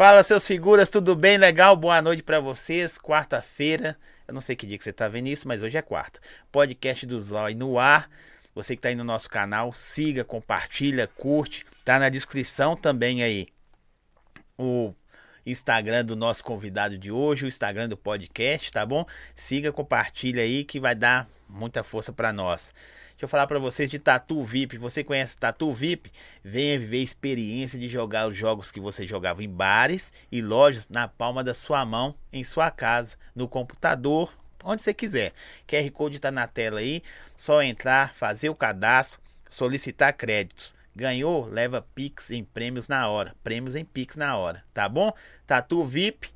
Fala, seus figuras, tudo bem? Legal? Boa noite pra vocês. Quarta-feira. Eu não sei que dia que você tá vendo isso, mas hoje é quarta. Podcast do Zói no ar. Você que tá aí no nosso canal, siga, compartilha, curte. Tá na descrição também aí o Instagram do nosso convidado de hoje, o Instagram do podcast, tá bom? Siga, compartilha aí que vai dar muita força pra nós. Deixa eu falar pra vocês de Tatu VIP. Você conhece Tatu VIP? Venha viver a experiência de jogar os jogos que você jogava em bares e lojas na palma da sua mão, em sua casa, no computador, onde você quiser. QR Code tá na tela aí, só entrar, fazer o cadastro, solicitar créditos. Ganhou? Leva Pix em prêmios na hora. Prêmios em Pix na hora, tá bom? Tatu VIP.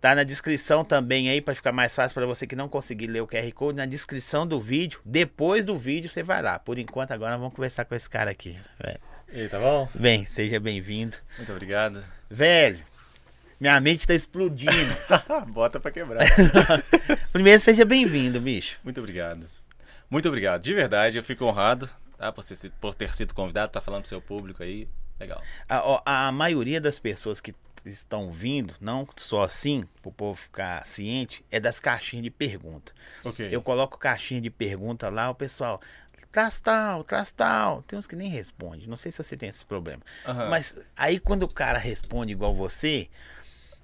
Tá na descrição também aí para ficar mais fácil para você que não conseguir ler o QR Code, na descrição do vídeo. Depois do vídeo você vai lá. Por enquanto agora vamos conversar com esse cara aqui. Velho. E aí, tá bom? Bem, seja bem-vindo. Muito obrigado. Velho, minha mente tá explodindo. Bota pra quebrar. Primeiro seja bem-vindo, bicho. Muito obrigado. Muito obrigado. De verdade, eu fico honrado tá, por, ser- por ter sido convidado, tá falando pro seu público aí. Legal. A, a maioria das pessoas que estão vindo, não só assim, pro povo ficar ciente, é das caixinhas de pergunta. Ok. Eu coloco caixinha de pergunta lá, o pessoal, traz tal, traz tal. Tem uns que nem respondem. Não sei se você tem esse problema. Aham. Mas aí quando o cara responde igual você,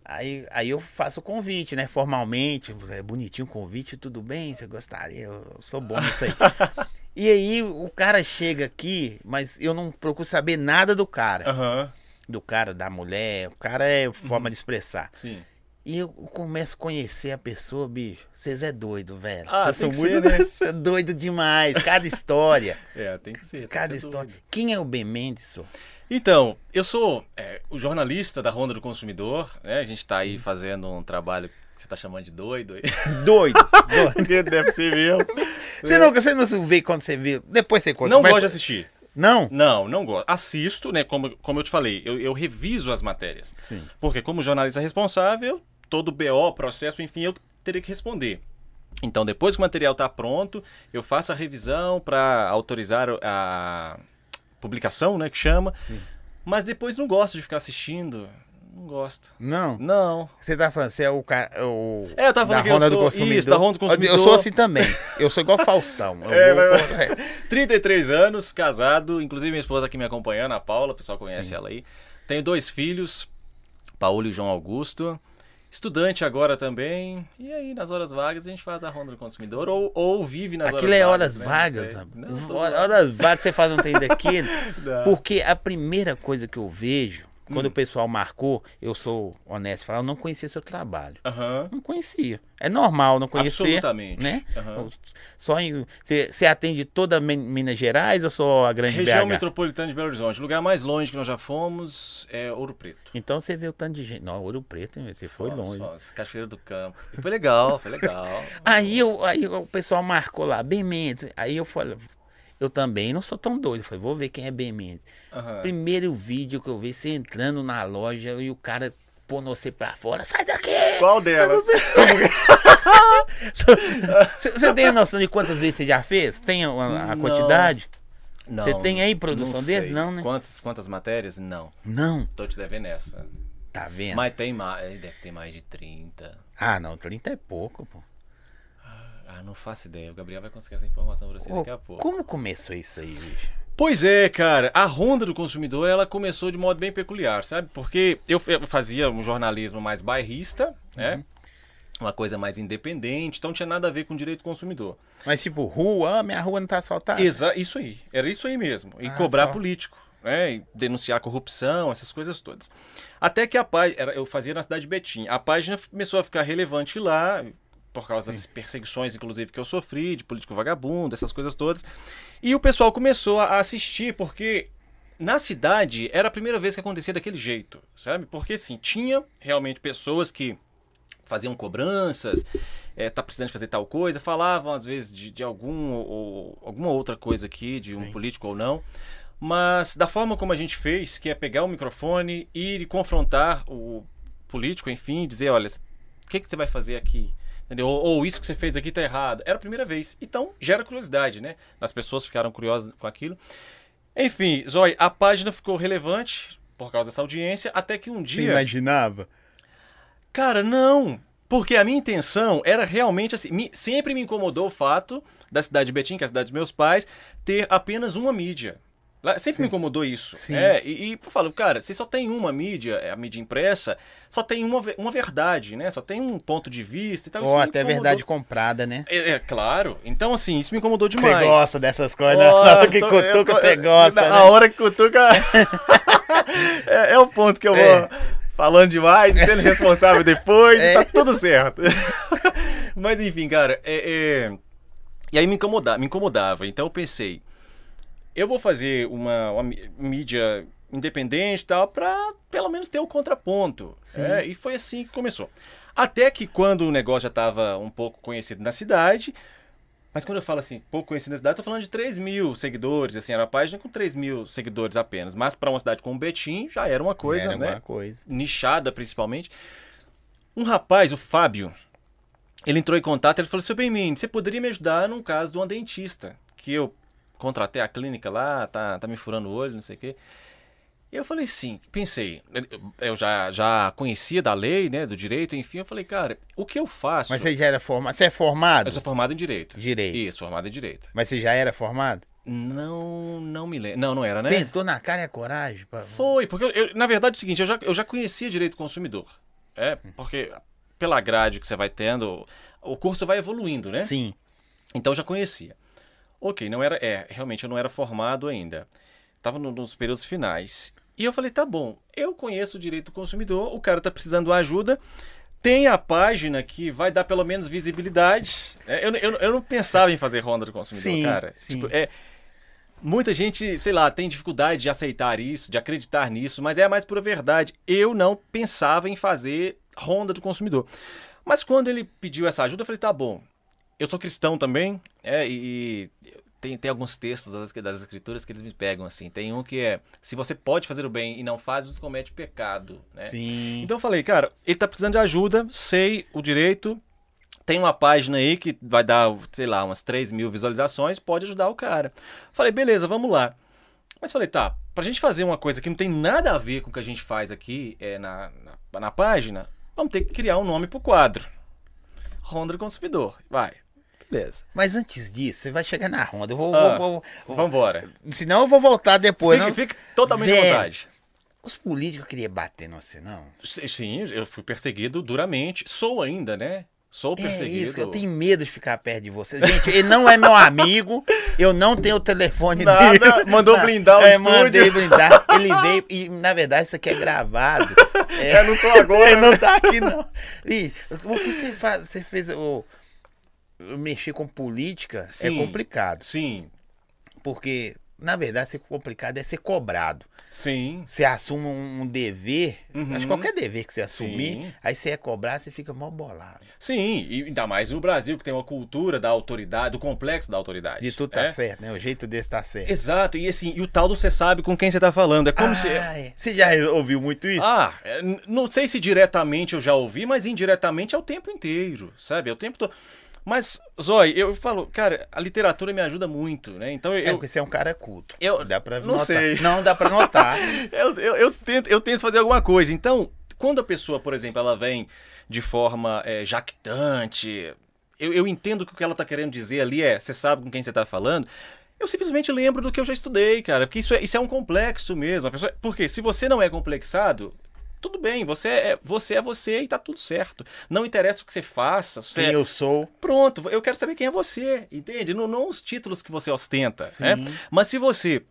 aí, aí eu faço o convite, né? Formalmente, é bonitinho o convite, tudo bem? Você gostaria? Eu sou bom nisso aí. e aí o cara chega aqui, mas eu não procuro saber nada do cara. Aham. Do cara, da mulher. O cara é forma de expressar. Sim. E eu começo a conhecer a pessoa, bicho. Vocês é doido, velho. Ah, Vocês são muito né? É doido demais. Cada história. É, tem que ser. cada que ser história. doido. Quem é o Ben Mendes, senhor? Então, eu sou é, o jornalista da Ronda do Consumidor, né? A gente tá aí fazendo um trabalho que você tá chamando de doido aí. Doido. doido. Porque deve ser mesmo. Você não, você não vê quando você viu. Depois você conta. Não mas- gosto de assistir. Não? Não, não gosto. Assisto, né? Como, como eu te falei, eu, eu reviso as matérias. Sim. Porque como jornalista responsável, todo BO, processo, enfim, eu teria que responder. Então, depois que o material está pronto, eu faço a revisão para autorizar a publicação, né, que chama. Sim. Mas depois não gosto de ficar assistindo. Não gosto. Não. Não. Você tá falando, você é o cara. O... É, eu tava falando da que eu Ronda do sou- Consumidor. isso, da Ronda do Consumidor. Eu sou assim também. Eu sou igual Faustão. Eu É, vou- mas- é. 33 anos, casado, inclusive minha esposa aqui me acompanhando, a Paula, o pessoal conhece Sim. ela aí. Tenho dois filhos, Paulo e João Augusto. Estudante agora também. E aí, nas horas vagas, a gente faz a ronda do consumidor ou, ou vive nas Aquilo é horas né? vagas, Não Hora-. Horas vagas você faz um trem daquele. Não. Porque a primeira coisa que eu vejo, quando Hum. o pessoal marcou, eu sou honesto, falar, eu não conhecia seu trabalho. Aham. Não conhecia. É normal não conhecer. Absolutamente. Né? Aham. Só em. Você, você atende toda Mi- Minas Gerais ou só a grande Região BH? metropolitana de Belo Horizonte. O lugar mais longe que nós já fomos é Ouro Preto. Então você vê o tanto de gente. Não, Ouro Preto, você foi longe. só, Cachoeira do Campo. E foi legal, foi legal. Aí, eu, aí o pessoal marcou lá, bem Mendes. Aí eu falei, eu também não sou tão doido. Falei, vou ver quem é bem. Aham. Primeiro vídeo que eu vi, você entrando na loja e o cara pondo você pra fora, sai daqui! Qual delas? Você tem a noção de quantas vezes você já fez? Tem a, a- quantidade? Não, Você tem aí produção deles? Não, né? Quantas, quantas matérias? Não. Não, Tô te devendo essa. tá vendo? Mas tem mais. Deve ter mais de 30. Ah, não, 30 é pouco, pô. Ah, não faço ideia. O Gabriel vai conseguir essa informação pra você Ô, daqui a pouco. como começou isso aí, bicho? Pois é, cara. A ronda do consumidor, ela começou de modo bem peculiar, sabe? Porque eu fazia um jornalismo mais bairrista, né? Uma coisa mais independente, então não tinha nada a ver com direito do consumidor. Mas tipo, rua, ah, minha rua não tá asfaltada. Exa isso aí. Era isso aí mesmo. E Ah, cobrar só. político, né? E denunciar corrupção, essas coisas todas. Até que a página, eu fazia na cidade de Betim. A página começou a ficar relevante lá, por causa das perseguições, inclusive, que eu sofri, de político vagabundo, essas coisas todas. E o pessoal começou a assistir, porque na cidade era a primeira vez que acontecia daquele jeito, sabe? Porque assim, tinha realmente pessoas que faziam cobranças, é, tá precisando de fazer tal coisa, falavam às vezes de, de algum ou, ou alguma outra coisa aqui, de um Sim. político ou não. Mas da forma como a gente fez, que é pegar o microfone ir e confrontar o político, enfim, dizer, olha, o que, que você vai fazer aqui? Entendeu? Ou, ou isso que você fez aqui tá errado. Era a primeira vez. Então, gera curiosidade, né? As pessoas ficaram curiosas com aquilo. Enfim, Zói, a página ficou relevante por causa dessa audiência, até que um Você dia. imaginava? Cara, não. Porque a minha intenção era realmente assim. me- sempre me incomodou o fato da cidade de Betim, que é a cidade dos meus pais, ter apenas uma mídia. Sempre me incomodou isso. Sim. É, e, e eu falo, cara, se só tem uma mídia, é a mídia impressa, só tem uma, uma verdade, né? Só tem um ponto de vista e tal. Ou até verdade comprada, né? É, é, claro. Então, assim, isso me incomodou Você demais. gosta dessas coisas, Ó, na hora que tô- cutuca, tô- você gosta, na- né? A hora que cutuca. é, é o ponto que eu vou É. falando demais, sendo responsável depois, É. tá tudo certo. Mas enfim, cara, é, é- E aí me incomodava, me incomodava. Então eu pensei, eu vou fazer uma, uma mí- mídia independente e tal, pra pelo menos ter o contraponto. Sim. É, e foi assim que começou. Até que quando o negócio já estava um pouco conhecido na cidade, mas quando eu falo assim, pouco conhecido na cidade, eu tô falando de 3 mil seguidores, assim, era uma página com 3 mil seguidores apenas. Mas para uma cidade como Betim já era uma coisa, Era né? uma coisa. Nichada principalmente. Um rapaz, o Fábio, ele entrou em contato, ele falou: Seu Benmin, você poderia me ajudar num caso de uma dentista, que eu contratei a clínica lá, tá, tá me furando o olho, não sei o quê. E eu falei sim, pensei, eu já, já conhecia da lei, né, do direito, enfim, eu falei, cara, o que eu faço? Mas você já era formado? Você é formado? Eu sou formado em direito. Direito. Isso, formado em direito. Mas você já era formado? Não, não me lembro. Não, não era, né? Sentou na cara e a coragem? pra- Foi, porque eu, eu- na verdade é o seguinte, eu já, eu já conhecia direito do consumidor. É, porque pela grade que você vai tendo, o curso vai evoluindo, né? Sim. Então eu já conhecia. Ok, não era. É, realmente eu não era formado ainda. Tava no- nos períodos finais. E eu falei, tá bom, eu conheço o direito do consumidor, o cara tá precisando de ajuda. Tem a página que vai dar pelo menos visibilidade. É, eu, eu, eu não pensava em fazer ronda do consumidor, Sim, cara. sim. Tipo, é, muita gente, sei lá, tem dificuldade de aceitar isso, de acreditar nisso, mas é a mais pura verdade. Eu não pensava em fazer ronda do consumidor. Mas quando ele pediu essa ajuda, eu falei, tá bom. Eu sou cristão também, é, e, e tem, tem alguns textos das, das escrituras que eles me pegam assim. Tem um que é: se você pode fazer o bem e não faz, você comete pecado. Né? Sim. Então eu falei, cara, ele tá precisando de ajuda, sei o direito. Tem uma página aí que vai dar, sei lá, umas 3 mil visualizações, pode ajudar o cara. Falei, beleza, vamos lá. Mas falei, tá, pra gente fazer uma coisa que não tem nada a ver com o que a gente faz aqui é, na, na, na página, vamos ter que criar um nome pro quadro. Ronda do Consumidor. Vai. Beleza. Mas antes disso, você vai chegar na ronda. Eu vou, Ah, vou- vou- Vambora. Senão eu vou voltar depois. Fique, não. fique totalmente à vontade. Os políticos queriam bater no você, não? Sim, eu fui perseguido duramente. Sou ainda, né? Sou É perseguido. isso, que eu tenho medo de ficar perto de você. Gente, ele não é meu amigo, eu não tenho o telefone Nada, dele. mandou blindar o é, estúdio. mandei blindar. Ele veio, e na verdade isso aqui é gravado. É, Eu não tô agora. ele não tá aqui, não. E o que você faz? Você fez o. Mexer com política Sim. é complicado. Sim, Porque, na verdade, ser complicado é ser cobrado. sim. Você assume um dever, Uhum. acho que qualquer dever que você assumir, Sim. aí você é cobrado, você fica mal bolado. Sim, e ainda mais no Brasil, que tem uma cultura da autoridade, do complexo da autoridade. De tudo tá é? certo, né? O jeito desse tá certo. Exato, e assim, e o tal do você sabe com quem você tá falando. É como ah, se. é. Você já ouviu muito isso? Ah, é, não sei se diretamente eu já ouvi, mas indiretamente é o tempo inteiro, sabe? É o tempo todo. Mas, Zói, eu falo, cara, a literatura me ajuda muito, né? Então É, eu, porque você é um cara culto. Eu- dá pra não notar. sei. Não, dá pra notar. Eu, eu, eu tento, eu tento fazer alguma coisa. Então, quando a pessoa, por exemplo, ela vem de forma é, jactante, eu, eu entendo que o que ela está querendo dizer ali é: você sabe com quem você está falando. Eu simplesmente lembro do que eu já estudei, cara. Porque isso é, isso é um complexo mesmo. A pessoa, porque se você não é complexado, tudo bem, você é você, é você e tá tudo certo. Não interessa o que você faça. se Quem Você, eu sou. Pronto, eu quero saber quem é você, entende? Não, não os títulos que você ostenta, Sim. né? Mas se você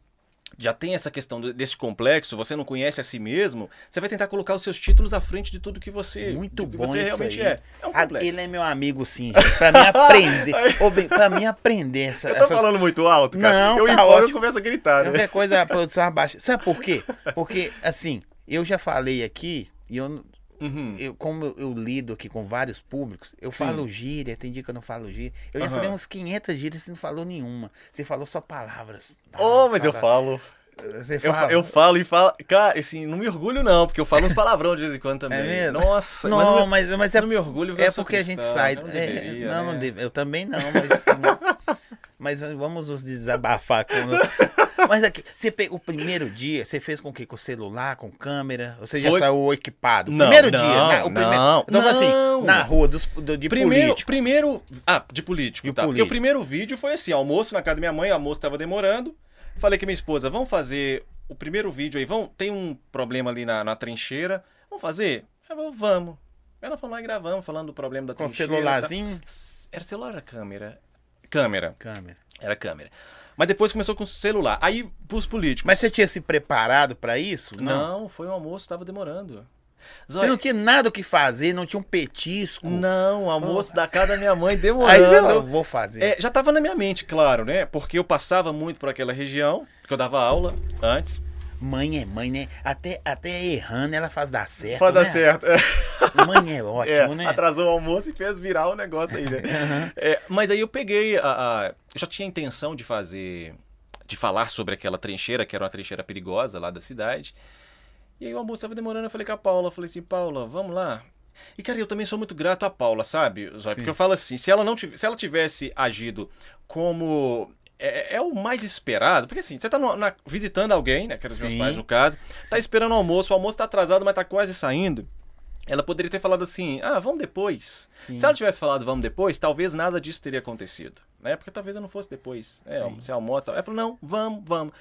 já tem essa questão desse complexo, você não conhece a si mesmo, você vai tentar colocar os seus títulos à frente de tudo que você, Muito que bom você realmente aí. é. É um Ah, complexo. ele é meu amigo, sim, gente. Pra mim aprender. Ô, bem, pra mim aprender essa, Eu tô essas falando muito alto, cara. Não, eu tá empolgo, eu começo a gritar, né? Qualquer coisa a produção abaixa. Sabe por quê? Porque, assim, eu já falei aqui, e eu, Uhum. eu como eu, eu lido aqui com vários públicos, eu Sim. falo gíria, tem dia que eu não falo gíria. Eu já Aham. falei uns 500 gírias, você não falou nenhuma. Você falou só palavras. Oh, mas Ah, eu tá. falo. Você Eu, fala. fa- eu falo e falo. Cara, assim, não me orgulho, não, porque eu falo uns palavrão de vez em quando também. É mesmo? Nossa, Não, mas não, mas, mas é, não me orgulho é eu porque a gente cristão, sai. eu não é, deveria, não, não né? deve- eu também não, mas. Mas vamos nos desabafar com nós. Mas aqui, você pegou o primeiro dia, você fez com o quê? Com celular, com câmera? Ou você já Foi- saiu equipado? Não, primeiro não, dia, né? O não, primeiro. Então, não. assim, na rua dos, do, de primeiro, político. primeiro. Ah, de político. De tá. Porque político. o primeiro vídeo foi assim: almoço na casa da minha mãe, o almoço tava demorando. Falei com minha esposa: vamos fazer o primeiro vídeo aí. Vamos, tem um problema ali na, na trincheira. Vamos fazer? Vamos. Ela falou, nós gravamos, falando do problema da Com trincheira. celularzinho, tá. Era celular era câmera? Câmera. câmera. Era câmera. Mas depois começou com celular. Aí, pros políticos. Mas você tinha se preparado pra isso? Não, foi um almoço, tava demorando. Você não tinha nada o que fazer, não tinha um petisco. Não, o almoço da casa da minha mãe Aí demorando. você falou, vou fazer. É, já tava na minha mente, claro, né? Porque eu passava muito por aquela região, que eu dava aula antes. Mãe é mãe, né? Até, até errando ela faz dar certo. Faz dar né? certo. Mãe é ótimo, É, né? atrasou o almoço e fez virar o negócio aí, né? É, mas aí eu peguei a, a- Eu já tinha intenção de fazer. De falar sobre aquela trincheira, que era uma trincheira perigosa lá da cidade. E aí o almoço tava demorando, eu falei com a Paula, eu falei assim, Paula, vamos lá. E, cara, eu também sou muito grato à Paula, sabe, Zóia? Porque eu falo assim, se ela não tiv- se ela tivesse agido como é, é o mais esperado, porque assim, você tá no- na- visitando alguém, né, que eram os meus pais no caso, tá esperando o almoço, o almoço tá atrasado, mas tá quase saindo. Ela poderia ter falado assim, ah, vamos depois. Sim. Se ela tivesse falado vamos depois, talvez nada disso teria acontecido. Né? Porque talvez eu não fosse depois. É, Sim. você almoça. Ela falou, não, vamos, vamos.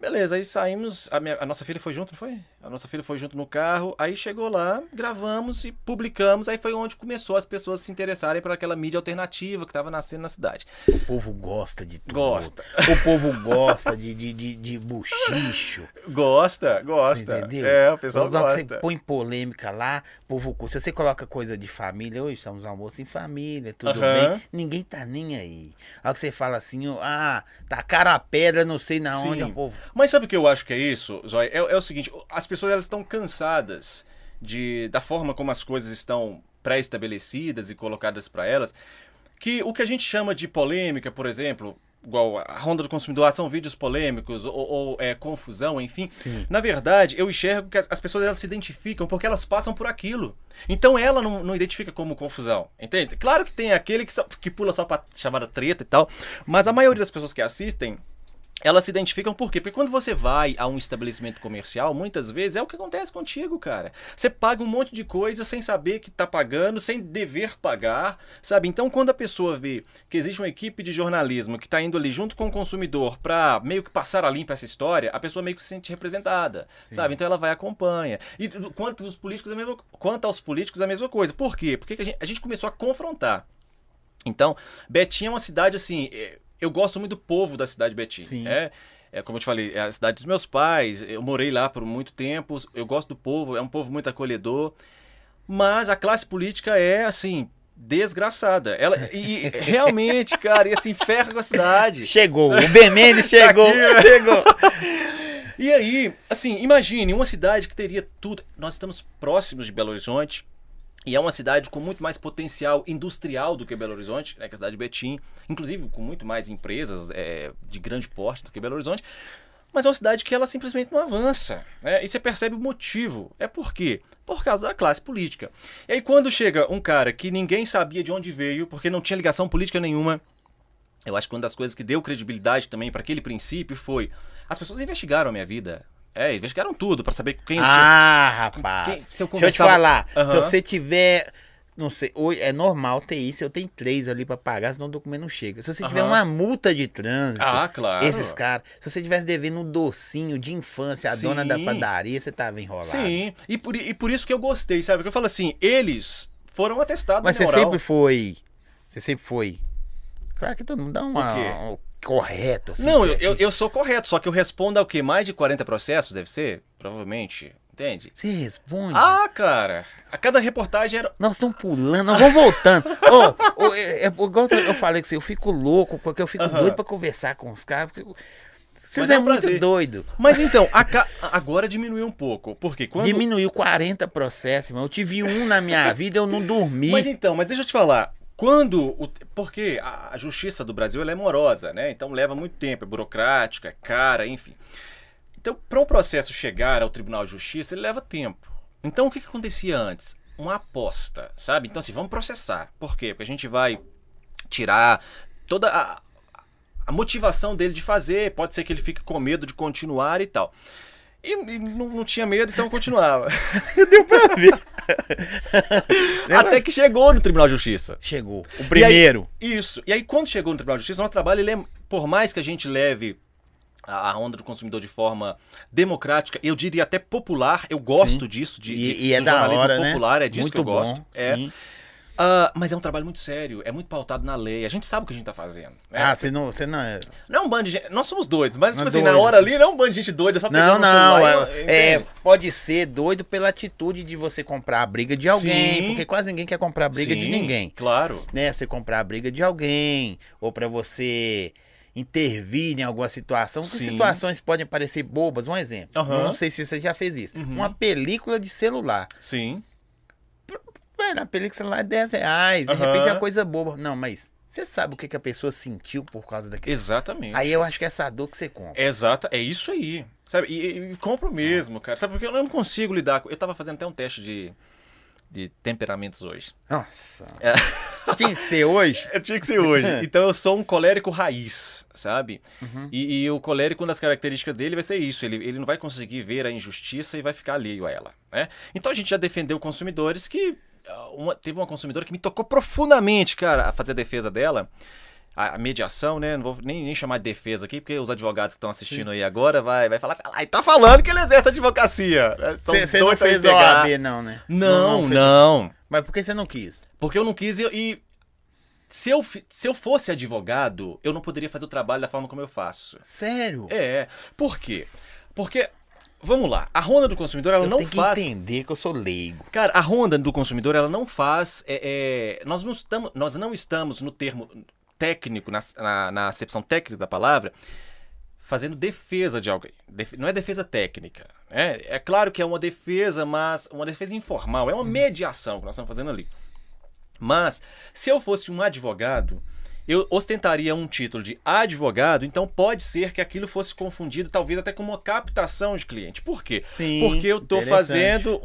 Beleza, aí saímos. A, minha- a nossa filha foi junto, não foi? A nossa filha foi junto no carro. Aí chegou lá, gravamos e publicamos. Aí foi onde começou as pessoas se interessarem por aquela mídia alternativa que estava nascendo na cidade. O povo gosta de tudo. Gosta. O povo gosta de, de, de, de buchicho. Gosta, Você entendeu? É, o pessoal que gosta. Você põe polêmica lá, povo. Se você coloca coisa de família, hoje estamos almoço em família, tudo Aham. bem. Ninguém tá nem aí. A hora que você fala assim, ah, tacaram a pedra, não sei na onde, Sim. o povo. Mas sabe o que eu acho que é isso, Zóia? É, é o seguinte, as pessoas elas estão cansadas de, da forma como as coisas estão pré-estabelecidas e colocadas para elas, que o que a gente chama de polêmica, por exemplo, igual a Ronda do Consumidor, ah, são vídeos polêmicos ou, ou, é, confusão, enfim. Sim. Na verdade, eu enxergo que as, as pessoas elas se identificam porque elas passam por aquilo. Então ela não, não identifica como confusão, entende? Claro que tem aquele que, só- que pula só pra chamar a treta e tal, mas a maioria das pessoas que assistem elas se identificam por quê? Porque quando você vai a um estabelecimento comercial, muitas vezes é o que acontece contigo, cara. Você paga um monte de coisa sem saber que tá pagando, sem dever pagar, sabe? Então, quando a pessoa vê que existe uma equipe de jornalismo que tá indo ali junto com o consumidor pra meio que passar a limpa essa história, a pessoa meio que se sente representada, sabe? Então ela vai e acompanha. E quanto aos políticos, a mesma, quanto aos políticos, a mesma coisa. Por quê? Porque que a gente, a gente começou a confrontar. Então, Betim é uma cidade assim. é, Eu gosto muito do povo da cidade de Betim. Sim. É, é como eu te falei, é a cidade dos meus pais. Eu morei lá por muito tempo. Eu gosto do povo, é um povo muito acolhedor. Mas a classe política é assim. Desgraçada. Ela, e realmente, cara, e assim, ferra com a cidade. Chegou, o Ben Mendes chegou, né? chegou. E aí, assim, imagine uma cidade que teria tudo. Nós estamos próximos de Belo Horizonte. E é uma cidade com muito mais potencial industrial do que Belo Horizonte, né, que é a cidade de Betim, inclusive com muito mais empresas é, de grande porte do que Belo Horizonte. Mas é uma cidade que ela simplesmente não avança. Né? E você percebe o motivo. É por quê? Por causa da classe política. E aí, quando chega um cara que ninguém sabia de onde veio, porque não tinha ligação política nenhuma, eu acho que uma das coisas que deu credibilidade também para aquele princípio foi as pessoas investigaram a minha vida. É, investigaram tudo para saber quem tinha. Ah, rapaz. Quem- se eu Deixa eu te conversava- falar. Se Aham. você tiver. Não sei, hoje é normal ter isso. Eu tenho três ali pra pagar, senão o documento não chega. Se você tiver Aham. uma multa de trânsito, Ah, claro. esses caras. Se você tivesse devendo um docinho de infância, a Sim. dona da padaria, você tava enrolado. Sim, e por, e por isso que eu gostei, sabe? Porque eu falo assim, eles foram atestados Mas você sempre foi. Você sempre foi. Claro que todo mundo dá uma. O quê? Correto, assim. Não, eu, certinho. eu, eu sou correto, só que eu respondo ao quê? Mais de 40 processos, deve ser? Provavelmente. Entende? Você responde. Ah, cara! A cada reportagem era. Nós estamos pulando, nós vamos voltando. Ô, ô, é, é, igual eu falei com você, eu fico louco, porque eu fico doido pra conversar com os caras. Porque... Vocês Mas é, é um muito prazer. doido. Mas então, a ca- agora diminuiu um pouco. Porque quando. Diminuiu 40 processos, irmão. Eu tive um na minha vida, eu não dormi. Mas então, mas deixa eu te falar. Quando. O, porque a, a justiça do Brasil é morosa, né? Então leva muito tempo, é burocrático, é cara, enfim. Então, para um processo chegar ao Tribunal de Justiça, ele leva tempo. Então, o que, que acontecia antes? Uma aposta, sabe? Então, assim, vamos processar. Por quê? Porque a gente vai tirar toda a, a motivação dele de fazer, pode ser que ele fique com medo de continuar e tal. E, e não, não tinha medo, então continuava. Deu pra ver. Até que chegou no Tribunal de Justiça. Chegou. O primeiro. E aí- isso. E aí, quando chegou no Tribunal de Justiça, nosso trabalho, ele é, por mais que a gente leve a onda do consumidor de forma democrática, eu diria até popular, eu gosto Sim. disso, de, e, de- e é da jornalismo hora, né? popular, é disso Muito que eu bom. gosto. É. Ah, mas é um trabalho muito sério, é muito pautado na lei. A gente sabe o que a gente tá fazendo. né? Ah, você não, você não é. Não é um bando de gente. Nós somos doidos, mas, tipo Não é assim, na doido, hora ali não é um bando de gente doida, só Não, no não. é- é, pode ser doido pela atitude de você comprar a briga de alguém, Sim. porque quase ninguém quer comprar a briga de Sim, ninguém. Claro. Né? Você comprar a briga de alguém, ou pra você intervir em alguma situação. Que Sim. situações podem parecer bobas. Um exemplo. Aham. Não sei se você já fez isso. Uhum. Uma película de celular. Sim. Na película de celular é 10 reais. De repente é uma coisa boba. Não, mas você sabe o que, que a pessoa sentiu por causa daquilo? Exatamente. Aí eu acho que é essa dor que você compra. Exata, é isso aí. Sabe? E, e, compro mesmo, cara. Sabe porque eu não consigo lidar com. Eu tava fazendo até um teste de, de temperamentos hoje. Nossa. É. Tinha que ser hoje. Eu tinha que ser hoje. então eu sou um colérico raiz, sabe? Uhum. E, e o colérico, uma das características dele vai ser isso. Ele, ele não vai conseguir ver a injustiça e vai ficar alheio a ela. Né? Então a gente já defendeu consumidores que. Uma- teve uma consumidora que me tocou profundamente, cara, a fazer a defesa dela. A, a mediação, né? Não vou nem, nem chamar de defesa aqui, porque os advogados que estão assistindo aí agora vai, vai falar assim, ah, tá falando que ele exerce advocacia. Você não doidos pra me fez. OAB, não, né? Não, fez. não. Mas por que você não quis? Porque eu não quis e, e se, eu, se eu fosse advogado, eu não poderia fazer o trabalho da forma como eu faço. Sério? É. Por quê? Porque, vamos lá, a ronda do consumidor, ela eu não tenho que faz. entender que eu sou leigo. Cara, a ronda do consumidor, ela não faz. é, é, nós, não estamos, nós não estamos no termo técnico, na, na, na acepção técnica da palavra, fazendo defesa de alguém. Def- não é defesa técnica. Né? É claro que é uma defesa, mas uma defesa informal. É uma mediação que nós estamos fazendo ali. Mas, se eu fosse um advogado, eu ostentaria um título de advogado, então pode ser que aquilo fosse confundido, talvez até com uma captação de cliente. Por quê? Sim. Porque eu interessante. fazendo.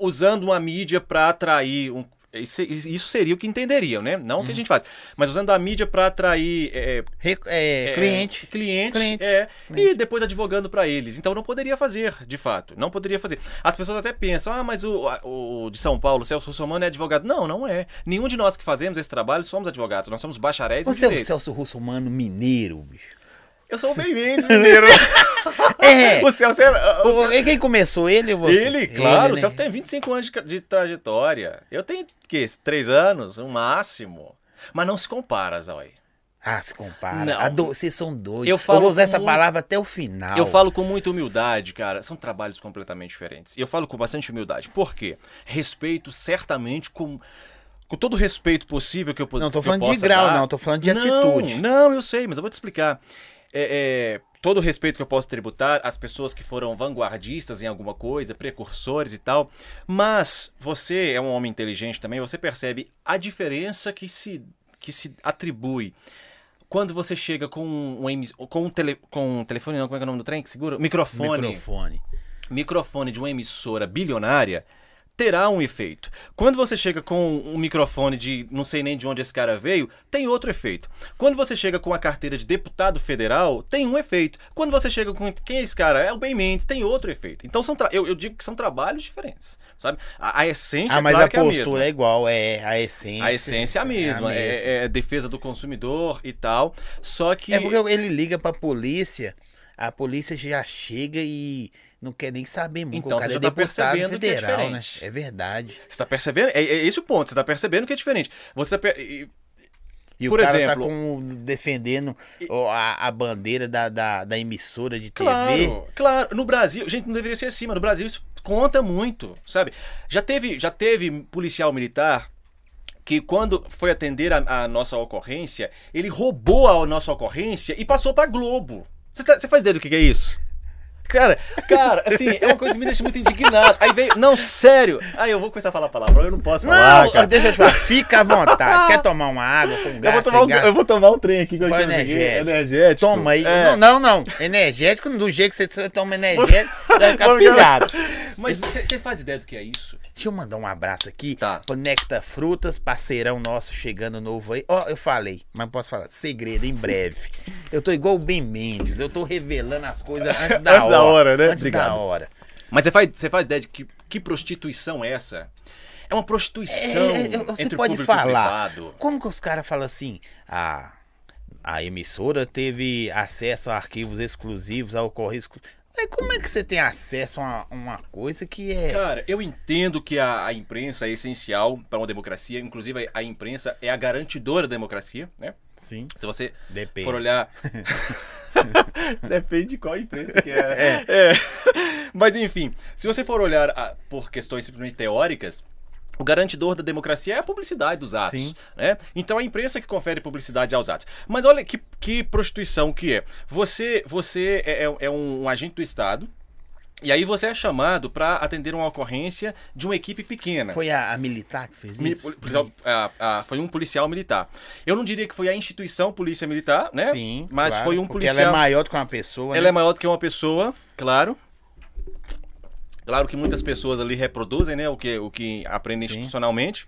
usando uma mídia para atrair um. Isso, isso seria o que entenderiam, né? Não o Uhum. que a gente faz. Mas usando a mídia para atrair é, é, é, cliente. cliente, Cliente. é, e depois advogando para eles. Então não poderia fazer, de fato. Não poderia fazer. As pessoas até pensam, ah, mas o, o de São Paulo, Celso Russomano é advogado. Não, não é. Nenhum de nós que fazemos esse trabalho somos advogados. Nós somos bacharéis Você é o. Celso Russomano mineiro, bicho. Eu sou o bem mineiro. É. o Celso é... O- o- Quem começou ele ou você? Ele, claro, o né? Celso tem 25 anos de, de trajetória. Eu tenho, que 3 anos, no máximo. Mas não se compara, Zói. Ah, se compara. Do- Vocês são doidos. Eu falo vou usar essa muito- palavra até o final. Eu falo com muita humildade, cara. São trabalhos completamente diferentes. E eu falo com bastante humildade. Por quê? Respeito certamente com. Com todo o respeito possível que eu puder. Não tô falando de grau, não. Tô falando de não, atitude. Não, eu sei, mas eu vou te explicar. É, é, todo o respeito que eu posso tributar às pessoas que foram vanguardistas em alguma coisa, precursores e tal. Mas você é um homem inteligente também, você percebe a diferença que se, que se atribui quando você chega com um, com um, tele, com um telefone, não, como é que é o nome do trem que segura? Microfone. Microfone. Microfone de uma emissora bilionária terá um efeito. Quando você chega com um microfone de não sei nem de onde esse cara veio, tem outro efeito. Quando você chega com a carteira de deputado federal, tem um efeito. Quando você chega com quem é esse cara? É o Ben Mendes, tem outro efeito. Então são eu, eu digo que são trabalhos diferentes, sabe? A, a essência Ah, mas claro a que é a mesma. postura é igual, é a essência. A essência é a mesma, a é, mesma. é defesa do consumidor e tal. Só que. É porque ele liga pra polícia, a polícia já chega e não quer nem saber muito. Então, você é já tá percebendo que é federal, né? diferente. É verdade. Você tá percebendo? É, é esse o ponto, você tá percebendo que é diferente. Você tá e- E Por o cara exemplo- tá com, defendendo ó, a, a bandeira da, da, da emissora de TV. Claro, claro. No Brasil, gente, não deveria ser assim, mas no Brasil isso conta muito, sabe? Já teve, já teve policial militar que quando foi atender a, a nossa ocorrência, ele roubou a nossa ocorrência e passou pra Globo. Você tá- você faz ideia do que que é isso? Cara, cara, assim, é uma coisa que me deixa muito indignado. Aí veio, não, sério. Aí eu vou começar a falar palavrão, eu não posso falar, Não, cara. deixa eu falar. Fica à vontade. Quer tomar uma água com Eu gás, vou, tomar um, eu vou tomar um trem aqui que eu chamo energético? energético. Toma aí. É. Não, não, não. Energético, do jeito que você toma energético, vai ficar pilhado. Mas você faz ideia do que é isso? Deixa eu mandar um abraço aqui. Tá. Conecta Frutas, parceirão nosso chegando novo aí. Ó, eu falei, mas não posso falar. Segredo, em breve. Eu tô igual o Ben Mendes, eu tô revelando as coisas antes da Antes hora. da hora, né? Antes da Obrigado. hora. Mas você faz, você faz ideia de que, que prostituição é essa? É uma prostituição É, é, você entre pode falar. Como que os caras falam assim? A, a emissora teve acesso a arquivos exclusivos, a ocorrer exclu... Mas como é que você tem acesso a uma, uma coisa que é. Cara, eu entendo que a, a imprensa é essencial para uma democracia. Inclusive, a, a imprensa é a garantidora da democracia, né? Sim, Se você depende. for olhar. Depende de qual imprensa que é. É. Mas enfim, se você for olhar ah, por questões simplesmente teóricas, o garantidor da democracia é a publicidade dos atos. Sim. Né? Então é a imprensa que confere publicidade aos atos. Mas olha que, que prostituição que é. Você, você é, é- é um, um agente do Estado. E aí você é chamado para atender uma ocorrência de uma equipe pequena. Foi a, a militar que fez Mi- isso? policial- ah, ah, foi um policial militar. Eu não diria que foi a instituição Polícia Militar, né? Sim. Mas claro, foi um policial. ela é maior do que uma pessoa. Ela né? é maior do que uma pessoa, claro. Claro que muitas pessoas ali reproduzem, né? O que, o que aprendem Sim. institucionalmente.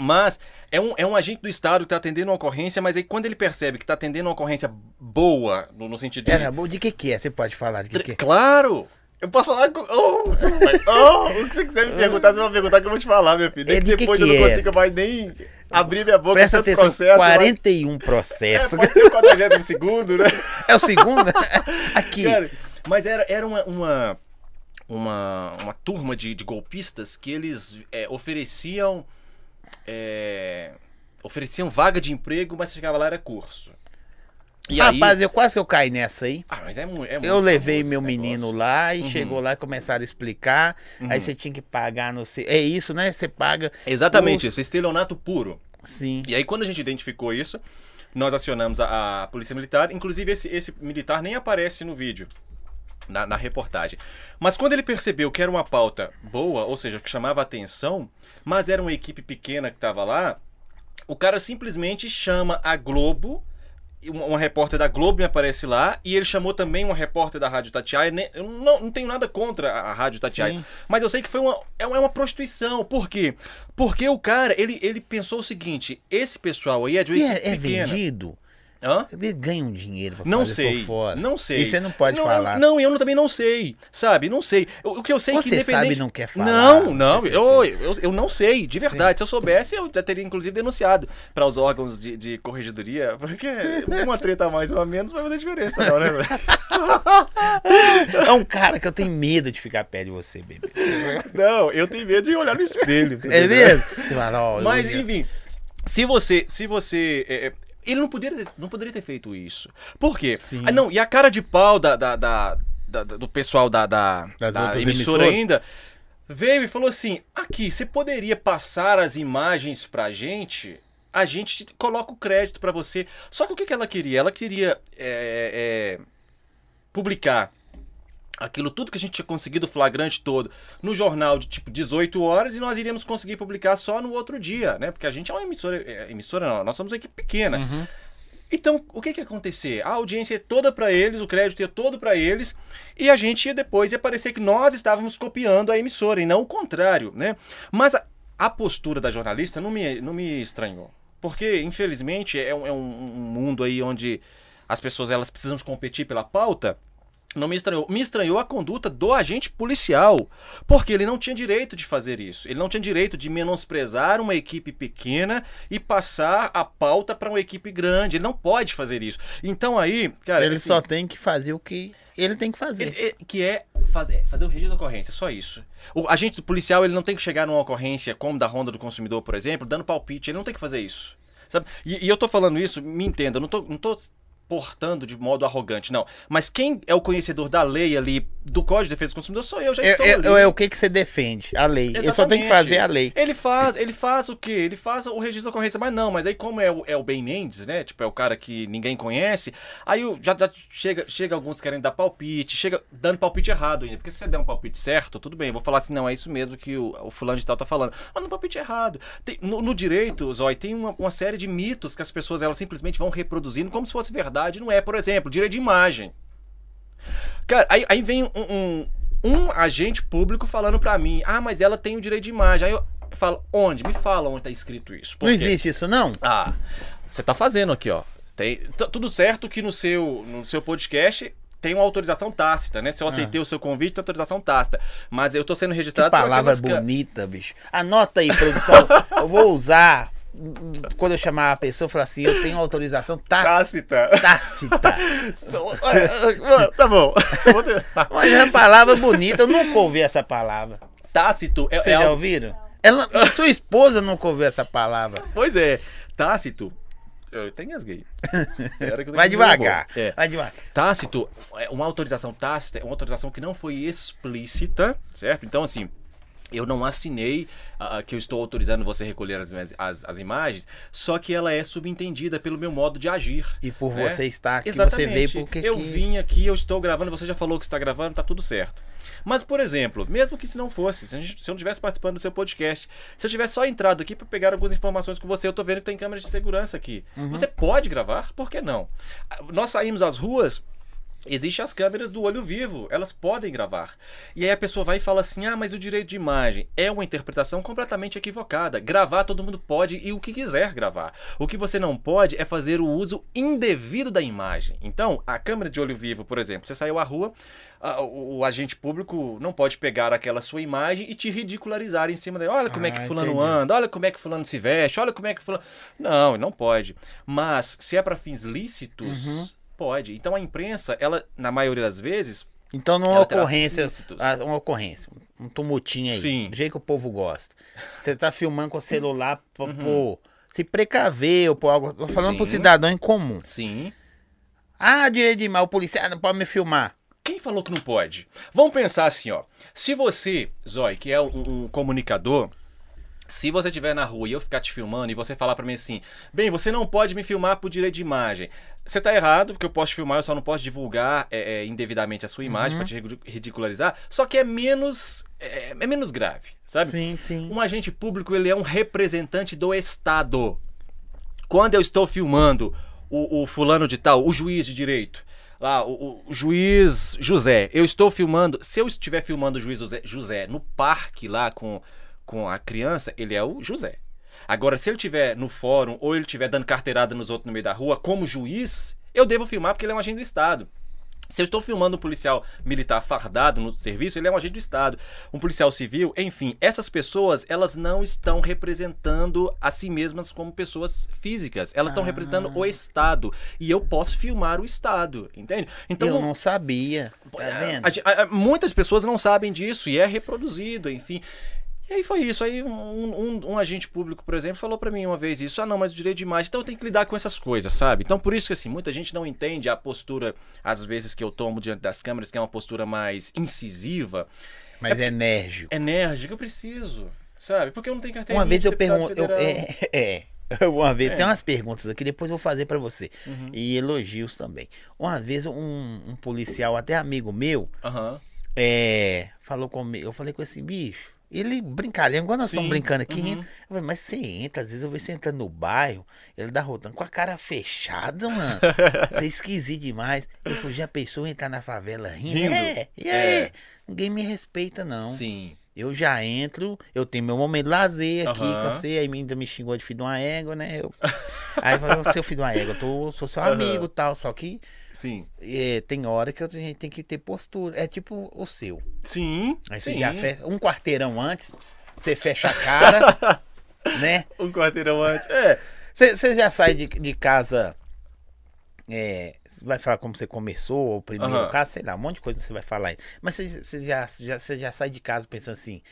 Mas é um, é um agente do Estado que está atendendo uma ocorrência, mas aí quando ele percebe que está atendendo uma ocorrência boa, no, no sentido de. Era bom. De que que é? Você pode falar de que que é? Claro! Eu posso falar com. Oh, oh, o que você quiser me perguntar, você vai perguntar que eu vou te falar, meu filho. É de depois que eu não é? consigo mais nem abrir minha boca. Presta atenção, processo, mas- 41 É, processos. pode ser o 42 segundo, né? É o segundo? Aqui. Cara, mas era, era uma, uma, uma, uma turma de, de golpistas que eles é, ofereciam. é, ofereciam vaga de emprego, mas chegava lá era curso. E aí. Rapaz, eu quase que eu caí nessa aí. Ah, mas é, mu- é muito Eu levei meu menino lá e Uhum. chegou lá e começaram a explicar. Aí você tinha que pagar no. se- É isso, né? Você paga. Exatamente os- isso, estelionato puro. Sim. E aí, quando a gente identificou isso, nós acionamos a, a Polícia Militar. Inclusive, esse, esse militar nem aparece no vídeo, na, na reportagem. Mas quando ele percebeu que era uma pauta boa, ou seja, que chamava atenção, mas era uma equipe pequena que estava lá, o cara simplesmente chama a Globo. Uma, uma repórter da Globo me aparece lá e ele chamou também uma repórter da Rádio Tatiaia. Ne- Eu não, não tenho nada contra a, a Rádio Tatiaia, Sim. mas eu sei que foi uma, é uma é uma prostituição. Por quê? Porque o cara, ele, ele pensou o seguinte: esse pessoal aí é de uma E equipe é, é pequena. vendido? Hã? Ele ganha um dinheiro pra Não fazer sei. fora. Não sei. E você não pode não, falar. Não, eu também não sei. Sabe? Não sei. O, o que eu sei é que Você independente. sabe e não quer falar, Não, não. Eu, eu, eu não sei, de verdade. Se eu soubesse, eu já teria inclusive denunciado para os órgãos de, de corregedoria, porque uma treta a mais ou a menos vai fazer diferença, não, né? É um cara que eu tenho medo de ficar perto de você, bebê. Não, eu tenho medo de olhar no espelho. É mesmo? Você Mas, enfim, se você. Se você. é, é, ele não poderia, ter- não poderia ter feito isso. Por quê? Sim. Ah, não, e a cara de pau da, da- da- da- do pessoal da, da, emissora emissoras? ainda veio e falou assim: aqui, você poderia passar as imagens pra gente? A gente te- coloca o crédito pra você. Só que o que, que ela queria? Ela queria é, é, publicar aquilo tudo que a gente tinha conseguido flagrante todo no jornal de tipo 18 horas e nós iríamos conseguir publicar só no outro dia, né? Porque a gente é uma emissora, é, emissora não, nós somos uma equipe pequena. Uhum. Então, o que que ia acontecer? A audiência é toda para eles, o crédito ia todo para eles, e a gente ia depois ia parecer que nós estávamos copiando a emissora e não o contrário, né? Mas a, a postura da jornalista não me, não me estranhou. Porque, infelizmente, é um, é um- mundo aí onde as pessoas elas precisam competir pela pauta. Não me estranhou. Me estranhou a conduta do agente policial. Porque ele não tinha direito de fazer isso. Ele não tinha direito de menosprezar uma equipe pequena e passar a pauta para uma equipe grande. Ele não pode fazer isso. Então aí, cara. Ele assim, só tem que fazer o que ele tem que fazer. ele- que é fazer, fazer o registro da ocorrência, só isso. O agente policial ele não tem que chegar numa ocorrência como da Ronda do Consumidor, por exemplo, dando palpite. Ele não tem que fazer isso. Sabe? E, e eu tô falando isso, me entenda, eu não tô, não tô portando de modo arrogante, não. Mas quem é o conhecedor da lei ali, do Código de Defesa do Consumidor, sou eu, já estou É, é- é o que, que você defende? A lei. Ele só tem que Exatamente. fazer a lei. Ele faz, ele faz o quê? Ele faz o registro da ocorrência, mas não, mas aí como é o, é o Ben Mendes, né? Tipo, é o cara que ninguém conhece, aí já, já chega, chega alguns querendo dar palpite, chega dando palpite errado ainda. Porque se você der um palpite certo, tudo bem, eu vou falar assim, não, é isso mesmo que o, o fulano de tal tá falando. Mas no palpite errado. Tem- no, no direito, Zói, tem uma, uma série de mitos que as pessoas elas simplesmente vão reproduzindo como se fosse verdade, não é. Por exemplo, direito de imagem. Cara, aí, aí vem um, um- um agente público falando pra mim, ah, mas ela tem o direito de imagem. Aí eu falo, onde? Me fala onde tá escrito isso. Por Não quê? existe isso, não? Ah, você tá fazendo aqui, ó. Tem, tudo certo que no seu, no seu podcast tem uma autorização tácita, né? Se eu aceitei o seu convite, tem autorização tácita. Mas eu tô sendo Que registrado por palavra aquelas bonita, bicho. Anota aí, produção. eu vou usar. Quando eu chamar a pessoa, eu falar assim: eu tenho autorização tácita. Tácita. tácita. tá bom. Eu vou ter- Mas é uma palavra bonita, eu nunca ouvi essa palavra. Tácito é, Vocês é já ouviram? Ela, sua esposa nunca ouviu essa palavra. Pois é, tácito. Eu até engasguei. Vai devagar. É. Vai devagar. Tácito, é uma autorização tácita é uma autorização que não foi explícita, certo? Então, assim, eu não assinei ah, que eu estou autorizando você recolher as, minhas- as, as imagens, só que ela é subentendida pelo meu modo de agir. E por né? você estar aqui, Exatamente. você veio porque eu que... vim aqui, eu estou gravando, você já falou que está gravando, tá tudo certo. Mas, por exemplo, mesmo que se não fosse, se, gente- se eu não estivesse participando do seu podcast, se eu tivesse só entrado aqui para pegar algumas informações com você, eu tô vendo que tem câmeras de segurança aqui. Uhum. Você pode gravar? Por que não? Nós saímos às ruas. Existem as câmeras do olho vivo, elas podem gravar. E aí a pessoa vai e fala assim: ah, mas o direito de imagem é uma interpretação completamente equivocada. Gravar todo mundo pode e o que quiser gravar. O que você não pode é fazer o uso indevido da imagem. Então, a câmera de olho vivo, por exemplo, você saiu à rua, ah, o, o agente público não pode pegar aquela sua imagem e te ridicularizar em cima dela. Olha como é que Ah, fulano entendi. anda, olha como é que fulano se veste, olha como é que fulano. Não, não pode. Mas se é para fins lícitos. Uhum. Pode. Então a imprensa, ela, na maioria das vezes, Então, numa Ela terá ocorrência, ah, uma ocorrência, um tumultinho aí, Sim. do jeito que o povo gosta. Você tá filmando com o celular pra, Uhum. pô, se precaver ou por algo. Tô falando pro Sim. cidadão em comum. sim. Ah, direito de imagem, o policial não pode me filmar. Quem falou que não pode? Vamos pensar assim, ó. Se você, Zói, que é um, um comunicador, se você estiver na rua e eu ficar te filmando e você falar pra mim assim, bem, você não pode me filmar por direito de imagem. Você tá errado, porque eu posso te filmar, eu só não posso divulgar é, é, indevidamente a sua imagem pra te ridicu- ridicularizar. Só que é menos, é, é menos grave, sabe? Sim, sim. Um agente público, ele é um representante do Estado. Quando eu estou filmando o, o fulano de tal, o juiz de direito, lá, o, o juiz José, eu estou filmando, se eu estiver filmando o juiz José, José no parque lá com, com a criança, ele é o José. Agora, se ele estiver no fórum ou ele estiver dando carteirada nos outros no meio da rua, como juiz, eu devo filmar porque ele é um agente do Estado. Se eu estou filmando um policial militar fardado no serviço, ele é um agente do Estado. Um policial civil, enfim, essas pessoas, elas não estão representando a si mesmas como pessoas físicas. Elas estão Ah. representando o Estado. E eu posso filmar o Estado, entende? Então, eu não sabia. Tá vendo? a- a- a- muitas pessoas não sabem disso e é reproduzido, enfim. E aí foi isso. Aí um, um- um agente público, por exemplo, falou pra mim uma vez isso. Ah, não, mas o direito de imagem. Então eu tenho que lidar com essas coisas, sabe? Então por isso que assim, muita gente não entende a postura, às vezes, que eu tomo diante das câmeras, que é uma postura mais incisiva, Mas é enérgico. enérgica. Eu preciso, sabe? Porque eu não tenho carteira Uma vez eu pergunto. eu- federal. é, é. Uma vez, É. tem umas perguntas aqui, depois eu vou fazer pra você. Uhum. E elogios também. Uma vez um, um policial, até amigo meu, Aham. é, falou comigo. Eu falei com esse bicho. Ele brincalhando, igual nós estamos brincando aqui, uhum. rindo. Eu falei, mas você entra, às vezes eu vejo você entrando no bairro, ele dá rodando com a cara fechada, mano. Você é esquisito demais. Ele falou, já pensou em entrar na favela rindo? Rindo? É, aí? É. Ninguém me respeita, não. Sim. Eu já entro, eu tenho meu momento de lazer aqui Aham. com você, aí ainda me xingou de filho de uma égua, né? Eu... Aí falou, seu filho de uma égua, eu tô, sou seu amigo e tal, só que Sim. é, tem hora que a gente tem que ter postura. É tipo o seu. Sim. Aí você sim. já fecha, um quarteirão antes, você fecha a cara, né? Um quarteirão antes. É. Você você já sai de, de casa. É, você vai falar como você começou, o primeiro Aham. caso, sei lá, um monte de coisa você vai falar. Mas você, você já, já, você já sai de casa pensando assim,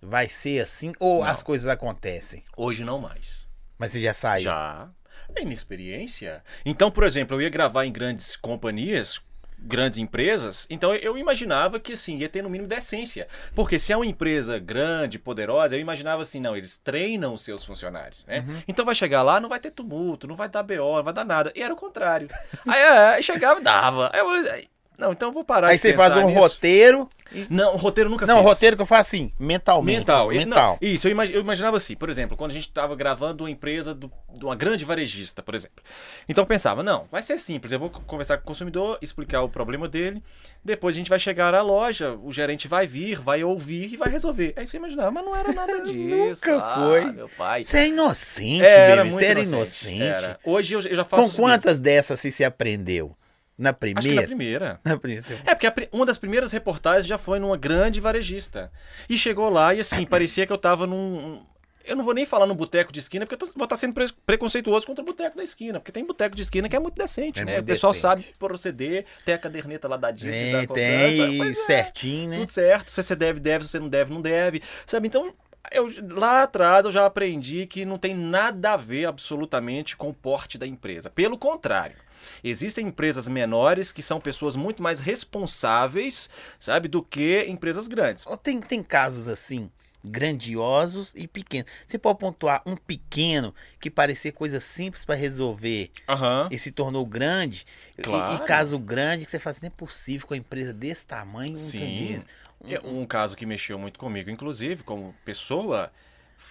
vai ser assim, ou Não. as coisas acontecem? Hoje não mais. Mas você já saiu. Já. É inexperiência. Então, por exemplo, eu ia gravar em grandes companhias, grandes empresas, então eu imaginava que assim, ia ter no mínimo decência. Porque se é uma empresa grande, poderosa, eu imaginava assim, não, eles treinam os seus funcionários, né? Então vai chegar lá, não vai ter tumulto, não vai dar BO, não vai dar nada. E era o contrário. aí, é, aí chegava dava. Aí Não, então eu vou parar Aí de você faz um nisso. roteiro. e- Não, o roteiro nunca Não, o roteiro que eu faço assim, mentalmente. Mental. Mental. não, isso, eu, imagi- eu imaginava assim, por exemplo, quando a gente estava gravando uma empresa do- de uma grande varejista, por exemplo. Então eu pensava, não, vai ser simples, eu vou co- conversar com o consumidor, explicar o problema dele, depois a gente vai chegar à loja, o gerente vai vir, vai ouvir e vai resolver. É isso que eu imaginava, mas não era nada disso. Nunca Ah, foi. meu pai. Você é inocente, Era baby. muito Você era inocente. inocente. Era. Hoje eu, eu já faço Com quantas dessas você aprendeu? Na que na primeira? primeira. Na primeira. É, porque a uma das primeiras reportagens já foi numa grande varejista. E chegou lá e assim, parecia que eu tava num. um- Eu não vou nem falar no boteco de esquina, porque eu tô- vou estar sendo pre- preconceituoso contra o boteco da esquina. Porque tem boteco de esquina que é muito decente, É né? muito o pessoal decente. sabe proceder, tem a caderneta lá da dica, Tem, da tem, é, certinho, né? Tudo certo. Se você deve, deve. Se você não deve, não deve. Sabe? Então, eu, lá atrás eu já aprendi que não tem nada a ver absolutamente com o porte da empresa. Pelo contrário. Existem empresas menores que são pessoas muito mais responsáveis, sabe, do que empresas grandes. Tem, tem casos assim, grandiosos e pequenos. Você pode pontuar um pequeno que parecia coisa simples para resolver Aham. e se tornou grande. E- Claro. E, caso grande que você fala assim, não é possível com uma empresa desse tamanho Sim. entender. É, Um caso que mexeu muito comigo, inclusive, como pessoa,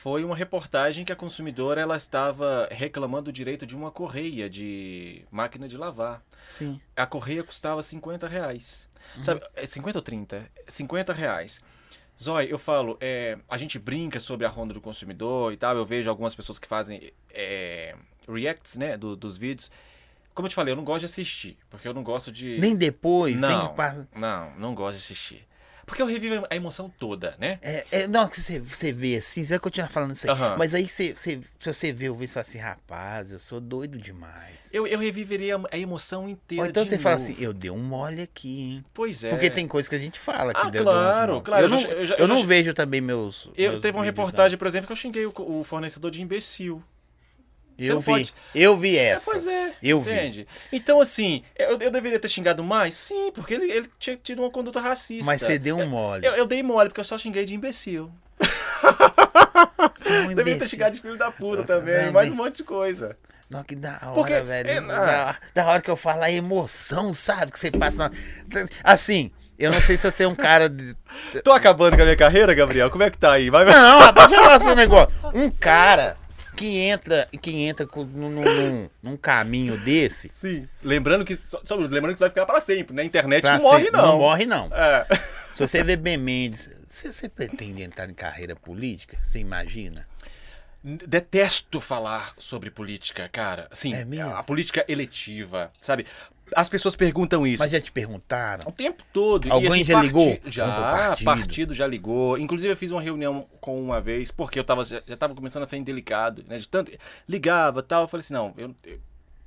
foi uma reportagem que a consumidora ela estava reclamando o direito de uma correia de máquina de lavar. Sim. A correia custava 50 reais. Sabe, é 50 ou 30? 50 reais. Zói, eu falo, é, a gente brinca sobre a ronda do consumidor e tal. Eu vejo algumas pessoas que fazem é, reacts, né, do- dos vídeos. Como eu te falei, eu não gosto de assistir, porque eu não gosto de... Nem depois, não, não, não gosto de assistir. Porque eu revivo a emoção toda, né? É, é, não, que você, você vê assim, você vai continuar falando isso aí. Aham. Mas aí você, você, se você vê o vídeo, você fala assim, rapaz, eu sou doido demais. Eu, eu reviveria a emoção inteira Ou então você fala novo. assim, eu dei um mole aqui, hein? Pois é. Porque tem coisa que a gente fala que Ah, deu claro, claro, Eu não, eu já- eu já- eu não vejo também meus. Eu meus teve uma reportagem, por exemplo, que eu xinguei o, o fornecedor de imbecil. Eu vi. pode- Eu vi É, essa. pois é. Eu vi. entende? Então, assim, eu, eu deveria ter xingado mais? Sim, porque ele, ele tinha tido uma conduta racista. Mas você deu um mole. Eu, eu dei mole, porque eu só xinguei de imbecil. É um Deveria ter xingado de filho da puta Ah, também, mais bem- um monte de coisa. Não, que da hora, Porque- velho. é, da, da hora que eu falo a emoção, sabe? Que você passa na. Assim, eu não sei se você é um cara. De... Tô acabando com a minha carreira, Gabriel? Como é que tá aí? Vai. Não, rapaz, deixa eu falar seu negócio. Um cara que entra, que entra com- num, num- num caminho desse. Sim. Lembrando que, só, só lembrando que isso vai ficar pra sempre. Na internet pra não morre, não. Não morre, não. É. Se você vê Ben Mendes, você, você pretende entrar em carreira política? Você imagina? Detesto falar sobre política, cara. Assim, É a política eletiva, sabe? As pessoas perguntam isso. Mas já te perguntaram? O tempo todo. E, Alguém assim, já ligou? Já, Contra o partido. partido? já ligou. Inclusive, eu fiz uma reunião com uma vez, porque eu tava, já já tava começando a ser indelicado, né? De tanto. Ligava e tal. Eu falei assim: não, eu, eu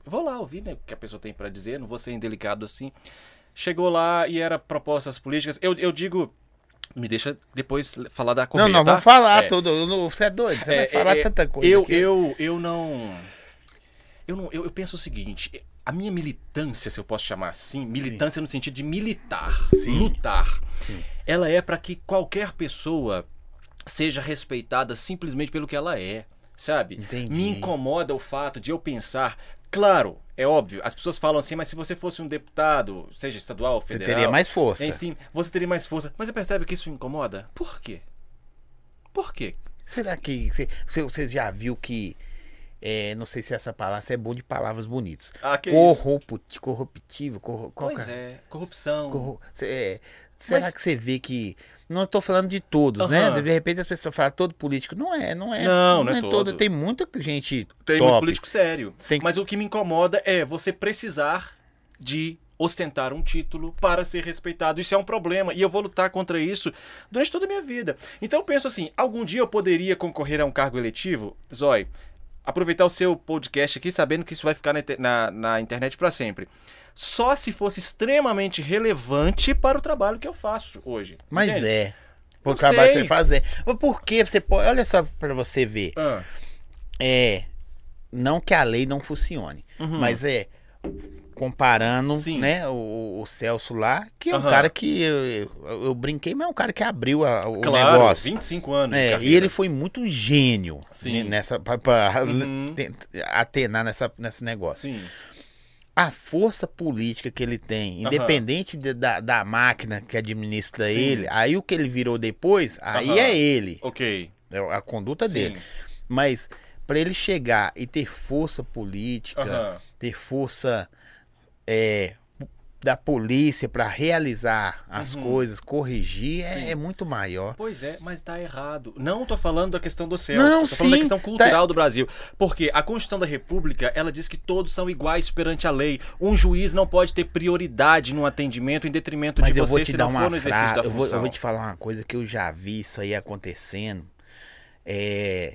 vou lá ouvir né, o que a pessoa tem pra dizer, não vou ser indelicado assim. Chegou lá e era propostas políticas. Eu, eu digo. Me deixa depois falar da correia, não, não, tá? vamos falar É. tudo. Você é doido, você É, vai falar é, tanta coisa. Eu, aqui. eu, eu não. Eu não. Eu, eu penso o seguinte. A minha militância, se eu posso chamar assim, militância no sentido de militar, Sim. lutar, Sim. ela é para que qualquer pessoa seja respeitada simplesmente pelo que ela é, sabe? Entendi. Me incomoda o fato de eu pensar, claro, é óbvio, as pessoas falam assim, mas se você fosse um deputado, seja estadual, Você federal, teria mais força. enfim, você teria mais força. Mas você percebe que isso me incomoda? Por quê? Por quê? Será que você, você- você já viu que. É, não sei se essa palavra é boa de palavras bonitas. Ah, que Corrupt, corruptivo, corru, qual Pois que é, corrupção. corru- é, será Mas- que você vê que. Não estou falando de todos, né? Aham. De repente as pessoas falam todo político. Não é, não é. Não, não é todo. Tem muita gente Tem top. muito político sério. Tem- Mas o que me incomoda é você precisar de ostentar um título para ser respeitado. Isso é um problema e eu vou lutar contra isso durante toda a minha vida. Então eu penso assim, algum dia eu poderia concorrer a um cargo eletivo? Zói, aproveitar o seu podcast aqui sabendo que isso vai ficar na, na- na internet para sempre. Só se fosse extremamente relevante para o trabalho que eu faço hoje. Mas entende? é. Por Eu trabalho que sei. você fazer. Mas por que você pode. Olha só pra você ver. Ah, É. Não que a lei não funcione. Mas é. Comparando, Uhum. Sim. né, o, o Celso lá, que é um Aham. cara que eu, eu- eu brinquei, mas é um cara que abriu a- o claro, negócio. 25 anos. É, e ele foi muito gênio Sim. nessa pra, pra Uhum. atenar nessa, nesse negócio. Sim. a força política que ele tem, independente de- da, da máquina que administra Sim. ele, aí o que ele virou depois, aí é ele, Ok. é a conduta dele. Mas para ele chegar e ter força política, ter força é, da polícia para realizar as Uhum. coisas, corrigir, é, é muito maior. Pois é, mas tá errado. Não tô falando da questão do céu, Não, tô falando da questão tá- cultural do Brasil. Porque a Constituição da República, ela diz que todos são iguais perante a lei. Um juiz não pode ter prioridade no atendimento em detrimento Mas de eu você vou te se dar uma no exercício frase, da eu vou, eu vou te falar uma coisa que eu já vi isso aí acontecendo. É,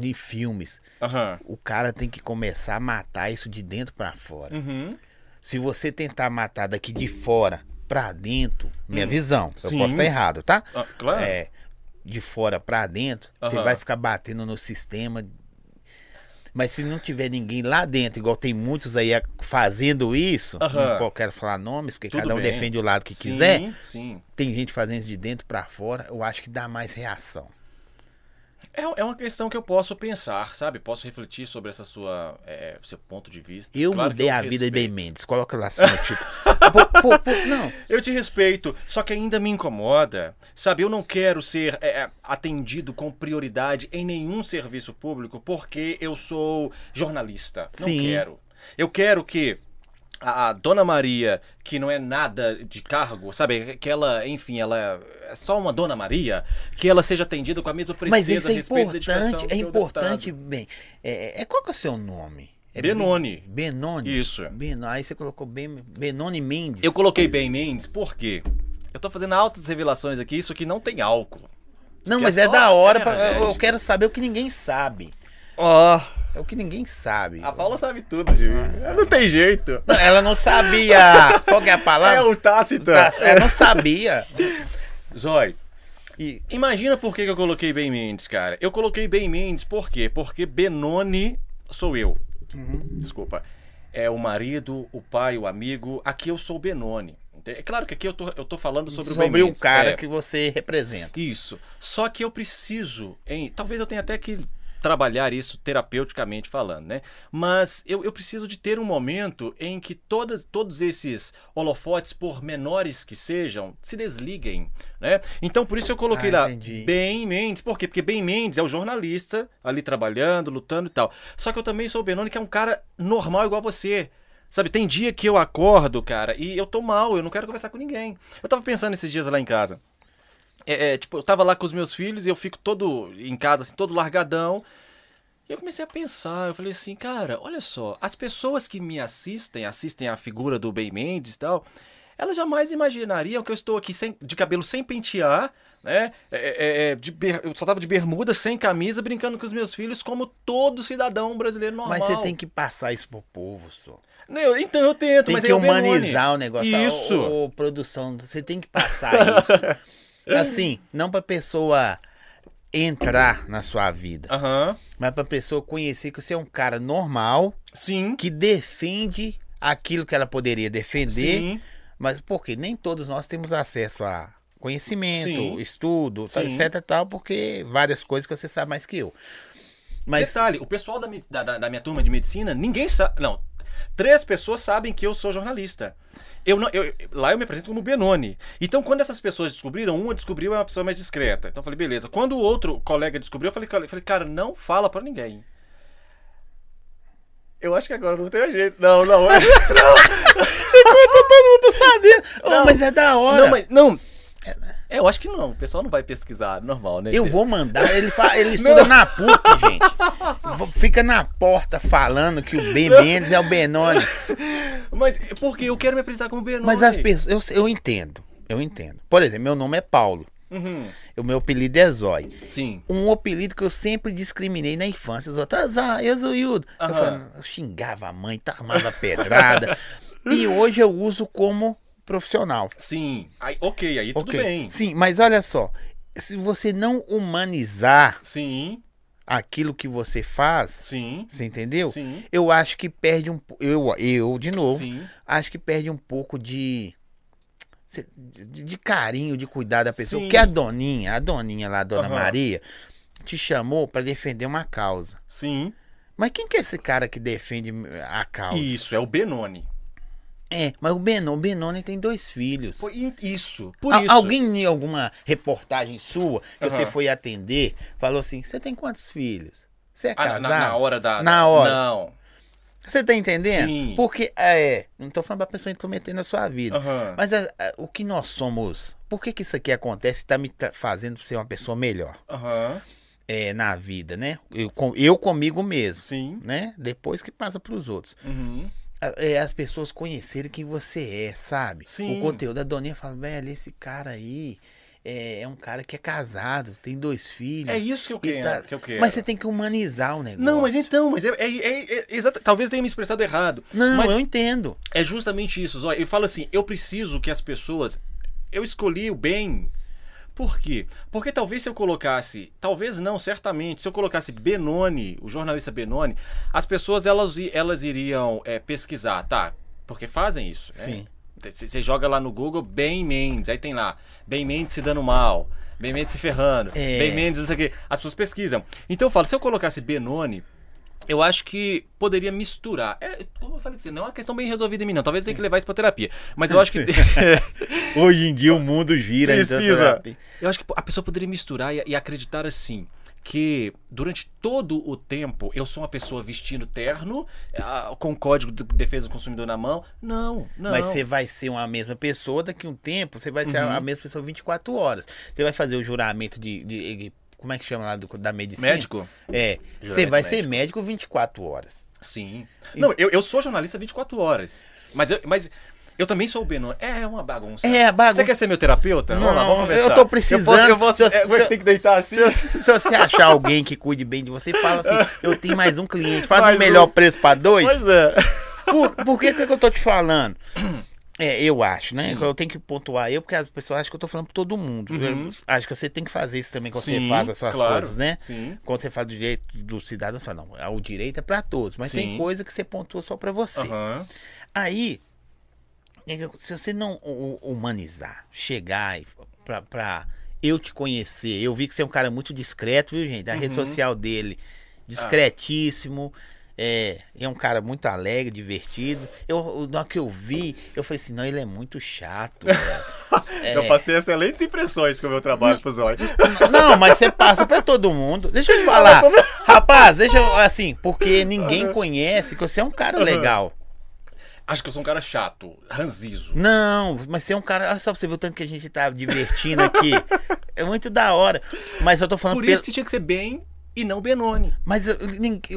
em filmes, Aham. o cara tem que começar a matar isso de dentro para fora. Uhum. Se você tentar matar daqui de fora para dentro, minha Hum. visão, eu Sim. posso estar errado, tá? Ah, claro. É, de fora para dentro, você Aham. vai ficar batendo no sistema. Mas se não tiver ninguém lá dentro, igual tem muitos aí fazendo isso, Aham. não po- quero falar nomes, porque Tudo cada um bem. defende o lado que sim, quiser. Sim. Tem gente fazendo isso de dentro para fora, eu acho que dá mais reação. É, é uma questão que eu posso pensar, sabe? Posso refletir sobre essa sua, é, seu ponto de vista. Eu Claro mudei eu a vida de Ben respeito. Mendes, coloca lá assim título. Pô, pô, pô, não, Eu te respeito, só que ainda me incomoda. Sabe, eu não quero ser é, é, atendido com prioridade em nenhum serviço público porque eu sou jornalista. Não Sim. quero. Eu quero que a, a Dona Maria, que não é nada de cargo, sabe, que ela, enfim, ela é só uma Dona Maria, que ela seja atendida com a mesma presteza mas isso é importante, é importante, deputado. bem. É, é- qual que é o seu nome? É Benoni. Ben- Benoni. Isso. Ben- aí você colocou ben, Benoni Mendes. Eu coloquei bem Mendes, por quê? Eu tô fazendo altas revelações aqui, isso aqui não tem álcool. Não, mas é é da hora. é pra- eu, quero saber o que ninguém sabe. Ó, É o que ninguém sabe. a Paula sabe tudo, Jimmy. Não tem jeito. Não, Ela não sabia. Qual que é a É palavra? o Tácita. Tá, Ela não sabia. Zói, E, imagina por que eu coloquei Ben Mendes, cara. Eu coloquei Ben Mendes por quê? Porque Benoni sou eu. Desculpa. É o marido, o pai, o amigo. Aqui eu sou Benoni. É claro que aqui eu tô, eu tô falando sobre, o Ben sobre o cara É. que você representa. Isso. Só que eu preciso, em, talvez eu tenha até que trabalhar isso terapeuticamente falando, né? Mas eu, eu preciso de ter um momento em que todas, todos esses holofotes, por menores que sejam, se desliguem, né? Então por isso eu coloquei Ah, lá entendi. Ben Mendes. Por quê? Porque Ben Mendes é o jornalista ali trabalhando, lutando e tal. Só que eu também sou o Benoni, que é um cara normal igual você. Sabe, tem dia que eu acordo, cara, e eu tô mal, eu não quero conversar com ninguém. Eu tava pensando esses dias lá em casa. É, é, tipo, eu tava lá com os meus filhos e eu fico todo em casa, assim, todo largadão. E eu comecei a pensar, eu falei assim, cara, olha só, as pessoas que me assistem, assistem a figura do Ben Mendes e tal, elas jamais imaginariam que eu estou aqui sem, de cabelo sem pentear, né? É, é, é, de ber- eu só tava de bermuda, sem camisa, brincando com os meus filhos, como todo cidadão brasileiro normal. Mas você tem que passar isso pro povo, só. Não, então eu tento, Tem mas que é humanizar o negócio. Isso. Ô, ô, produção, você tem que passar isso. assim, não pra pessoa entrar na sua vida, Aham, mas pra pessoa conhecer que você é um cara normal, sim, que defende aquilo que ela poderia defender, sim, mas porque nem todos nós temos acesso a conhecimento, Sim. estudo, tal, Sim. etc e tal, porque várias coisas que você sabe mais que eu. Mas Detalhe, o pessoal da, da- da- da minha turma de medicina, ninguém sabe. Não, três pessoas sabem que eu sou jornalista. Eu não, eu- lá eu me apresento como Benoni. Então, quando essas pessoas descobriram, uma descobriu é uma pessoa mais discreta. Então eu falei, beleza. Quando o outro colega descobriu, eu falei, eu falei cara, não fala pra ninguém. Eu acho que agora não tem jeito. Não, não. É, todo mundo sabia. Não. mas é da hora. não, mas. Não. É, eu acho que não. O pessoal não vai pesquisar, normal, né? Eu vou mandar, ele, fa... ele estuda na PUC, gente. Fica na porta falando que o Ben Mendes é o Benoni. Mas porque eu quero me apresentar como Benoni. Mas as pessoas, eu, eu entendo, eu entendo. Por exemplo, meu nome é Paulo, Uhum. o meu apelido é Zói. Sim. Um apelido que eu sempre discriminei na infância. Os outros, ah, eu zoiudo. Eu, Aham. falava, eu xingava a mãe, armava pedrada. e hoje eu uso como profissional. Sim. Aí, ok, aí tudo Ok. bem. Sim, mas olha só. Se você não humanizar Sim, aquilo que você faz, sim, você entendeu? sim, Eu acho que perde um eu eu de novo, sim. acho que perde um pouco de de, de carinho, de cuidar da pessoa. Sim. Porque a doninha, a doninha lá, a dona Aham. Maria, te chamou para defender uma causa. Sim. Mas quem que é esse cara que defende a causa? Isso, é o Benoni. É, mas o Benoni, o Benoni tem dois filhos. Isso. Por Al- isso. Alguém em alguma reportagem sua que você Aham. foi atender falou assim: você tem quantos filhos? Você é Ah, na- casado? na, na hora da. Na hora. Não. Você tá entendendo? Sim. Porque, é, não tô falando pra pessoa intrometer na sua vida. Aham. Mas a- a- o que nós somos, por que que isso aqui acontece e tá me fazendo ser uma pessoa melhor Aham. é, na vida, né? Eu, eu comigo mesmo, Sim. né? Depois que passa pros outros. Uhum. É as pessoas conhecerem quem você é, sabe? Sim. O conteúdo da Doninha fala, velho, esse cara aí é, é um cara que é casado, tem dois filhos. É isso que eu quero. tá- que eu quero. Mas você tem que humanizar o negócio. Não, mas então, mas é, é, é- é talvez eu tenha me expressado errado. Não, mas eu entendo. é justamente isso. Zóia. Eu falo assim, eu preciso que as pessoas. Eu escolhi o bem. Por quê? Porque talvez se eu colocasse, talvez não, certamente, se eu colocasse Benoni, o jornalista Benoni, as pessoas elas, elas iriam é, pesquisar, tá? Porque fazem isso. né? Sim. Você você joga lá no Google Ben Mendes, aí tem lá, Ben Mendes se dando mal, Ben Mendes se ferrando, É. Ben Mendes não sei o quê. As pessoas pesquisam. Então eu falo, se eu colocasse Benoni, eu acho que poderia misturar. É, como eu falei, assim, não é uma questão bem resolvida em mim, não. Talvez eu tenha que levar isso pra terapia. Mas eu acho que. Hoje em dia o mundo gira. Precisa. eu acho que a pessoa poderia misturar e, e acreditar assim. Que durante todo o tempo eu sou uma pessoa vestindo terno, ah, com o código de defesa do consumidor na mão. Não, não. Mas você vai ser uma mesma pessoa, daqui a um tempo você vai ser a- Uhum. a mesma pessoa 24 horas. Você vai fazer o juramento de. de- como é que chama lá do- da medicina? Médico? É. Você vai ser médico. médico 24 horas. Sim. Não, eu, eu sou jornalista 24 horas. Mas eu, mas eu também sou o Benoni. É uma bagunça. É, bagunça. Você quer ser meu terapeuta? vamos lá, vamos conversar. eu tô precisando. Eu posso, eu posso, Se- é, se- tem que deitar assim. Se, se você achar alguém que cuide bem de você, fala assim: eu tenho mais um cliente, faz Mais o melhor um. preço pra dois. Pois é. Por, por que, que eu tô te falando? É, eu acho, né? Sim. Eu tenho que pontuar eu, porque as pessoas acham que eu tô falando pra todo mundo. Uhum. Acho que você tem que fazer isso também quando você Sim, faz as suas claro. coisas, né? Sim. Quando você faz do direito dos cidadãos, você fala, não, o direito é pra todos, mas tem Sim. coisa que você pontua só pra você. Aham. Aí, se você não hu- humanizar, chegar e pra, pra eu te conhecer, eu vi que você é um cara muito discreto, viu, gente? A rede Uhum. social dele, discretíssimo. É, é um cara muito alegre, divertido. Eu, na hora que eu vi, eu falei assim, não, ele é muito chato. É. Eu passei excelentes impressões com o meu trabalho pro Zóio. Não, mas você passa pra todo mundo. Deixa eu te falar. Rapaz, deixa eu, assim, porque ninguém conhece que você é um cara legal. Acho que eu sou um cara chato, ranzizo. Não, mas você é um cara. Olha só pra você ver o tanto que a gente tá divertindo aqui. É muito da hora. Mas eu tô falando. Por pelo- isso que tinha que ser bem e não Benoni. Mas eu,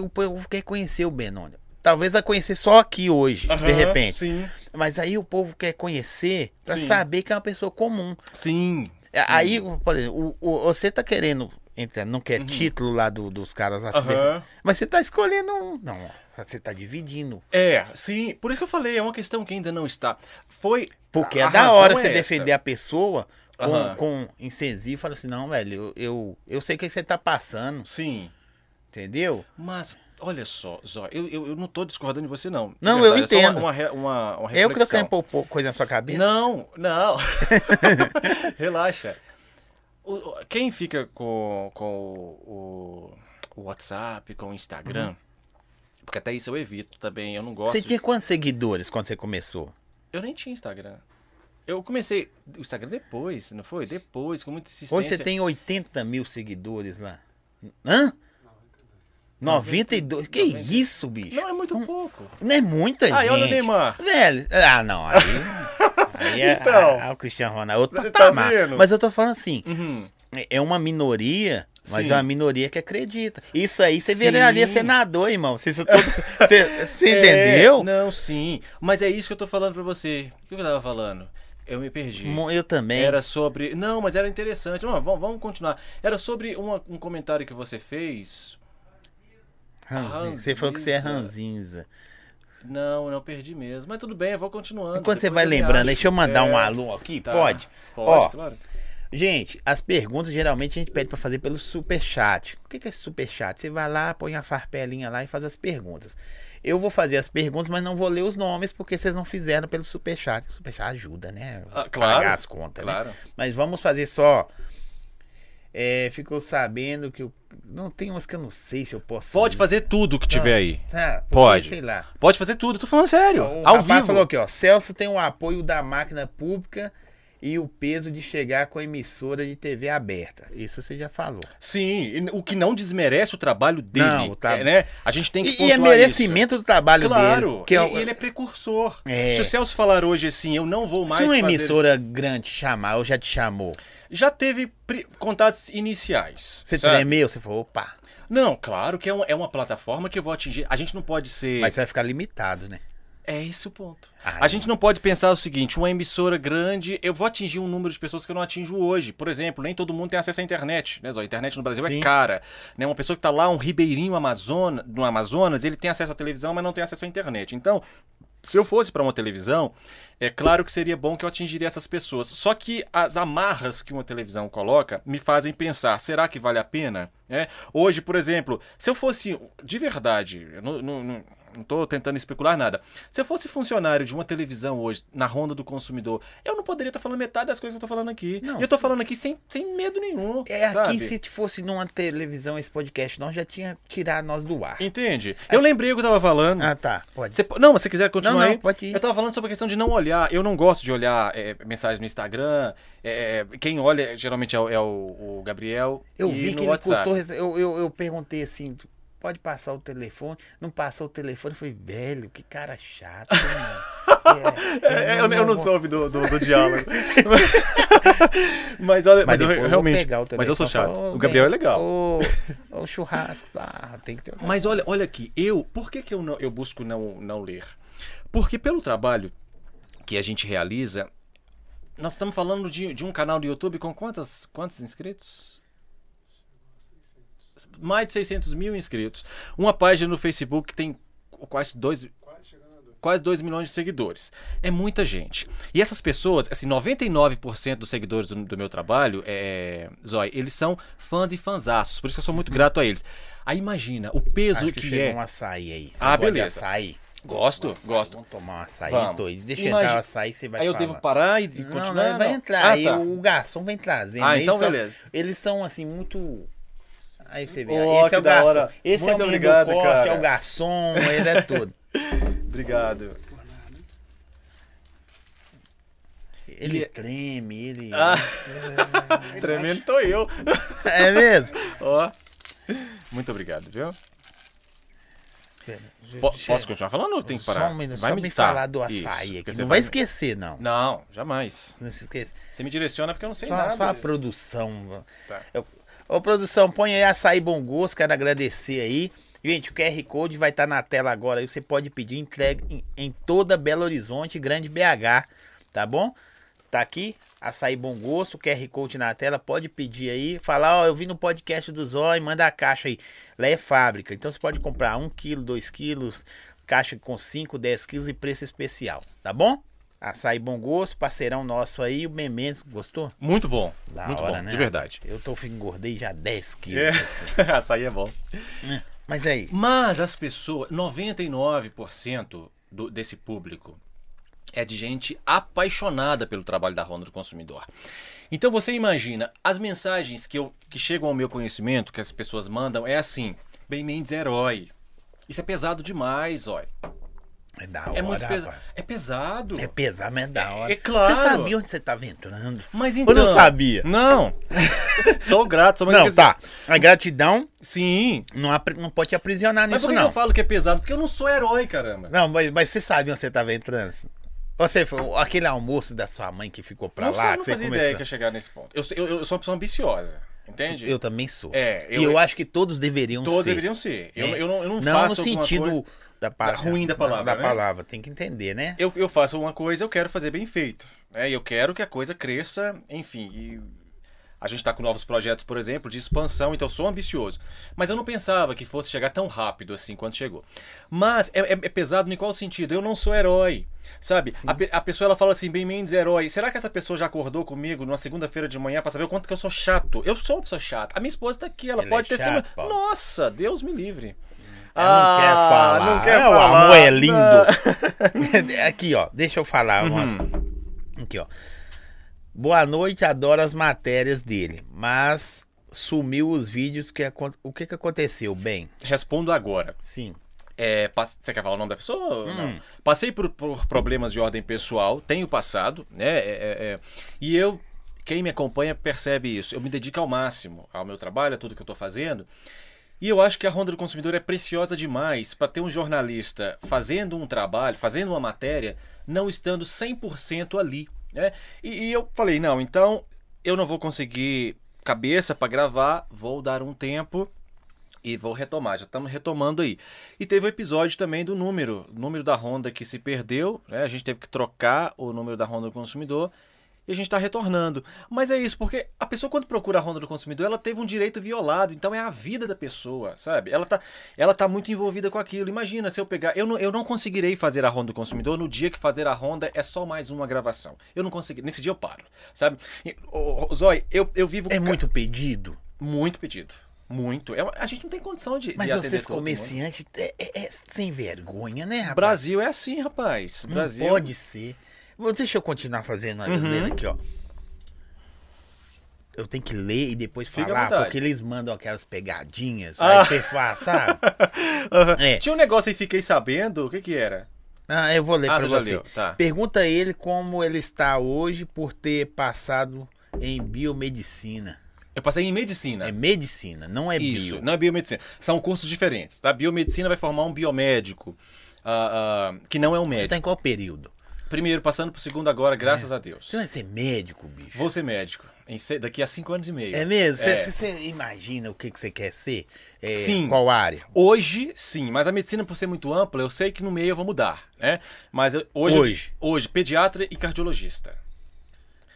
o povo quer conhecer o Benoni. Talvez vai conhecer só aqui hoje, de repente. Sim. Mas aí o povo quer conhecer pra Sim. saber que é uma pessoa comum. Sim. É, Aí, por exemplo, o, o- você tá querendo. Não quer Uhum. título lá do- dos caras lá. defender. Mas você tá escolhendo um. Não, você tá dividindo. É, sim. Por isso que eu falei, é uma questão que ainda não está. Foi. Porque a é da hora é você esta. defender a pessoa com, Aham. com e falar assim, não, velho, eu, eu, eu sei o que você tá passando, Sim. entendeu? Mas, olha só, Zó, eu, eu, eu não tô discordando de você, não. Não, verdade, eu é uma- entendo. Uma, re- uma, uma Eu que tô reflexão. querendo coisa na sua cabeça. Não, não. Relaxa. O- quem fica com, com o, o WhatsApp, com o Instagram, porque até isso eu evito também, eu não gosto. Você de- tinha quantos seguidores quando você começou? Eu nem tinha Instagram. Eu comecei o Instagram depois, não foi? Depois, com muita insistência. Hoje você tem 80 mil seguidores lá. Hã? 92? Que isso, bicho? Não, é muito pouco. Não é muita Ah, gente. olha o Neymar. Velho, ah, não, aí... aí é, Então. ah, o Cristiano Ronaldo é outro tá patamar. vendo? Mas eu tô falando assim, Uhum. é uma minoria, mas Sim. é uma minoria que acredita. Isso aí você Sim. viraria senador, irmão. Você, você, você É, entendeu? não, sim. Mas é isso que eu tô falando pra você. O que eu tava falando? Eu me perdi. Eu também. Era sobre. Não, mas era interessante. Não, vamos, vamos continuar. Era sobre uma- um comentário que você fez. Ranzinza. Você falou que você é Ranzinza. Não, não perdi mesmo. Mas tudo bem, eu vou continuando. Enquanto você vai lembrando, acho. deixa eu mandar um É, alô aqui, tá. pode? Pode, Ó, claro. Gente, as perguntas geralmente a gente pede pra fazer pelo superchat. O que é superchat? Você vai lá, põe a farpelinha lá e faz as perguntas. Eu vou fazer as perguntas, mas não vou ler os nomes porque vocês não fizeram pelo superchat. O superchat ajuda, né? Ah, claro, Pagar as contas, né? Claro. Mas vamos fazer só é, ficou sabendo que eu. Não tem umas que eu não sei se eu posso. Pode ler. fazer tudo que tiver aí. Tá, porque, Pode. Sei lá. Pode fazer tudo, tô falando sério. O ao vivo. falou aqui, ó. Celso tem o apoio da máquina pública e o peso de chegar com a emissora de TV aberta. Isso você já falou. Sim, o que não desmerece o trabalho dele. Não, é, né? A gente tem que E, e é merecimento do trabalho isso. Claro, dele. Que é, ele é precursor. É. Se o Celso falar hoje assim, eu não vou mais se uma emissora grande chamar, ou já te chamou, Já teve contatos iniciais. você sabe? tremeu, você falou, opa, Não, claro que é, um- é uma plataforma que eu vou atingir. A gente não pode ser. mas você vai ficar limitado, né? É esse o ponto. Ai. A gente não pode pensar o seguinte: uma emissora grande, eu vou atingir um número de pessoas que eu não atinjo hoje. Por exemplo, nem todo mundo tem acesso à internet. Né? A internet no Brasil Sim. é cara. Né? Uma pessoa que está lá, um ribeirinho Amazona, no Amazonas, ele tem acesso à televisão, mas não tem acesso à internet. Então, se eu fosse para uma televisão, é claro que seria bom que eu atingiria essas pessoas. Só que as amarras que uma televisão coloca me fazem pensar: será que vale a pena? É? Hoje, por exemplo, se eu fosse de verdade, não, não, não, não tô tentando especular nada. Se eu fosse funcionário de uma televisão hoje, na ronda do consumidor, eu não poderia estar falando metade das coisas que eu tô falando aqui. Não, e eu tô sim. falando aqui sem, sem medo nenhum. É aqui, sabe? se fosse numa televisão esse podcast, nós já tinha tirado nós do ar. Entende? Eu lembrei o que eu tava falando. Ah, tá, pode. Você po- não, mas se quiser continuar Não, não, aí. pode ir. Eu tava falando sobre a questão de não olhar. Eu não gosto de olhar é, mensagem no Instagram. é, quem olha geralmente é, o, é o- o Gabriel. Eu vi que ele WhatsApp. custou. Eu, eu, eu perguntei assim: pode passar o telefone? Não passou o telefone. Falei, velho, que cara chato. mano. É, É, eu, eu não soube do, do, do diálogo. mas olha, Mas, mas, eu realmente. o mas eu sou e falar, chato. "Ô, o Gabriel é legal. Ô, ô, churrasco. Ah, tem que ter. Mas olha, olha aqui, eu, por que, que eu, não, eu busco não, não ler? Porque pelo trabalho que a gente realiza, nós estamos falando de, de um canal do YouTube com quantas, quantos inscritos? Mais de 600 mil inscritos. Uma página no Facebook que tem quase 2 quase 2 milhões de seguidores. É muita gente. E essas pessoas, assim, 99% dos seguidores do, do meu trabalho, é, Zói, eles são fãs e fãzaços. Por isso que eu sou muito grato a eles. Aí imagina o peso Acho que, que, é. um açaí aí. Você Ah, beleza. Açaí? Gosto, Açaí, gosto. Vamos tomar um açaí, Vamos. Deixa Imagina- entrar o açaí que você vai Aí eu falar. devo parar e Não, continuar? não, vai Não. entrar. Ah, aí tá. o garçom vem trazendo. Ah, Eles então são- beleza. Eles são assim, muito. Aí você vê. Ó, esse é o garçom. hora. Esse Muito é o obrigado, cara. é o garçom, ele é tudo. Obrigado. Ele E- treme, ele. Ah. É, Tremendo tô eu. É mesmo? Ó. Muito obrigado, viu? Po- posso continuar falando ou tem que parar? Só um minuto, Vai só me falar do Isso, açaí porque aqui. você Não vai me- esquecer, não. Não, jamais. Não se esqueça. Você me direciona porque eu não sei Só, nada. só a produção. Tá. Eu- Ô, produção, põe aí açaí bom gosto, quero agradecer aí. Gente, o QR Code vai estar na tela agora. Você pode pedir entrega em, em toda Belo Horizonte, Grande BH, tá bom? Tá aqui, açaí bom gosto, QR Code na tela, pode pedir aí. Falar, ó, eu vi no podcast do Zói, manda a caixa aí. Lá é fábrica, então você pode comprar 1 kg, 2 quilos, caixa com 5, 10 quilos e preço especial, tá bom? Açaí bom gosto, parceirão nosso aí, o Mementos, gostou? Muito bom. Da muito hora, bom, né? de verdade. Eu tô engordei já 10 quilos. É. Açaí é bom. Mas aí, Mas as pessoas, 99% do, desse público é de gente apaixonada pelo trabalho da Ronda do Consumidor. Então você imagina, as mensagens que, eu, que chegam ao meu conhecimento, que as pessoas mandam, é assim: Ben Mendes é herói. Isso é pesado demais, ó. É da hora, É muito pesado. rapaz. É pesado. É pesado, mas é da hora. É claro. Você sabia onde você tava entrando? Mas então. não sabia? Não. sou grato, sou mais Não, tá. A gratidão Sim. não, não pode te aprisionar Mas nisso, por que não. eu falo que é pesado? Porque eu não sou herói, caramba. Não, mas, mas você sabia onde você tava entrando? Você foi aquele almoço da sua mãe que ficou pra não lá, que não você fazia começou. ideia que ia chegar nesse ponto. Eu, eu, eu sou uma pessoa ambiciosa, entende? Eu também sou. É, e eu acho que todos deveriam Todos ser. deveriam ser. Eu, É. eu não, eu não, Não faço no sentido coisa- da, pa- da ruim da palavra, Da né? palavra, tem que entender, né? Eu, eu faço uma coisa, eu quero fazer bem feito. Né? Eu quero que a coisa cresça, enfim. E a gente está com novos projetos, por exemplo, de expansão, então eu sou ambicioso. Mas eu não pensava que fosse chegar tão rápido assim quando chegou. Mas é, é- é pesado em qual sentido? Eu não sou herói. Sabe? A, a pessoa ela fala assim, bem Mendes é herói. Será que essa pessoa já acordou comigo numa segunda-feira de manhã para saber o quanto que eu sou chato? Eu sou uma pessoa chata. A minha esposa tá aqui, ela Ele pode é ter chato, sido. Nossa, Deus me livre. Ela não quer Ah, falar. Não quer É, o falar. amor é lindo. Aqui, ó. Deixa eu falar umas Uhum. Aqui, ó. Boa noite, adoro as matérias dele, mas sumiu os vídeos. Que, o que, que aconteceu, bem? Respondo agora. Sim. É, Você quer falar o nome da pessoa? Hum. Não. Passei por, por problemas de ordem pessoal, tenho passado, né? é, é, é, e eu, quem me acompanha percebe isso. Eu me dedico ao máximo ao meu trabalho, a tudo que eu estou fazendo. E eu acho que a Ronda do Consumidor é preciosa demais para ter um jornalista fazendo um trabalho, fazendo uma matéria, não estando 100% ali. Né? E, e eu falei, não, então eu não vou conseguir cabeça para gravar, vou dar um tempo e vou retomar, já estamos retomando aí. E teve o episódio também do número, número da Honda que se perdeu, né? A gente teve que trocar o número da Honda do consumidor e a gente está retornando. Mas é isso, porque a pessoa quando procura a Honda do consumidor, ela teve um direito violado, então é a vida da pessoa, sabe? Ela tá, ela tá muito envolvida com aquilo. Imagina se eu pegar, eu não, eu não conseguirei fazer a Honda do consumidor no dia que fazer a Honda é só mais uma gravação. Eu não consegui, nesse dia eu paro, sabe? E, Zói, eu, eu vivo É muito pedido. muito pedido. Muito. É a gente não tem condição de, Mas de vocês comerciantes é, é- é sem vergonha, né, rapaz? Brasil é assim, rapaz. Não Brasil. pode ser. Deixa eu continuar fazendo a Uhum. aqui, ó. Eu tenho que ler e depois Fica falar, porque eles mandam aquelas pegadinhas. Ah. Aí você faz, sabe? Aham. É. Tinha um negócio aí, fiquei sabendo. O que que era? Ah, eu vou ler Ah, pra você você. tá. Pergunta a ele como ele está hoje por ter passado em biomedicina. Eu passei em medicina. É medicina, não é Isso, bio. não é biomedicina. São cursos diferentes, tá? Biomedicina vai formar um biomédico, ah, ah, que não é um Você médico. tá em qual período? Primeiro, passando pro segundo agora, graças a Deus. Você vai ser médico, bicho. Vou ser médico. em se- daqui a cinco anos e meio. É mesmo? Você É. imagina o que que você quer ser? É, Sim. Qual área? Hoje, sim, mas a medicina, por ser muito ampla, eu sei que no meio eu vou mudar, né? Mas eu- hoje, Hoje. hoje pediatra e cardiologista.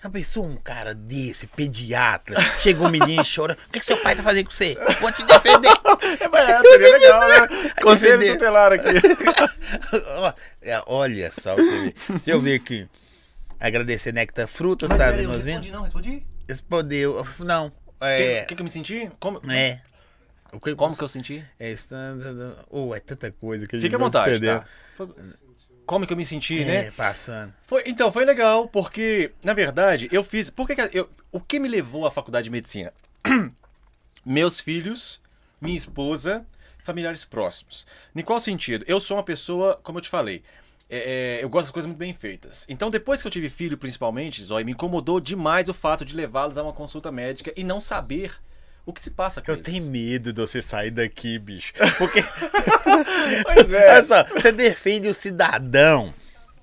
Já pensou um cara desse, pediatra, chegou um menino e chora, o que, que seu pai tá fazendo com você? Vou te defender. É, seria legal, né? Conselho tutelar aqui. É, Olha só, pra você ver. Deixa eu ver aqui. Agradecer Nectar Frutas, Mas tá peraí, eu nos respondi, vendo? não, respondi. Respondeu. Não. O É. que, que, que eu me senti? Como, É. O que, como que eu senti? É, oh, é tanta coisa que a gente Fica à não vontade, perdeu. tá? Como que eu me senti, É, né? passando. Foi, então, foi legal, porque, na verdade, eu fiz. Por que que eu, o que me levou à faculdade de medicina? Meus filhos, minha esposa, familiares próximos. Em qual sentido? Eu sou uma pessoa, como eu te falei, é, é, eu gosto das coisas muito bem feitas. Então, depois que eu tive filho, principalmente, Zói, me incomodou demais o fato de levá-los a uma consulta médica e não saber o que se passa com Eu eles. tenho medo de você sair daqui, bicho. Porque. Pois é. Olha só, você defende o cidadão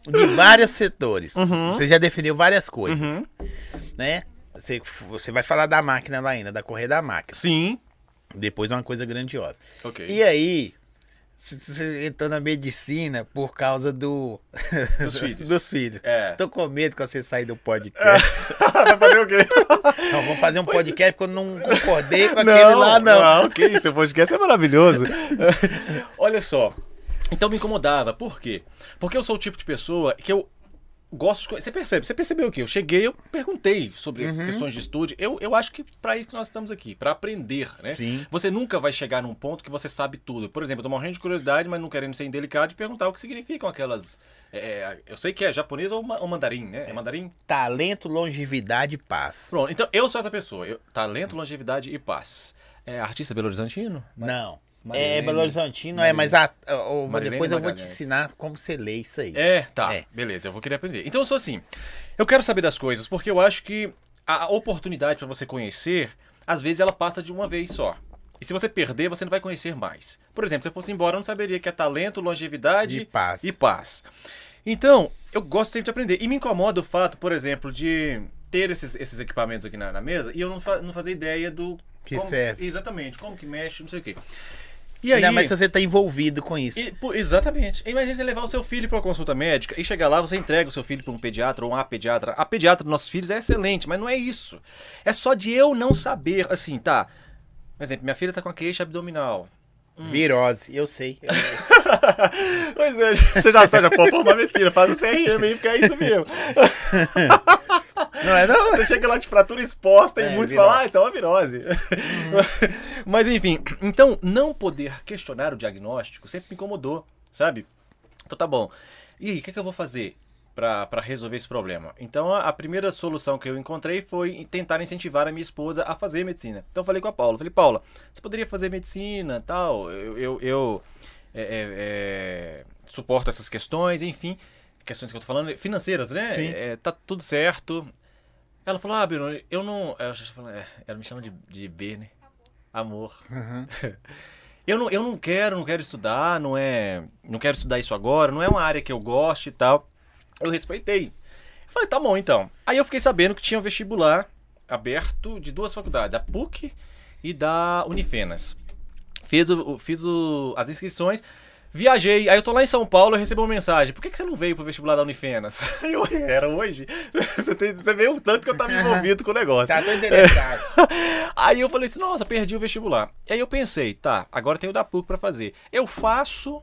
de vários setores. Uhum. Você já definiu várias coisas. Né? Você, você vai falar da máquina lá ainda, da correia da máquina. Sim. Depois é uma coisa grandiosa. Ok. E aí, você entrou na medicina por causa do. Dos filhos. Dos filhos. É. Tô com medo que você sair do podcast. Vai fazer o quê? não, vou fazer um podcast porque eu não concordei com aquele lá, não. Não, que isso, seu podcast é maravilhoso. Olha só. Então me incomodava. Por quê? Porque eu sou o tipo de pessoa que eu gosto de. Você percebe? Você percebeu o quê? Eu cheguei, eu perguntei sobre Uhum. essas questões de estúdio. Eu, eu acho que para isso que nós estamos aqui, para aprender, né? Sim. Você nunca vai chegar num ponto que você sabe tudo. Por exemplo, eu tô morrendo de curiosidade, mas não querendo ser indelicado, de perguntar o que significam aquelas. é, eu sei que é japonês ou, ma- ou mandarim, né? É mandarim? Talento, longevidade e paz. Pronto, então eu sou essa pessoa. Eu, talento, longevidade e paz. É artista Belo Horizontino? Não. Marilene- é Belo Horizontino, é, Marilene- mas a, eu- Marilene depois eu vou te ensinar como você lê isso aí. É, tá. É. Beleza, eu vou querer aprender. Então eu sou assim. Eu quero saber das coisas porque eu acho que a a oportunidade para você conhecer, às vezes ela passa de uma vez só. E se você perder, você não vai conhecer mais. Por exemplo, se eu fosse embora, eu não saberia que é talento, longevidade E paz. E paz. Então, eu gosto sempre de aprender. E me incomoda o fato, por exemplo, de ter esses, esses equipamentos aqui na, na mesa e eu não, fa não fazer ideia do. Que como- serve. Exatamente, como que mexe, não sei o quê. E aí, Ainda mais se você tá envolvido com isso. e, pô, exatamente. Imagina você levar o seu filho para uma consulta médica e chegar lá, você entrega o seu filho para um pediatra ou uma pediatra. A pediatra dos nossos filhos é excelente, mas não é isso. É só de eu não saber, assim, tá. Por exemplo, minha filha tá com a queixa abdominal. Virose, eu sei. Eu- pois é, você já sabe, já pode formar medicina, faz o CRM aí, porque é isso mesmo. Não é não? Você chega lá de fratura exposta É, e muitos virose. falam, ah, isso é uma virose. Mas enfim, então não poder questionar o diagnóstico sempre me incomodou, sabe? Então tá bom. E aí, o que, que eu vou fazer? para resolver esse problema. Então a, a, primeira solução que eu encontrei foi tentar incentivar a minha esposa a fazer medicina. Então eu falei com a Paula, falei, Paula, você poderia fazer medicina, tal, eu, eu, eu é, é, é, suporto essas questões, enfim, questões que eu tô falando, financeiras, né? Sim. É, tá tudo certo. Ela falou, ah, Bruno, eu não... É, ela me chama de, de B, né? Amor. Uhum. eu, não, eu não quero, não quero estudar, não é... Não quero estudar isso agora, não é uma área que eu goste e tal. Eu respeitei. Eu falei, tá bom então. Aí eu fiquei sabendo que tinha um vestibular aberto de duas faculdades, a PUC e da Unifenas. Fiz, o, fiz o, as inscrições, viajei, aí eu tô lá em São Paulo e recebo uma mensagem. Por que, que você não veio pro vestibular da Unifenas? Eu, era hoje? Você, tem, você vê o tanto que eu tava envolvido com o negócio. Tá, tô interessado. aí eu falei assim, nossa, perdi o vestibular. Aí eu pensei, tá, agora tem o da PUC pra fazer. Eu faço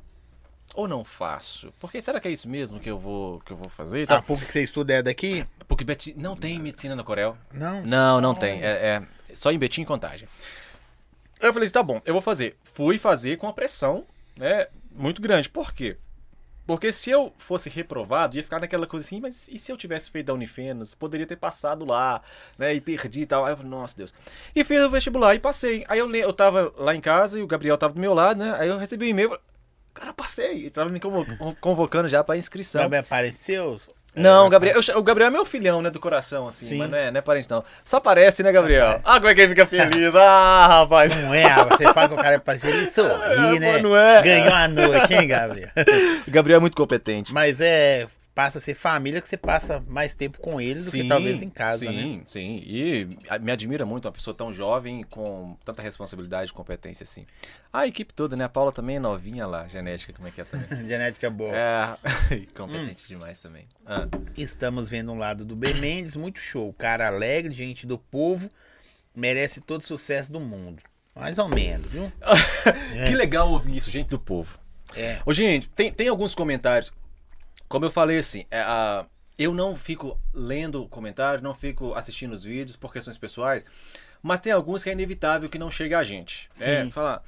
ou não faço? Porque será que é isso mesmo que eu vou, que eu vou fazer? Então, a PUC que você estuda é daqui? PUC Betim não tem medicina no Corel. Não? Não, não tem. É, é só em Betim e Contagem. Aí eu falei assim, tá bom, eu vou fazer. Fui fazer com a pressão, né, muito grande. Por quê? Porque se eu fosse reprovado, ia ficar naquela coisa assim, mas e se eu tivesse feito da Unifenas? Poderia ter passado lá, né? E perdi e tal. Aí eu falei, nossa Deus. E fiz o vestibular e passei. Aí eu, eu tava lá em casa e o Gabriel tava do meu lado, né? Aí eu recebi um e-mail. Cara, passei. Ele tava me convocando já pra inscrição. Gabriel apareceu? Não, Gabriel, eu, o Gabriel é meu filhão, né, do coração, assim, Sim. mas não é, não é parente, não. Só parece, né, Gabriel? Ah, como é que ele fica feliz? Ah, rapaz. Não é, você fala que o cara é parecido, ele sorri, né? Não é. Ganhou a noite, hein, Gabriel? o Gabriel é muito competente. Mas é, passa a ser família que você passa mais tempo com eles sim, do que talvez em casa, sim, né? Sim, sim. E me admira muito uma pessoa tão jovem com tanta responsabilidade e competência assim. A equipe toda, né? A Paula também é novinha lá, genética, como é que é também? genética boa. É, competente hum. demais também. Ah. Estamos vendo um lado do B Mendes, muito show. Cara alegre, gente do povo, merece todo o sucesso do mundo. Mais ou menos, viu? que é. legal ouvir isso, gente do povo. É. Ô, gente, tem, tem alguns comentários como eu falei assim, é, a, eu não fico lendo comentários, não fico assistindo os vídeos por questões pessoais, mas tem alguns que é inevitável que não chega a gente. É, Sim. É, falar.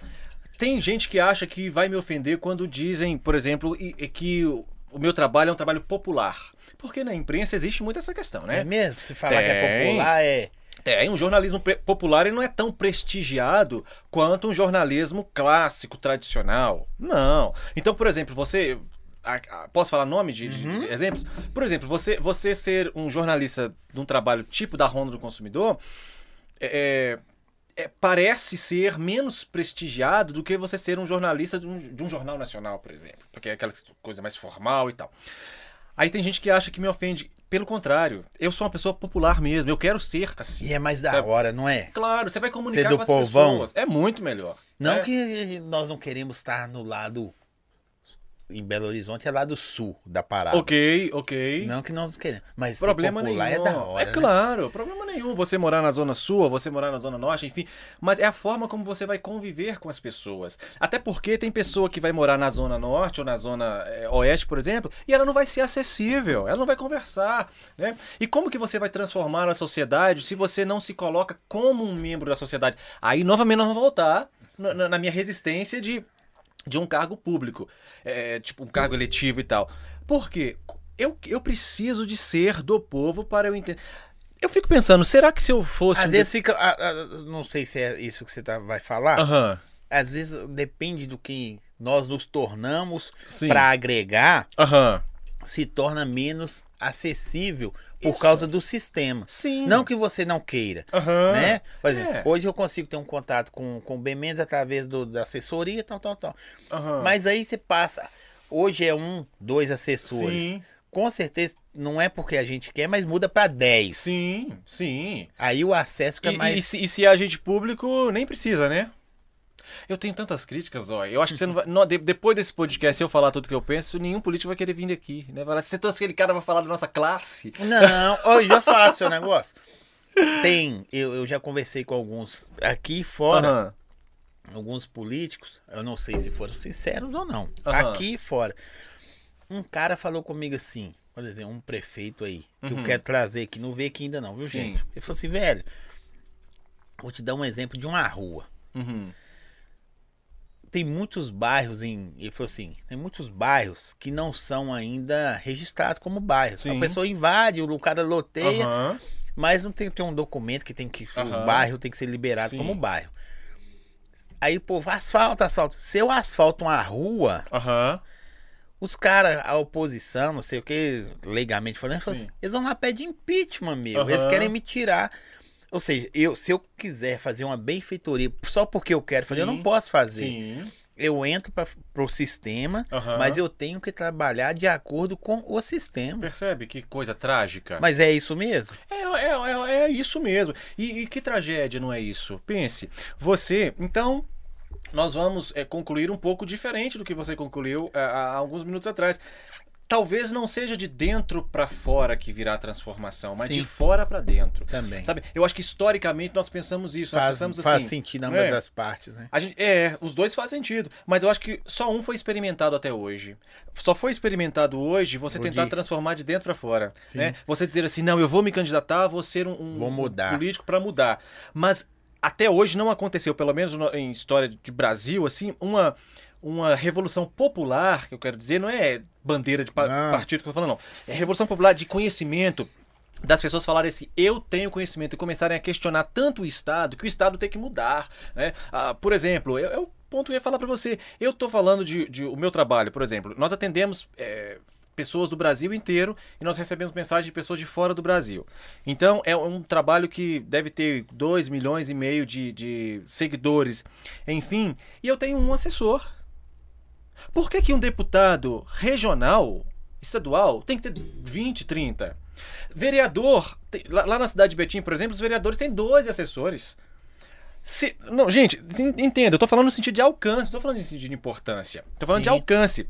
Tem gente que acha que vai me ofender quando dizem, por exemplo, que o meu trabalho é um trabalho popular. Porque na imprensa existe muito essa questão, né? É mesmo? Se falar tem. que é popular, é. É, um jornalismo popular ele não é tão prestigiado quanto um jornalismo clássico, tradicional. Não. Então, por exemplo, você Posso falar nome de, uhum. de, exemplos? Por exemplo, você, você ser um jornalista de um trabalho tipo da Ronda do Consumidor é, é, parece ser menos prestigiado do que você ser um jornalista de um, de um jornal nacional, por exemplo. Porque é aquela coisa mais formal e tal. Aí tem gente que acha que me ofende. Pelo contrário, eu sou uma pessoa popular mesmo. Eu quero ser assim. E é mais da hora, não é? Claro, você vai comunicar ser do com as povão. pessoas. É muito melhor. Não é? que nós não queremos estar no lado em Belo Horizonte é lá do sul da parada. Ok, ok. Não que nós queremos. Mas problema nenhum. é da hora. É né? claro, problema nenhum. Você morar na zona sul, você morar na zona norte, enfim. Mas é a forma como você vai conviver com as pessoas. Até porque tem pessoa que vai morar na zona norte ou na zona é, oeste, por exemplo, e ela não vai ser acessível, ela não vai conversar. Né? E como que você vai transformar a sociedade se você não se coloca como um membro da sociedade? Aí novamente nós vamos voltar na, na minha resistência de de um cargo público, é, tipo um cargo eletivo e tal. Por quê? Eu, eu preciso de ser do povo para eu entender. Eu fico pensando, será que se eu fosse. Às um vezes de... fica. A, a, não sei se é isso que você tá, vai falar. Uhum. Às vezes depende do que nós nos tornamos para agregar, uhum. se torna menos acessível por Isso. causa do sistema. Sim. Não que você não queira. Uhum. Né? Por exemplo, é. hoje eu consigo ter um contato com, com o Ben Mendes através do, da assessoria, tal, tal, tal. Uhum. Mas aí você passa. Hoje é um, dois assessores. Sim. Com certeza, não é porque a gente quer, mas muda para 10. Sim, sim. Aí o acesso fica e, mais. E se, e se é agente público, nem precisa, né? Eu tenho tantas críticas, ó. Eu acho que você não vai. Não, de, depois desse podcast, se eu falar tudo que eu penso, nenhum político vai querer vir aqui, né? Vai você trouxe aquele cara pra falar da nossa classe. Não, ó, já falar do seu negócio. Tem, eu, eu já conversei com alguns aqui fora. Uhum. Alguns políticos, eu não sei se foram sinceros ou não. Uhum. Aqui fora. Um cara falou comigo assim, por exemplo, um prefeito aí, que uhum. eu quero trazer aqui, não veio aqui ainda não, viu, Sim. gente? Ele falou assim, velho, vou te dar um exemplo de uma rua. Uhum tem muitos bairros em. Ele falou assim: tem muitos bairros que não são ainda registrados como bairros. Sim. A pessoa invade, o cara loteia, Aham. mas não tem, tem um documento que tem que. Aham. O bairro tem que ser liberado Sim. como bairro. Aí o povo, asfalto, asfalto. Se eu asfalto uma rua, Aham. os caras, a oposição, não sei o que, legalmente falando, Sim. assim, eles vão lá pedir impeachment, meu. Eles querem me tirar. Ou seja, eu, se eu quiser fazer uma benfeitoria só porque eu quero fazer, eu não Sim. posso fazer. Sim. Eu entro para pro sistema, Aham. mas eu tenho que trabalhar de acordo com o sistema. Percebe que coisa trágica? Mas é isso mesmo? É, é, é, é isso mesmo. E, e que tragédia, não é isso? Pense, você. Então, nós vamos é, concluir um pouco diferente do que você concluiu é, há alguns minutos atrás. Talvez não seja de dentro pra fora que virá a transformação, mas Sim. de fora pra dentro. Também. Sabe? Eu acho que historicamente nós pensamos isso. Nós Faz, pensamos faz assim. sentido não ambas é? as partes, né? Gente, é, os dois fazem sentido, mas eu acho que só um foi experimentado até hoje. Só foi experimentado hoje você tentar transformar de dentro pra fora, Sim. né? Você dizer assim, não, eu vou me candidatar, vou ser um, um- Vou mudar. político pra mudar. Mas até hoje não aconteceu, pelo menos no- em história de Brasil, assim, uma uma revolução popular, que eu quero dizer, não é bandeira de pa- Não. partido que eu tô falando, não. É revolução popular de conhecimento das pessoas falarem assim, eu tenho conhecimento e começarem a questionar tanto o Estado que o Estado tem que mudar. Né? Ah, por exemplo, eu- é o ponto que eu ia falar para você. Eu tô falando de, de- o meu trabalho, por exemplo. Nós atendemos é, pessoas do Brasil inteiro e nós recebemos mensagens de pessoas de fora do Brasil. Então é um trabalho que deve ter 2 milhões e meio de, de seguidores, enfim. E eu tenho um assessor. Por que, que um deputado regional, estadual, tem que ter 20, 30? Vereador, tem- lá, lá na cidade de Betim, por exemplo, os vereadores têm 12 assessores. Se- não, gente, en- entenda, eu tô falando no sentido de alcance, não tô falando no sentido de importância. Tô falando de Sim. alcance.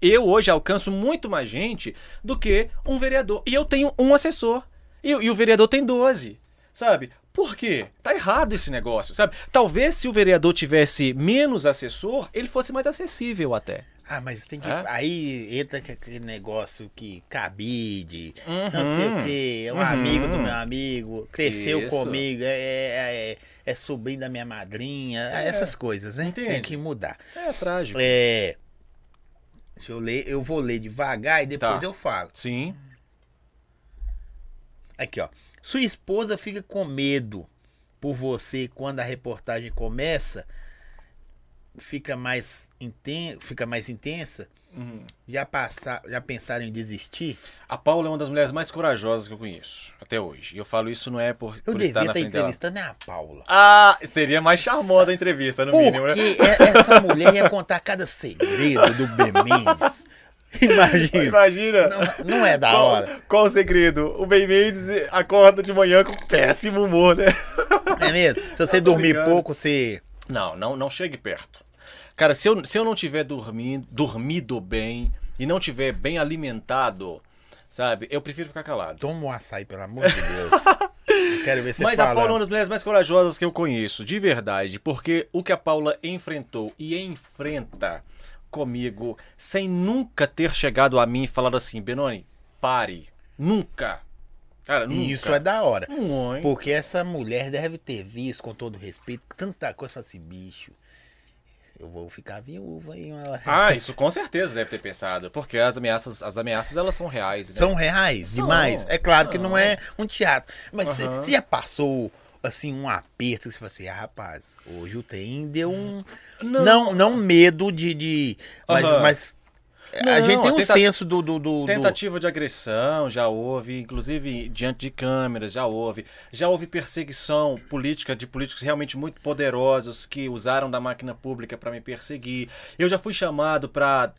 Eu hoje alcanço muito mais gente do que um vereador. E eu tenho um assessor. E, e o vereador tem 12. Sabe? Por quê? Tá errado esse negócio, sabe? Talvez se o vereador tivesse menos assessor, ele fosse mais acessível até. Ah, mas tem que. É? Aí entra que- aquele negócio que cabide, não Uhum. sei o quê, é um Uhum. amigo do meu amigo, cresceu Isso. comigo, é, é, é- é sobrinho da minha madrinha, essas coisas, né? Tem que mudar. É trágico. É. Deixa eu ler, eu vou ler devagar e depois Tá. eu falo. Sim. Aqui, ó. Sua esposa fica com medo por você quando a reportagem começa, fica mais, inten fica mais intensa. Uhum. Já, passar, já pensaram em desistir? A Paula é uma das mulheres mais corajosas que eu conheço até hoje. E eu falo isso não é por, Eu por devia estar na estar frente dela. entrevistando a Paula. Ah, seria mais charmosa a entrevista, no mínimo, né? Porque é- essa mulher ia contar cada segredo do B. Imagina. Imagina. Não, não é da Qual, hora. qual o segredo? O Ben Mendes acorda de manhã com péssimo humor, né? É mesmo? Se você tô dormir ligado. pouco, você. Não, não, não chegue perto. Cara, se eu, se eu não tiver dormindo, dormido bem e não tiver bem alimentado, sabe? Eu prefiro ficar calado. Toma um açaí, pelo amor de Deus. Eu quero ver você Mas a falando. Paula é uma das mulheres mais corajosas que eu conheço, de verdade, porque o que a Paula enfrentou e enfrenta comigo, sem nunca ter chegado a mim e falado assim, Benoni, pare. Nunca. Cara, nunca. E isso é da hora. Muito. Porque essa mulher deve ter visto, com todo respeito, tanta coisa. Fala assim, bicho, eu vou ficar viúva aí uma hora. Ah, isso com certeza deve ter pensado, porque as ameaças, as ameaças elas são reais. né? São reais demais. É claro que não é um teatro. Mas você você já passou, assim, um aperto você fala assim, ah, rapaz, hoje o TEM deu um. Não. Não, não, medo de. de mas, mas a Não, gente tem a um tenta- senso do. do, do- Tentativa de agressão já houve, inclusive diante de câmeras já houve. Já houve perseguição política de políticos realmente muito poderosos que usaram da máquina pública para me perseguir. Eu já fui chamado para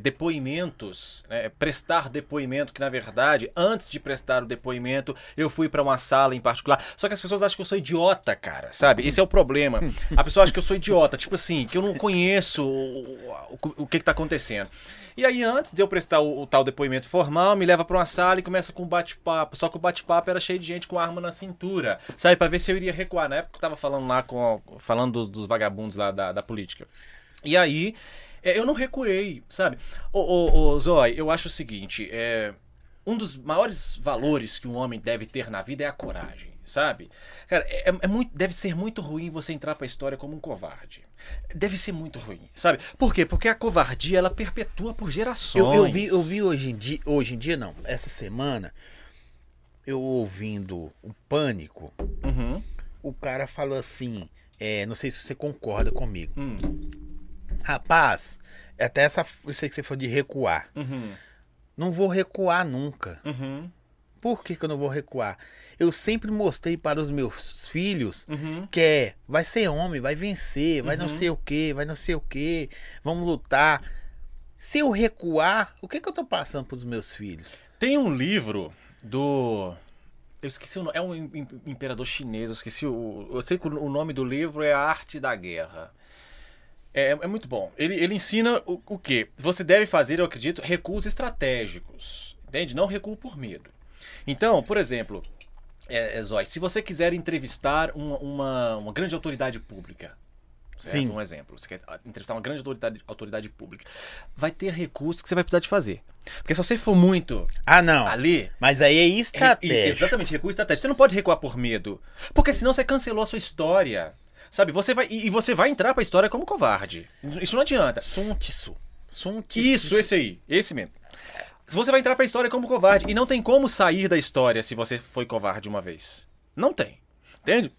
depoimentos, né, prestar depoimento, que na verdade, antes de prestar o depoimento, eu fui para uma sala em particular. Só que as pessoas acham que eu sou idiota, cara, sabe? Esse é o problema. A pessoa acha que eu sou idiota, tipo assim, que eu não conheço o, o, o que, que tá acontecendo. E aí, antes de eu prestar o, o tal depoimento formal, me leva pra uma sala e começa com um bate-papo. Só que o bate-papo era cheio de gente com arma na cintura, sabe? Pra ver se eu iria recuar. Na época eu tava falando lá com. falando dos, dos vagabundos lá da, da política. E aí, é, eu não recuei, sabe? Ô, ô, ô Zói, eu acho o seguinte: é, um dos maiores valores que um homem deve ter na vida é a coragem. sabe? Cara, é, é muito, deve ser muito ruim você entrar pra história como um covarde. Deve ser muito ruim, sabe? Por quê? Porque a covardia, ela perpetua por gerações. Eu, eu vi, eu vi hoje em dia, hoje em dia não, essa semana, eu ouvindo o Pânico, Uhum. o cara falou assim, é, não sei se você concorda comigo. Hum. Rapaz, até essa, isso aí que você falou de recuar. Uhum. Não vou recuar nunca. Uhum. Por que, que eu não vou recuar? Eu sempre mostrei para os meus filhos Uhum. que é, vai ser homem, vai vencer, vai não Uhum. sei o que, vai não sei o que, vamos lutar. Se eu recuar, o que, que eu tô passando pros meus filhos? Tem um livro do. Eu esqueci o nome. É um im- im- imperador chinês, eu esqueci o. Eu sei que o nome do livro é A Arte da Guerra. É, é muito bom. Ele, ele ensina o, o quê? Você deve fazer, eu acredito, recuos estratégicos. Entende? Não recuo por medo. Então, por exemplo, é, é, Zói, se você quiser entrevistar uma, uma, uma grande autoridade pública, certo? Sim. um exemplo, você quer ah, entrevistar uma grande autoridade, autoridade pública, vai ter recursos que você vai precisar de fazer. Porque se você for muito Ah, não. ali, Mas aí é estratégia. Exatamente, recurso estratégico. Você não pode recuar por medo. Porque senão você cancelou a sua história. Sabe, você vai. E e você vai entrar pra história como covarde. Isso não adianta. Sun Tzu. Sun Tzu. Isso, esse aí. Esse mesmo. Se você vai entrar pra história como covarde. E não tem como sair da história se você foi covarde uma vez. Não tem. Entende?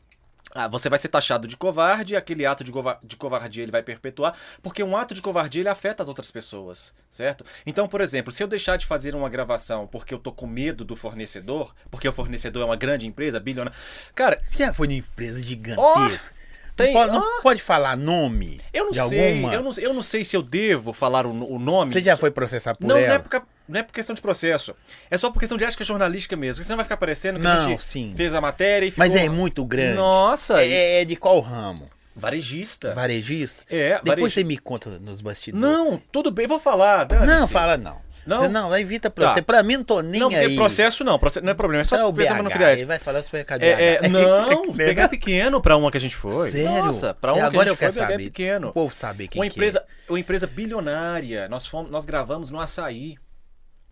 Ah, você vai ser taxado de covarde, aquele ato de, de covardia ele vai perpetuar, porque um ato de covardia ele afeta as outras pessoas, certo? Então, por exemplo, se eu deixar de fazer uma gravação porque eu tô com medo do fornecedor, porque o fornecedor é uma grande empresa, bilionária. Cara, Você já foi numa empresa gigantesca? Tem- não, pode, não ah. pode falar nome eu não de sei, alguma? eu não, eu não sei se eu devo falar o, o nome. Você já foi processar por Não, não ela? é, por, não é por questão de processo. É só por questão de ética jornalística mesmo. Porque senão vai ficar parecendo que Não, a gente sim. fez a matéria e ficou... Mas é muito grande. Nossa, É, é de qual ramo? varejista. Varejista? É, Depois você me conta nos bastidores. Não, tudo bem, vou falar. Não, fala não. Não? Você não, evita pra Tá. Pra mim não tô nem Não, aí. porque processo não, processo, não é problema, é Só só o não BH, ele vai falar sobre BH. É, é, não, Né? pegar pequeno pra uma que a gente foi. Sério? Nossa, pra uma agora que a eu gente foi, quero BH é pequeno. O povo saber quem Uma que empresa, uma empresa bilionária. Nós, fomos, nós gravamos no Açaí,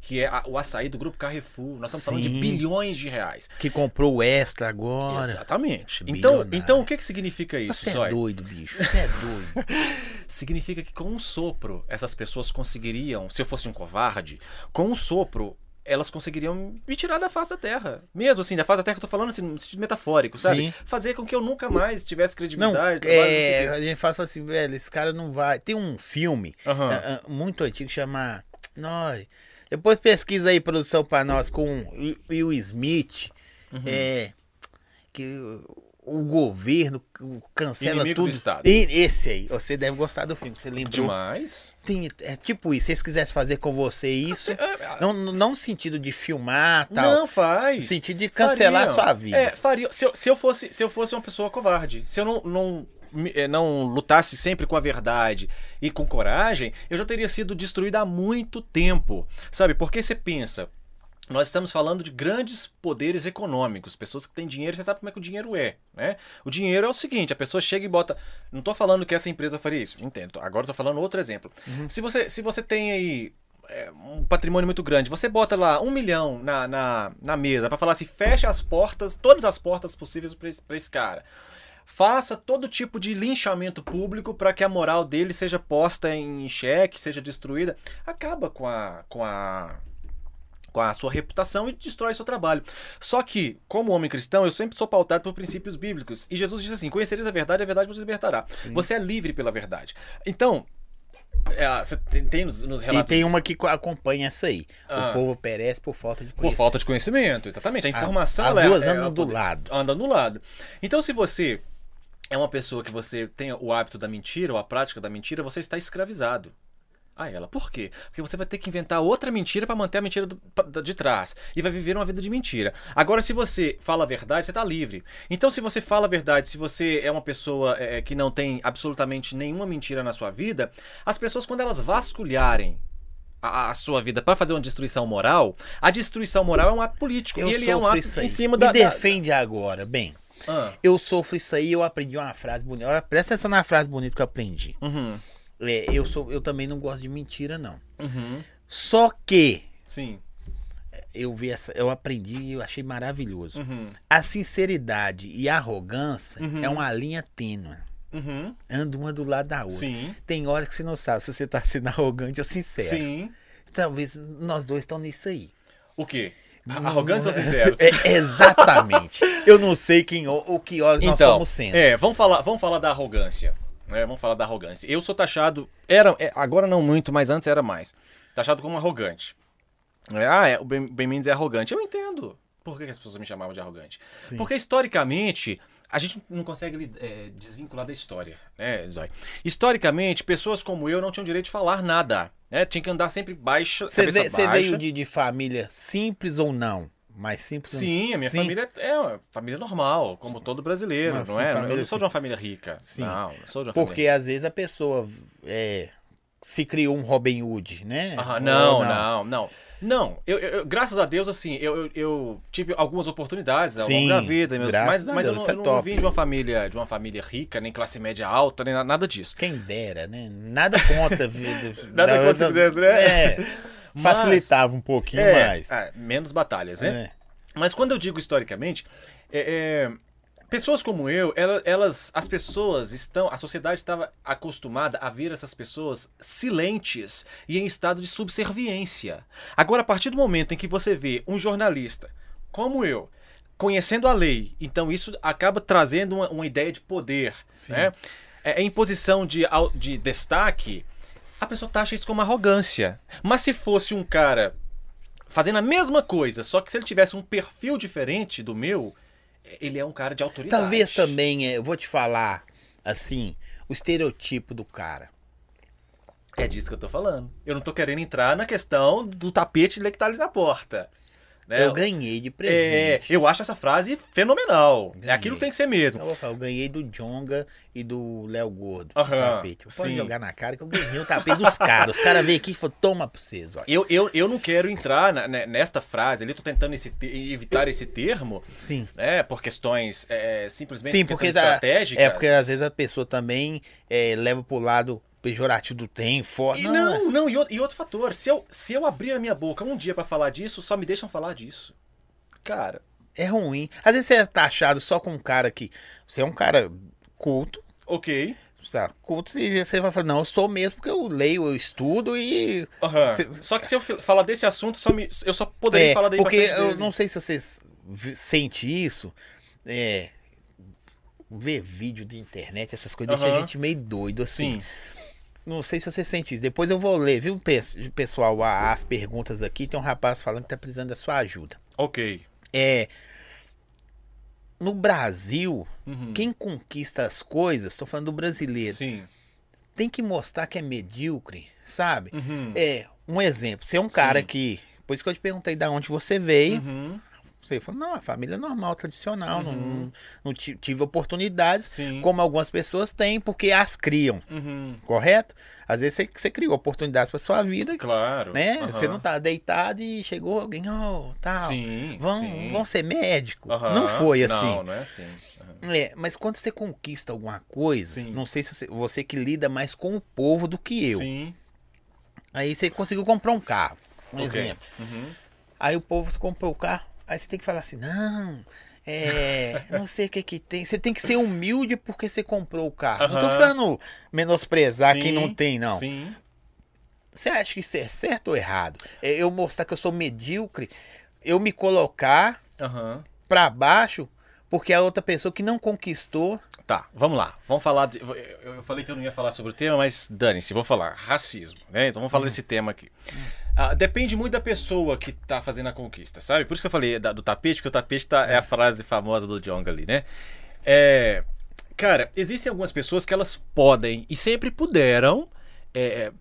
que é a- o Açaí do Grupo Carrefour. Nós estamos falando de Sim. bilhões de reais. é. Que comprou o Extra agora. Exatamente. Então, Bilionário. então, o que, que significa isso, Você é Zói? doido, bicho. Você é doido. Significa que com um sopro, essas pessoas conseguiriam, se eu fosse um covarde, com um sopro, elas conseguiriam me tirar da face da terra. Mesmo assim, da face da terra que eu tô falando assim, no sentido metafórico, sabe? Sim. Fazer com que eu nunca mais tivesse credibilidade. trabalho, não é, a gente fala assim, velho, esse cara não vai. Tem um filme Aham. ah, ah, muito antigo chama. Nós. Depois pesquisa aí, produção, pra nós, com Will Smith. Uhum. É. Que o- governo cancela Inimigo do tudo. Estado. E esse aí, você deve gostar do filme. Você lembrou? Demais. Tem, é tipo isso, se eles quisessem fazer com você isso, É, não, não no sentido de filmar tal, Não no faz. sentido de cancelar a Fariam. sua vida. É, faria. Se eu, se eu fosse, se eu fosse uma pessoa covarde, se eu não, não, não lutasse sempre com a verdade e com coragem, eu já teria sido destruído há muito tempo. Sabe? Porque você pensa. Nós estamos falando de grandes poderes econômicos, pessoas que têm dinheiro, você sabe como é que o dinheiro é, né? O dinheiro é o seguinte, a pessoa chega e bota, não estou falando que essa empresa faria isso, entendo. Agora estou falando outro exemplo. Se você se você tem aí é, um patrimônio muito grande, você bota lá um milhão na, na, na mesa para falar assim, fecha as portas, todas as portas possíveis para esse, pra esse cara. Faça todo tipo de linchamento público para que a moral dele seja posta em xeque, seja destruída. Acaba com a, com a com a sua reputação e destrói seu trabalho. Só que, como homem cristão, eu sempre sou pautado por princípios bíblicos. E Jesus diz assim: conhecereis a verdade, a verdade vos libertará. Você é livre pela verdade. Então, é, você tem, tem nos, nos E relatos. tem uma que co- acompanha essa aí. Ah. O povo perece por falta de Por conhecimento. falta de conhecimento, exatamente. A informação. as ela é- duas é- andam é do lado. Andam do lado. Então, se você é uma pessoa que você tem o hábito da mentira ou a prática da mentira, você está escravizado a ela. Por quê? Porque você vai ter que inventar outra mentira para manter a mentira do- pa- de trás. E vai viver uma vida de mentira. Agora, se você fala a verdade, você está livre. Então, se você fala a verdade, se você é uma pessoa é, que não tem absolutamente nenhuma mentira na sua vida, as pessoas, quando elas vasculharem a, a sua vida para fazer uma destruição moral, a destruição moral é um ato político. Eu e ele é um ato em cima Me da. da- defende agora, bem. Ah, Eu sofro isso aí eu aprendi uma frase bonita. Olha, Presta atenção na frase bonita que eu aprendi. uhum, É, eu, sou, eu também não gosto de mentira, não. uhum, Só que sim. eu vi essa, eu aprendi e eu achei maravilhoso. Uhum. A sinceridade e a arrogância Uhum. é uma linha tênue. Uhum. Anda uma do lado da outra. Sim. Tem hora que você não sabe se você tá sendo arrogante ou sincero. Sim. Talvez nós dois estão nisso aí. O quê? Arrogantes ou sinceros? É, exatamente. eu não sei quem o, o que hora nós Então, estamos sendo. é, vamos falar, vamos falar da arrogância. né? vamos falar da arrogância. Eu sou taxado, era, é, agora não muito, mas antes era mais. Taxado como arrogante. É, ah, é, o Ben, Mendes é arrogante. Eu entendo. Por que que as pessoas me chamavam de arrogante? Sim. Porque historicamente a gente não consegue é, desvincular da história, né, Zói? Historicamente, pessoas como eu não tinham direito de falar nada. Né? Tinha que andar sempre baixa, Você, veio de, de família simples ou não? Mais simples ou Sim, a minha Sim. família é uma família normal, como todo brasileiro, Mas não é? Eu não sou de uma família rica. Sim. Não, não sou de uma Porque família às vezes a pessoa é, se criou um Robin Hood, né? Aham, Ou não, não, não. Não, eu, eu- eu- graças a Deus, assim, eu, eu, eu tive algumas oportunidades ao Sim, longo da vida, graças mas, mas eu, Deus, não, isso é eu não vim de uma família de uma família rica, nem classe média alta, nem na- nada disso. Quem dera, né? Nada contra. vi- Nada se quisesse, né? É, Mas- facilitava um pouquinho É, mais. é, menos batalhas, né? É. Mas quando eu digo historicamente, é, é, pessoas como eu, ela- elas, as pessoas estão, a sociedade estava acostumada a ver essas pessoas silentes e em estado de subserviência. Agora, a partir do momento em que você vê um jornalista como eu conhecendo a lei, então isso acaba trazendo uma, uma ideia de poder, Sim. né? É, em posição de, de destaque, a pessoa taxa isso como arrogância. Mas se fosse um cara fazendo a mesma coisa, só que se ele tivesse um perfil diferente do meu, ele é um cara de autoridade. Talvez também, é, eu vou te falar, assim, o estereotipo do cara. É disso que eu tô falando. Eu não tô querendo entrar na questão do tapete que tá ali na porta. Né? Eu ganhei de É, presente. eu acho essa frase fenomenal. É Ganhei. aquilo que tem que ser mesmo. Eu vou falar, eu ganhei do Jonga e do Léo Gordo. Aham, tapete. Sim. jogar na cara que eu ganhei o tapete dos caras. Os caras veio aqui e falaram, toma pra vocês, olha. Eu, eu, eu não quero entrar na- né, nesta frase ali, tô tentando esse evitar esse termo, Sim. né, por questões é, simplesmente Sim, por porque, a- estratégicas. é porque às vezes a pessoa também é, leva pro lado pejorativo do tem, forte. E não, não, e, outro, e outro fator, se eu, se eu abrir a minha boca um dia pra falar disso, só me deixam falar disso. Cara, É ruim. Às vezes você é taxado só com um cara que. Você é um cara culto, ok. sabe? Culto, e você vai falar, não, eu sou mesmo porque eu leio, eu estudo e. Cê- Só que se eu falar desse assunto, só me, eu só poderia É, falar daí porque eu dele. não sei se você sente isso. É. Ver vídeo de internet, essas coisas, deixa Aham. a gente meio doido assim. Sim. Não sei se você sente isso. Depois eu vou ler, viu, pe- pessoal, as perguntas aqui. Tem um rapaz falando que tá precisando da sua ajuda. Ok. É. No Brasil, Uhum. quem conquista as coisas, tô falando do brasileiro, Sim. tem que mostrar que é medíocre, sabe? Uhum. É, um exemplo. Você é um cara Sim. que. Por isso que eu te perguntei de onde você veio. Uhum. Você falou, não, a família é normal, tradicional, não, não ti- tive oportunidades, Sim. como algumas pessoas têm, porque as criam, Uhum. correto? Às vezes você, você criou oportunidades para sua vida, Claro. né? Aham. Você não tá deitado e chegou alguém, oh, tal, Sim. vão, sim. vão ser médico. Não foi assim. Não, não é assim. É, mas quando você conquista alguma coisa, Sim. não sei se você, você que lida mais com o povo do que eu. Sim. Aí você conseguiu comprar um carro, um Ok. exemplo. Uhum. Aí o povo comprou o carro, aí você tem que falar assim, não, é, não sei o que que tem. Você tem que ser humilde porque você comprou o carro. Não tô falando menosprezar Sim, quem não tem, não. Sim. Você acha que isso é certo ou errado? É eu mostrar que eu sou medíocre, eu me colocar pra baixo porque a outra pessoa que não conquistou. Tá, vamos lá. Vamos falar. De, eu, falei que eu não ia falar sobre o tema, mas dane-se, vou falar. Racismo, né? Então vamos falar desse tema aqui. Ah, depende muito da pessoa que tá fazendo a conquista, sabe? Por isso que eu falei da- do tapete, porque o tapete tá, é a frase famosa do Jong ali, né? É, cara, existem algumas pessoas que elas podem e sempre puderam é,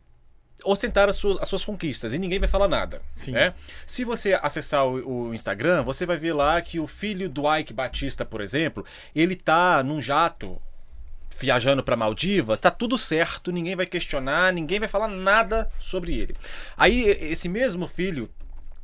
ostentar as suas, as suas conquistas e ninguém vai falar nada. Sim. Né? Se você acessar o, o Instagram, você vai ver lá que o filho do Ike Batista, por exemplo, ele tá num jato viajando para Maldivas, tá tudo certo, ninguém vai questionar, ninguém vai falar nada sobre ele. Aí esse mesmo filho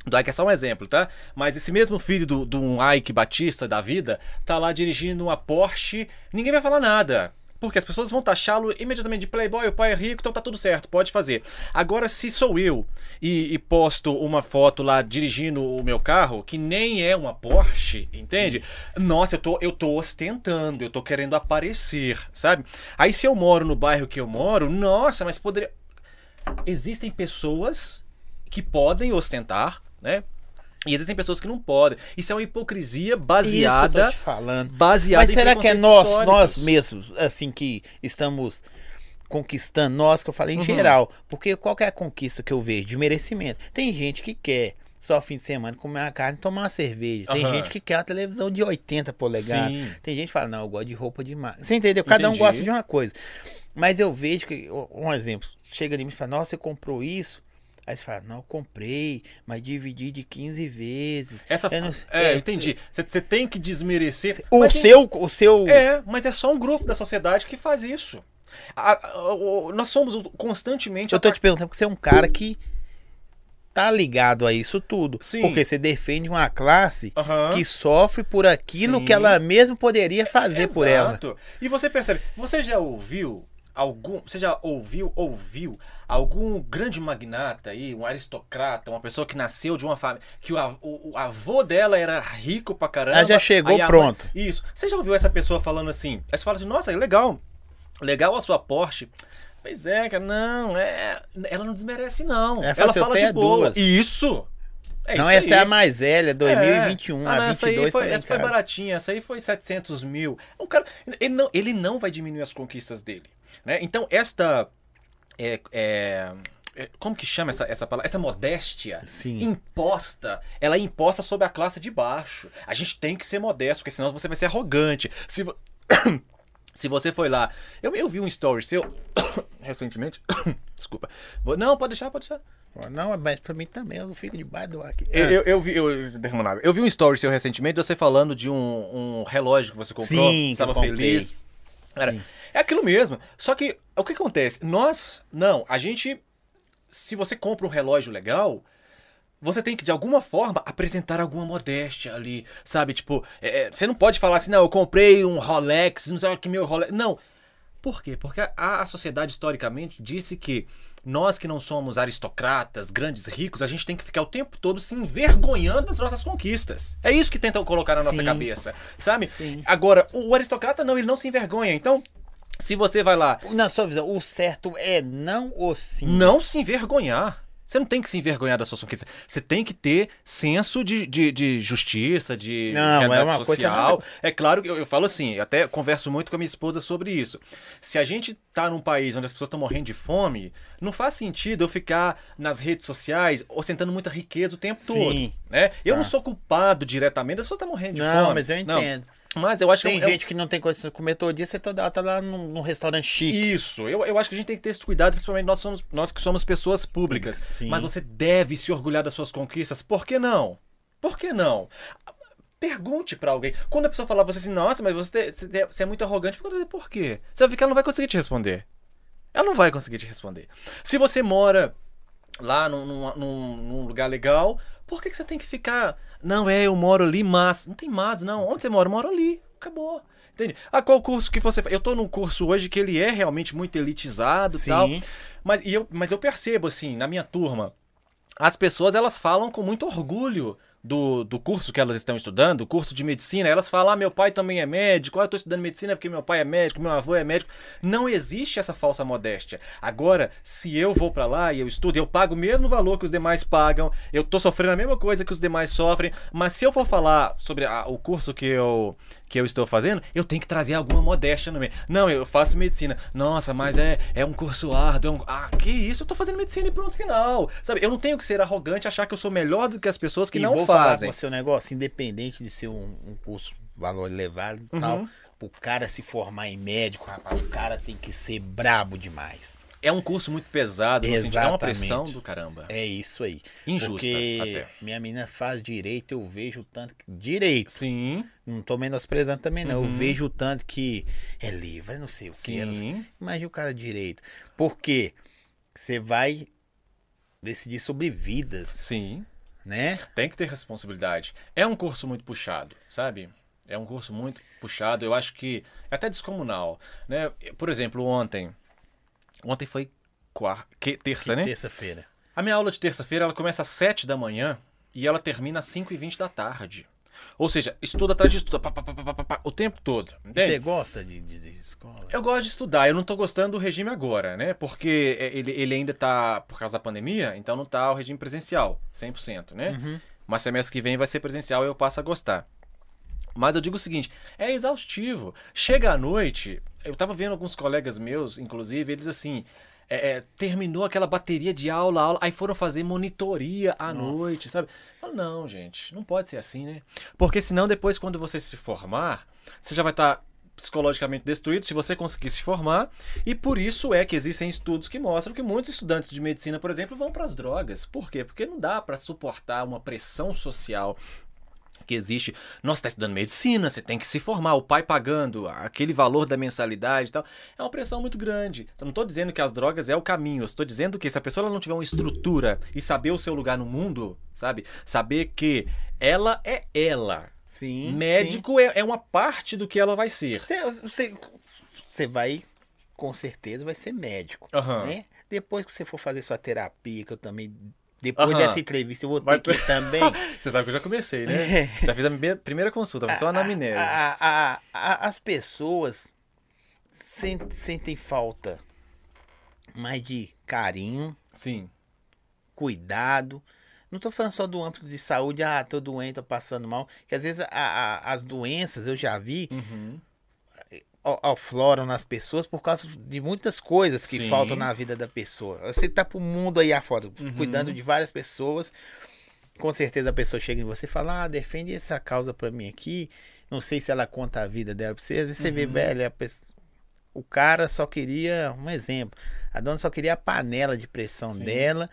do Ike é só um exemplo, tá? Mas esse mesmo filho do, do um Ike Batista da vida tá lá dirigindo uma Porsche, ninguém vai falar nada. Porque as pessoas vão taxá-lo imediatamente de playboy, o pai é rico, então tá tudo certo, pode fazer. Agora, se sou eu e, e posto uma foto lá dirigindo o meu carro, que nem é uma Porsche, entende? Nossa, eu tô, eu tô ostentando, eu tô querendo aparecer, sabe? Aí se eu moro no bairro que eu moro, nossa, mas poderia. Existem pessoas que podem ostentar, né? E existem pessoas que não podem. Isso é uma hipocrisia baseada. Isso falando. Baseada Mas será que é nós, históricos. nós mesmos, assim, que estamos conquistando, nós que eu falei em Uhum. geral? Porque qual é a conquista que eu vejo? De merecimento. Tem gente que quer só fim de semana comer uma carne e tomar uma cerveja. Tem Aham. gente que quer uma televisão de 80 polegadas. Sim. Tem gente que fala, não, eu gosto de roupa de marca. Você entendeu? Cada um Entendi. gosta de uma coisa. Mas eu vejo que, um exemplo, chega em mim e fala, nossa, você comprou isso? Aí você fala, não, eu comprei, mas dividi de 15 vezes. Essa Eu não- É, eu entendi. Você você tem que desmerecer. O seu, o seu. É, mas é só um grupo da sociedade que faz isso. A- a- o- nós somos constantemente. Eu tô te perguntando porque você é um cara que tá ligado a isso tudo. Sim. Porque você defende uma classe que sofre por aquilo Sim. que ela mesma poderia fazer por ela. E você percebe, você já ouviu algum, você já ouviu, ouviu algum grande magnata aí, um aristocrata, uma pessoa que nasceu de uma família, que o, av- o- o avô dela era rico pra caramba. Ela já chegou a mãe- pronto. Isso. Você já ouviu essa pessoa falando assim? Aí você fala assim, nossa, legal, legal a sua Porsche. Pois é, cara, não, é, ela não desmerece não. Ela Ela, fala assim, fala de boa. duas. Isso. É não, essa é aí. a mais velha, 2021. Ah, não, a essa aí 22 foi, essa foi baratinha, essa aí foi 700 mil. O cara, ele, não, ele não vai diminuir as conquistas dele. Né? Então, esta. é- é- é- como que chama essa, essa palavra? Essa modéstia Sim. imposta, ela é imposta sobre a classe de baixo. A gente tem que ser modesto, porque senão você vai ser arrogante. Se, vo- Se você foi lá. Eu, eu vi um story seu recentemente. Desculpa. Vou- Não, pode deixar, pode deixar. Não, mas pra mim também, eu não fico debaixo do ar aqui. Eu, eu, eu vi, eu, derramando água. eu vi um story seu recentemente, você falando de um, um relógio que você comprou, Sim, estava feliz. Cara, Sim. É aquilo mesmo. Só que o que acontece? Nós, não, a gente, se você compra um relógio legal, você tem que, de alguma forma, apresentar alguma modéstia ali, sabe? Tipo, é, você não pode falar assim, não, eu comprei um Rolex, não sei o que meu Rolex. Não. Por quê? Porque a, a sociedade, historicamente, disse que nós que não somos aristocratas, grandes ricos, a gente tem que ficar o tempo todo se envergonhando das nossas conquistas. É isso que tentam colocar na nossa Sim. cabeça, sabe? Sim. Agora, o, o aristocrata não, ele não se envergonha. Então, se você vai lá, Na sua visão, o certo é não ou sim? não se envergonhar. Você não tem que se envergonhar da sua conquista. Você tem que ter senso de, de, de justiça, de Não, é uma coisa social. É claro que eu, eu falo assim, eu até converso muito com a minha esposa sobre isso. Se a gente tá num país onde as pessoas estão morrendo de fome, não faz sentido eu ficar nas redes sociais ostentando muita riqueza o tempo Sim. todo. Né? Eu Tá. não sou culpado diretamente, as pessoas estão morrendo de Não, fome. mas eu Não. Mas eu acho Tem que é um- gente que não tem condição de comer todo dia, você toda hora tá lá num, num restaurante chique. Isso, eu, eu acho que a gente tem que ter esse cuidado, principalmente nós, somos, nós que somos pessoas públicas. Sim. Mas você deve se orgulhar das suas conquistas. Por que não? Por que não? Pergunte pra alguém. Quando a pessoa falar pra você assim, nossa, mas você, você- você é muito arrogante, pergunta, por quê? Você vai ver que ela não vai conseguir te responder. Ela não vai conseguir te responder. Se você mora lá num, num- num- lugar legal, por que, que você tem que ficar. Não, é, eu moro ali, mas. Não tem mas, não. Onde você mora? Eu moro ali. Acabou. Entende? Ah, qual curso que você faz? Eu tô num curso hoje que ele é realmente muito elitizado e Sim. tal. Mas, e eu, mas eu percebo, assim, na minha turma, as pessoas elas falam com muito orgulho do, do curso que elas estão estudando, o curso de medicina. Elas falam, ah, meu pai também é médico, ah, eu tô estudando medicina porque meu pai é médico, meu avô é médico. Não existe essa falsa modéstia. Agora, se eu vou pra lá e eu estudo, eu pago o mesmo valor que os demais pagam, eu tô sofrendo a mesma coisa que os demais sofrem, mas se eu for falar sobre a- o curso que eu, que eu estou fazendo, eu tenho que trazer alguma modéstia no meio. Não, eu faço medicina. Nossa, mas é, é um curso árduo. É um... Ah, que isso? Eu tô fazendo medicina e pronto, final. Sabe, eu não tenho que ser arrogante achar que eu sou melhor do que as pessoas que e não vou falar fazem. com você um negócio, independente de ser um, um curso valor elevado e tal, Uhum. pro cara se formar em médico, rapaz, o cara tem que ser brabo demais. É um curso muito pesado, no sentido, é uma Exatamente. pressão do caramba. É isso aí. Injusta Porque até. minha menina faz direito, eu vejo o tanto que... Direito. Sim, Não tô menosprezando também, não. Uhum. Eu vejo o tanto que é livre, não sei o que. é, sei-. Imagina o cara direito. Porque você vai decidir sobre vidas, Sim. né? Tem que ter responsabilidade. É um curso muito puxado, sabe? É um curso muito puxado, eu acho que é até descomunal, né? Por exemplo, ontem, ontem foi quarta, que, terça, né? Terça-feira. A minha aula de terça-feira, ela começa às 7 da manhã e ela termina às 5 e 20 da tarde. Ou seja, estuda atrás de estuda, pá, pá, pá, o tempo todo. entende? Você gosta de, de- de escola? Eu gosto de estudar, eu não tô gostando do regime agora, né? Porque é, ele, ele ainda tá, por causa da pandemia, então não tá o regime presencial, 100%, né? Uhum. Mas semestre que vem vai ser presencial e eu passo a gostar. Mas eu digo o seguinte, é exaustivo. Chega à noite, eu tava vendo alguns colegas meus, inclusive, eles assim, é, é, terminou aquela bateria de aula, aula, aí foram fazer monitoria à Nossa. noite, sabe? Falo, não, gente, não pode ser assim, né? Porque senão depois, quando você se formar, você já vai estar psicologicamente destruído se você conseguir se formar. E por isso é que existem estudos que mostram que muitos estudantes de medicina, por exemplo, vão para as drogas. Por quê? Porque não dá para suportar uma pressão social que existe. Nossa, está estudando medicina, você tem que se formar, o pai pagando aquele valor da mensalidade e tal. É uma pressão muito grande. Eu não estou dizendo que as drogas é o caminho, eu estou dizendo que se a pessoa não tiver uma estrutura e saber o seu lugar no mundo, sabe? Saber que ela é ela. Sim. Médico é, é uma parte do que ela vai ser. sim. Você, você, vai, com certeza, vai ser médico. Aham. né? Depois que você for fazer sua terapia, que eu também. Depois dessa entrevista, eu vou ter que também. Você sabe que eu já comecei, né? Já fiz a minha primeira consulta, só anamnese. A- a- a- as pessoas sen- sentem falta mais de carinho, Sim. cuidado. Não tô falando só do âmbito de saúde, ah, tô doente, tô passando mal. Que às vezes as doenças, eu já vi, Uhum. A- afloram nas pessoas por causa de muitas coisas que Sim. faltam na vida da pessoa. Você tá pro mundo aí afora, Uhum. cuidando de várias pessoas. Com certeza a pessoa chega em você e fala: Ah, defende essa causa pra mim aqui. Não sei se ela conta a vida dela pra você. Às vezes você vê, Uhum. velho, a pessoa- o cara só queria. Um exemplo. A dona só queria a panela de pressão Sim. dela.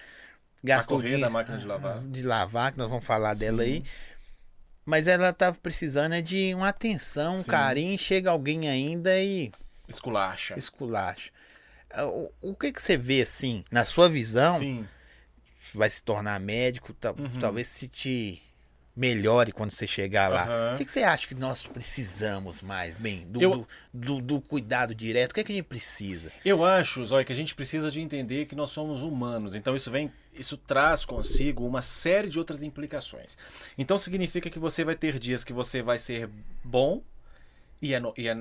Gastou correia dinheiro- da máquina de lavar. De lavar, que nós vamos falar dela Sim. aí. Mas ela tava precisando é de uma atenção, um Sim. carinho. Chega alguém ainda e Esculacha. esculacha. Ah, O, o que que você vê assim, na sua visão, Sim. vai se tornar médico, tal- Uhum. talvez se te melhore quando você chegar lá. Aham. O que, que você acha que nós precisamos mais, bem, do, Eu- do, do- do cuidado direto? O que, é que a gente precisa? Eu acho, Zói, que a gente precisa de entender que nós somos humanos. Então isso vem, isso traz consigo uma série de outras implicações. Então significa que você vai ter dias que você vai ser bom e é, no- e é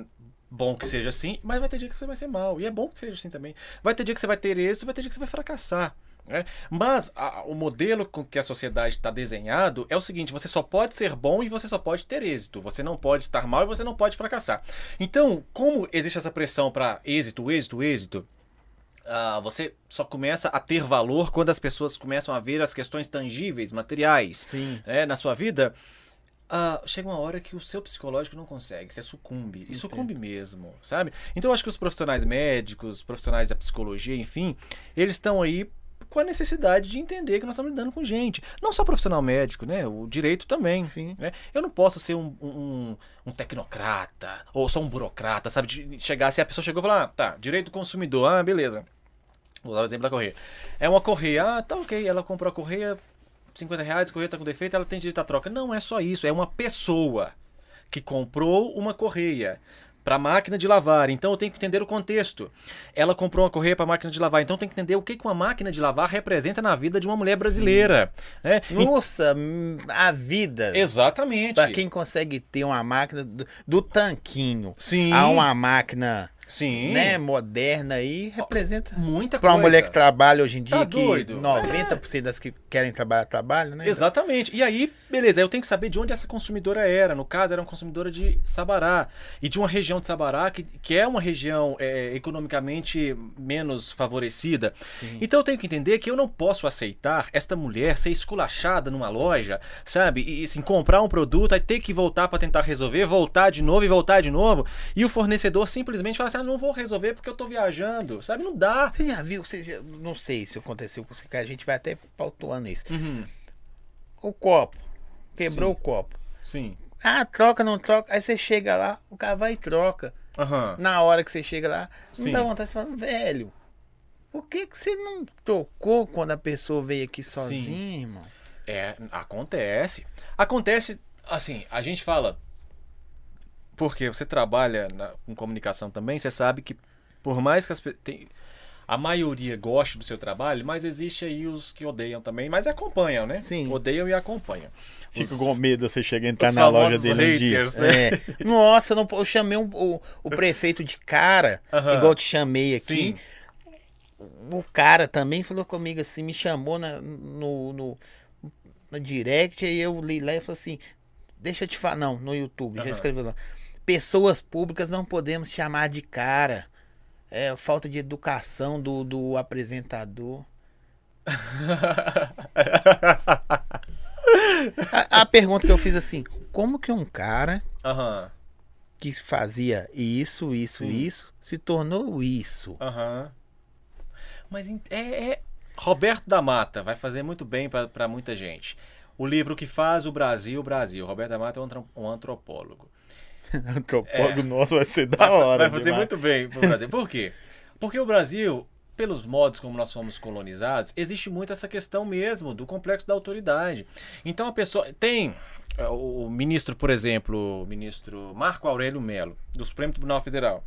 bom que seja assim, mas vai ter dia que você vai ser mal e é bom que seja assim também. Vai ter dia que você vai ter êxito, vai ter dia que você vai fracassar. Né? Mas a- o modelo com que a sociedade está desenhado é o seguinte: você só pode ser bom e você só pode ter êxito. Você não pode estar mal e você não pode fracassar. Então, como existe essa pressão para êxito, êxito, êxito, ah, você só começa a ter valor quando as pessoas começam a ver as questões tangíveis, materiais Sim. né, na sua vida, ah, chega uma hora que o seu psicológico não consegue, você sucumbe. E Entendo. sucumbe mesmo, sabe? Então eu acho que os profissionais médicos, profissionais da psicologia, enfim, eles estão aí com a necessidade de entender que nós estamos lidando com gente. Não só profissional médico, né? O direito também. Sim. né? Eu não posso ser um, um, um tecnocrata ou só um burocrata, sabe? De chegar se a pessoa chegou e falar, ah, tá, direito do consumidor, ah, beleza. Vou usar o exemplo da correia. É uma correia, ah, tá ok, ela comprou a correia, 50 reais, a correia tá com defeito, ela tem direito à troca. Não é só isso, é uma pessoa que comprou uma correia para máquina de lavar. Então eu tenho que entender o contexto. Ela comprou uma correia para máquina de lavar, então eu tenho que entender o que que uma máquina de lavar representa na vida de uma mulher brasileira. Né? Nossa, hum, a vida. Exatamente. Para quem consegue ter uma máquina do, do tanquinho Sim. a uma máquina Sim. né, moderna aí, representa. Muita Para coisa. uma mulher que trabalha hoje em dia, Tá que doido? 90% das que querem trabalhar, trabalham, né? Exatamente. E aí, beleza, eu tenho que saber de onde essa consumidora era. No caso, era uma consumidora de Sabará. E de uma região de Sabará que, que é uma região é, economicamente menos favorecida. Sim. Então eu tenho que entender que eu não posso aceitar esta mulher ser esculachada numa loja, sabe? E assim, comprar um produto, aí ter que voltar para tentar resolver, voltar de novo e voltar de novo. E o fornecedor simplesmente fala assim: ah, não vou resolver porque eu tô viajando, sabe? Não dá. Você já viu, você já- não sei se aconteceu com você, que a gente vai até pautuando isso. Uhum. O copo, quebrou Sim. o copo. Sim. Ah, troca, não troca. Aí você chega lá, o cara vai e troca. Aham. Na hora que você chega lá, não Sim. dá vontade de falar, velho, por que, que você não trocou quando a pessoa veio aqui sozinha, irmão? É, acontece. Acontece, assim, a gente fala. Porque você trabalha na, com comunicação também, você sabe que por mais que as, tem, a maioria goste do seu trabalho, mas existe aí os que odeiam também, mas acompanham, né? Sim. Odeiam e acompanham. Fico Os- com medo você chegar e entrar na loja dele um dia. haters, né? É. Nossa, eu, não, eu chamei um- o, o prefeito de cara, Aham. igual eu te chamei aqui. Sim. O cara também falou comigo assim, me chamou na- no, no, no direct, aí eu li lá e falei assim, deixa eu te falar, não, no YouTube, já escreveu lá. Pessoas públicas não podemos chamar de cara. É falta de educação do, do apresentador. A, a pergunta que eu fiz assim, como que um cara Aham, que fazia isso, isso, Sim. isso, se tornou isso? aham. Mas é, é- Roberto da Mata vai fazer muito bem para muita gente. O livro que faz o Brasil, Brasil. Roberto da Mata é um antro- um antropólogo. Antropólogo nosso vai ser da Vai- hora. Vai fazer demais. muito bem pro Brasil. Por quê? Porque o Brasil, pelos modos como nós fomos colonizados, existe muito essa questão mesmo do complexo da autoridade. Então a pessoa tem é, o ministro, por exemplo, o ministro Marco Aurélio Melo, do Supremo Tribunal Federal.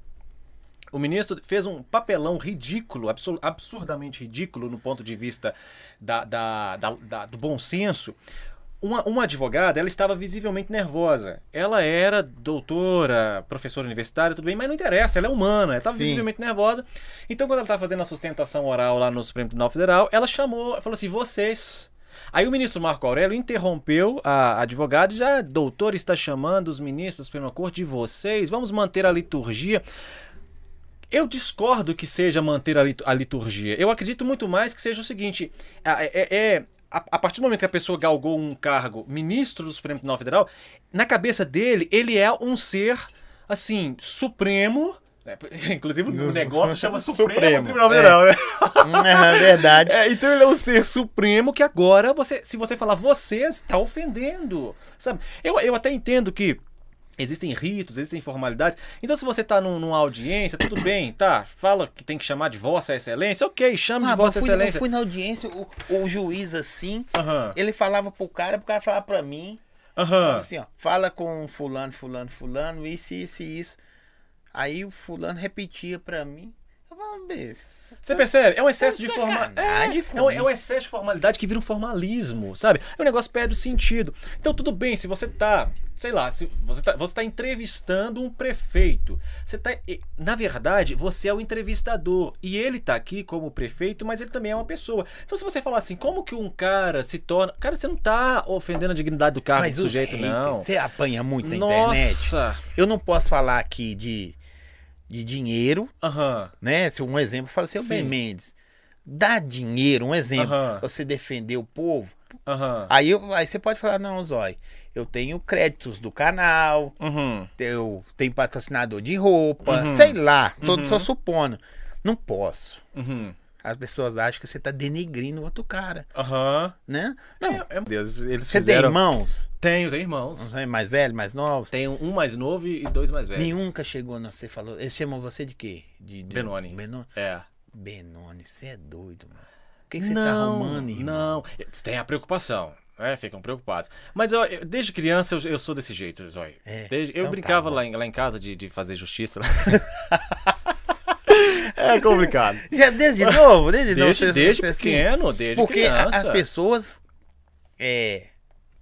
O ministro fez um papelão ridículo, absur- absurdamente ridículo no ponto de vista da- da- da- da- do bom senso. Uma, uma advogada, ela estava visivelmente nervosa. Ela era doutora, professora universitária, tudo bem, mas não interessa, ela é humana, ela estava visivelmente nervosa. Então, quando ela estava fazendo a sustentação oral lá no Supremo Tribunal Federal, ela chamou, falou assim: vocês. Aí o ministro Marco Aurélio interrompeu a advogada e já, "Ah, doutor, está chamando os ministros da Suprema Corte de vocês, vamos manter a liturgia. Eu discordo que seja manter a, lit- a liturgia. Eu acredito muito mais que seja o seguinte: é, é- a, a partir do momento que a pessoa galgou um cargo ministro do Supremo Tribunal Federal, na cabeça dele, ele é um ser, assim, supremo. né? Inclusive o negócio chama Supremo, Supremo, Tribunal é. Federal, né? É verdade. É, então ele é um ser supremo que agora, você, se você falar você, está ofendendo. Sabe? Eu, eu até entendo que existem ritos, existem formalidades. Então, se você está num, numa audiência, tudo bem, tá? Fala que tem que chamar de Vossa Excelência, ok, chame Ah, de Vossa eu, fui, eu Excelência. fui na audiência, o, o juiz assim, Aham, ele falava pro cara, pro cara falava pra mim, aham. assim, ó, fala com fulano, fulano, fulano, isso, isso e isso. Aí o fulano repetia pra mim. Eu falava, "Bê, Você percebe? É um excesso de é formalidade. É, é, um, é um excesso de formalidade que vira um formalismo, sabe? É um negócio perde o sentido. Então, tudo bem, se você tá, sei lá, se você tá, você tá entrevistando um prefeito. Você tá. Na verdade, você é o entrevistador. E ele tá aqui como prefeito, mas ele também é uma pessoa. Então, se você falar assim, como que um cara se torna. Cara, você não tá ofendendo a dignidade do cargo Mas do sujeito, haters, não. Você apanha muito na internet. Nossa! Eu não posso falar aqui de, de dinheiro, né? Se um exemplo, eu falo assim, o Ben. Mendes. Dá dinheiro, um exemplo, Aham. você defender o povo. Aí, eu- aí você pode falar, não, Zói, eu tenho créditos do canal, Uhum. eu tenho patrocinador de roupa, Uhum. sei lá, tô, Uhum. só supondo. Não posso. Uhum. As pessoas acham que você tá denegrindo o outro cara, Aham. né? Não. É, é, Deus, eles você fizeram... tem irmãos? Tenho, tenho irmãos. Mais velhos, mais novos? Tenho um mais novo e dois mais velhos. Nenhum nunca chegou, não, você falou. Eles chamam você de quê? De, de- Benoni. Benoni. É. Benoni, você é doido, mano. O que, que você tá arrumando, irmão? Não, tem a preocupação. né? ficam preocupados. Mas eu, eu- desde criança eu, eu sou desse jeito, Zói. É, Desde- eu então tá brincava bom. lá, em, lá em casa de, de fazer justiça. é complicado. Já desde novo? Desde, novo, Desde, você- desde assim, pequeno, desde Porque criança. as pessoas. É,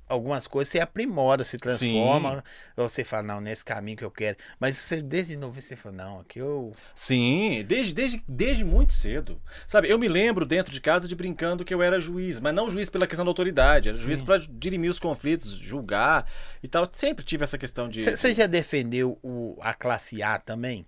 algumas coisas você aprimora, se transforma. Ou você fala, não, nesse caminho que eu quero. Mas você, desde novo você fala, não, aqui eu. Sim, desde, desde, desde muito cedo. Sabe, eu me lembro dentro de casa de brincando que eu era juiz, mas não juiz pela questão da autoridade, era juiz para dirimir os conflitos, julgar e tal. Sempre tive essa questão de. Você você já defendeu o, a classe A também?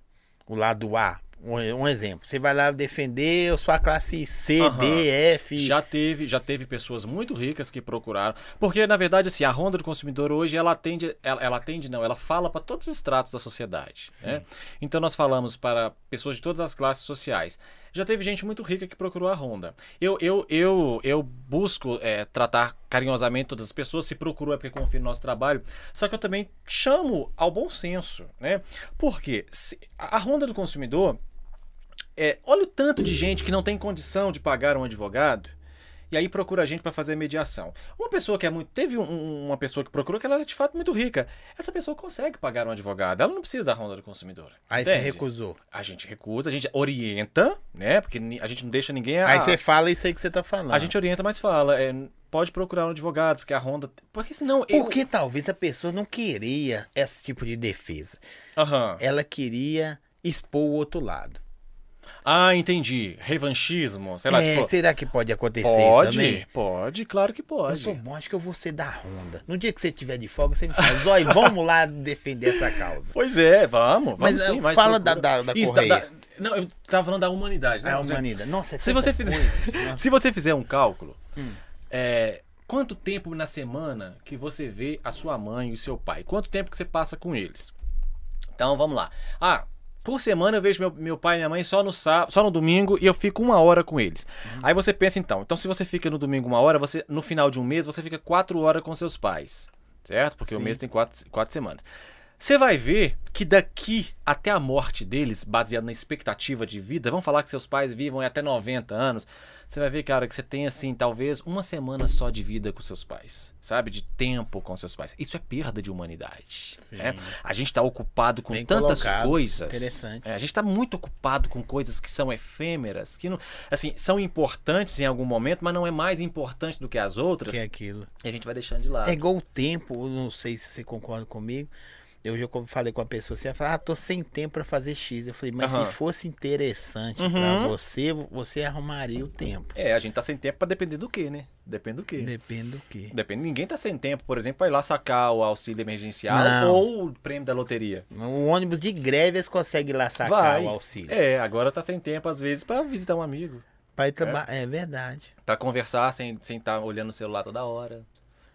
O lado A? Um, um exemplo. Você vai lá defender eu sou a classe C, Aham. D, F. Já teve, já teve pessoas muito ricas que procuraram, porque na verdade assim, a Ronda do Consumidor hoje ela atende, ela, ela atende não, ela fala para todos os estratos da sociedade, né? Então nós falamos para pessoas de todas as classes sociais. Já teve gente muito rica que procurou a Honda. Eu, eu, eu, eu busco é, tratar carinhosamente todas as pessoas. Se procurou é porque confio no nosso trabalho. Só que eu também chamo ao bom senso, né? Porque a a Honda do Consumidor é, olha o tanto de gente que não tem condição de pagar um advogado e aí procura a gente para fazer mediação. Uma pessoa que é muito. Teve um- uma pessoa que procurou que ela era de fato muito rica. Essa pessoa consegue pagar um advogado. Ela não precisa da ronda do consumidor. Aí você Entende? recusou. A gente recusa, a gente orienta, né? Porque a gente não deixa ninguém. a- Aí você fala isso aí que você tá falando. A gente orienta, mas fala. é, pode procurar um advogado, porque a ronda. Porque senão. eu- Porque talvez a pessoa não queria esse tipo de defesa. Aham. Ela queria expor o outro lado. Ah, entendi. Revanchismo. Sei lá, É, tipo. será que pode acontecer isso Pode, também? pode, claro que pode. Eu sou bom, acho que eu vou ser da Honda. No dia que você tiver de folga, você me fala, Zói, vamos lá defender essa causa. Pois é, vamos, Mas, vamos sim. eh, mas fala da- da- da Isso, Correia. Não, eu tava falando da humanidade. né? É a humanidade. Nossa, é Se você fizer. Nossa. se você fizer um cálculo, Hum. é, quanto tempo na semana que você vê a sua mãe e o seu pai? Quanto tempo que você passa com eles? Então vamos lá. Ah, por semana eu vejo meu, meu pai e minha mãe só no sábado, só no domingo e eu fico uma hora com eles. Uhum. Aí você pensa então, então se você fica no domingo uma hora, você no final de um mês você fica quatro horas com seus pais, certo? Porque o Sim. mês tem quatro, quatro semanas. Você vai ver que daqui até a morte deles, baseado na expectativa de vida, vamos falar que seus pais vivam até 90 anos, você vai ver, cara, que você tem assim, talvez uma semana só de vida com seus pais, sabe? De tempo com seus pais. Isso é perda de humanidade. Né? A gente tá ocupado com Bem tantas colocado. coisas. Interessante. É, a gente tá muito ocupado com coisas que são efêmeras, que não, assim, são importantes em algum momento, mas não é mais importante do que as outras. Que é aquilo. E a gente vai deixando de lado. É igual o tempo, eu não sei se você concorda comigo. Eu já falei com a pessoa, você fala, ah, tô sem tempo pra fazer X. Eu falei, mas Aham. se fosse interessante Uhum. pra você, você arrumaria o tempo. É, a gente tá sem tempo pra depender do quê, né? Depende do quê? Depende do quê? Depende. Ninguém tá sem tempo, por exemplo, pra ir lá sacar o auxílio emergencial Não. ou o prêmio da loteria. O ônibus de greve eles conseguem ir lá sacar Vai. o auxílio. É, agora tá sem tempo, às vezes, pra visitar um amigo. Pra ir traba- é. verdade. Pra conversar sem estar sem tá olhando o celular toda hora.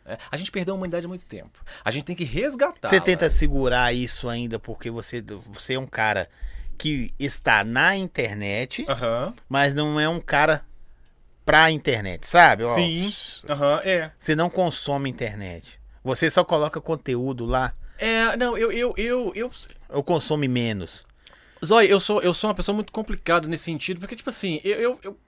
É, A gente perdeu a humanidade há muito tempo. A gente tem que resgatar. Você tenta segurar isso ainda porque você, você é um cara que está na internet, Aham. mas não é um cara pra internet, sabe? Sim. Aham, é. Você não consome internet. Você só coloca conteúdo lá É, não, eu, eu, eu, eu. ou consome menos. Zói, eu sou, eu sou uma pessoa muito complicada nesse sentido, porque, tipo assim, eu. eu, eu-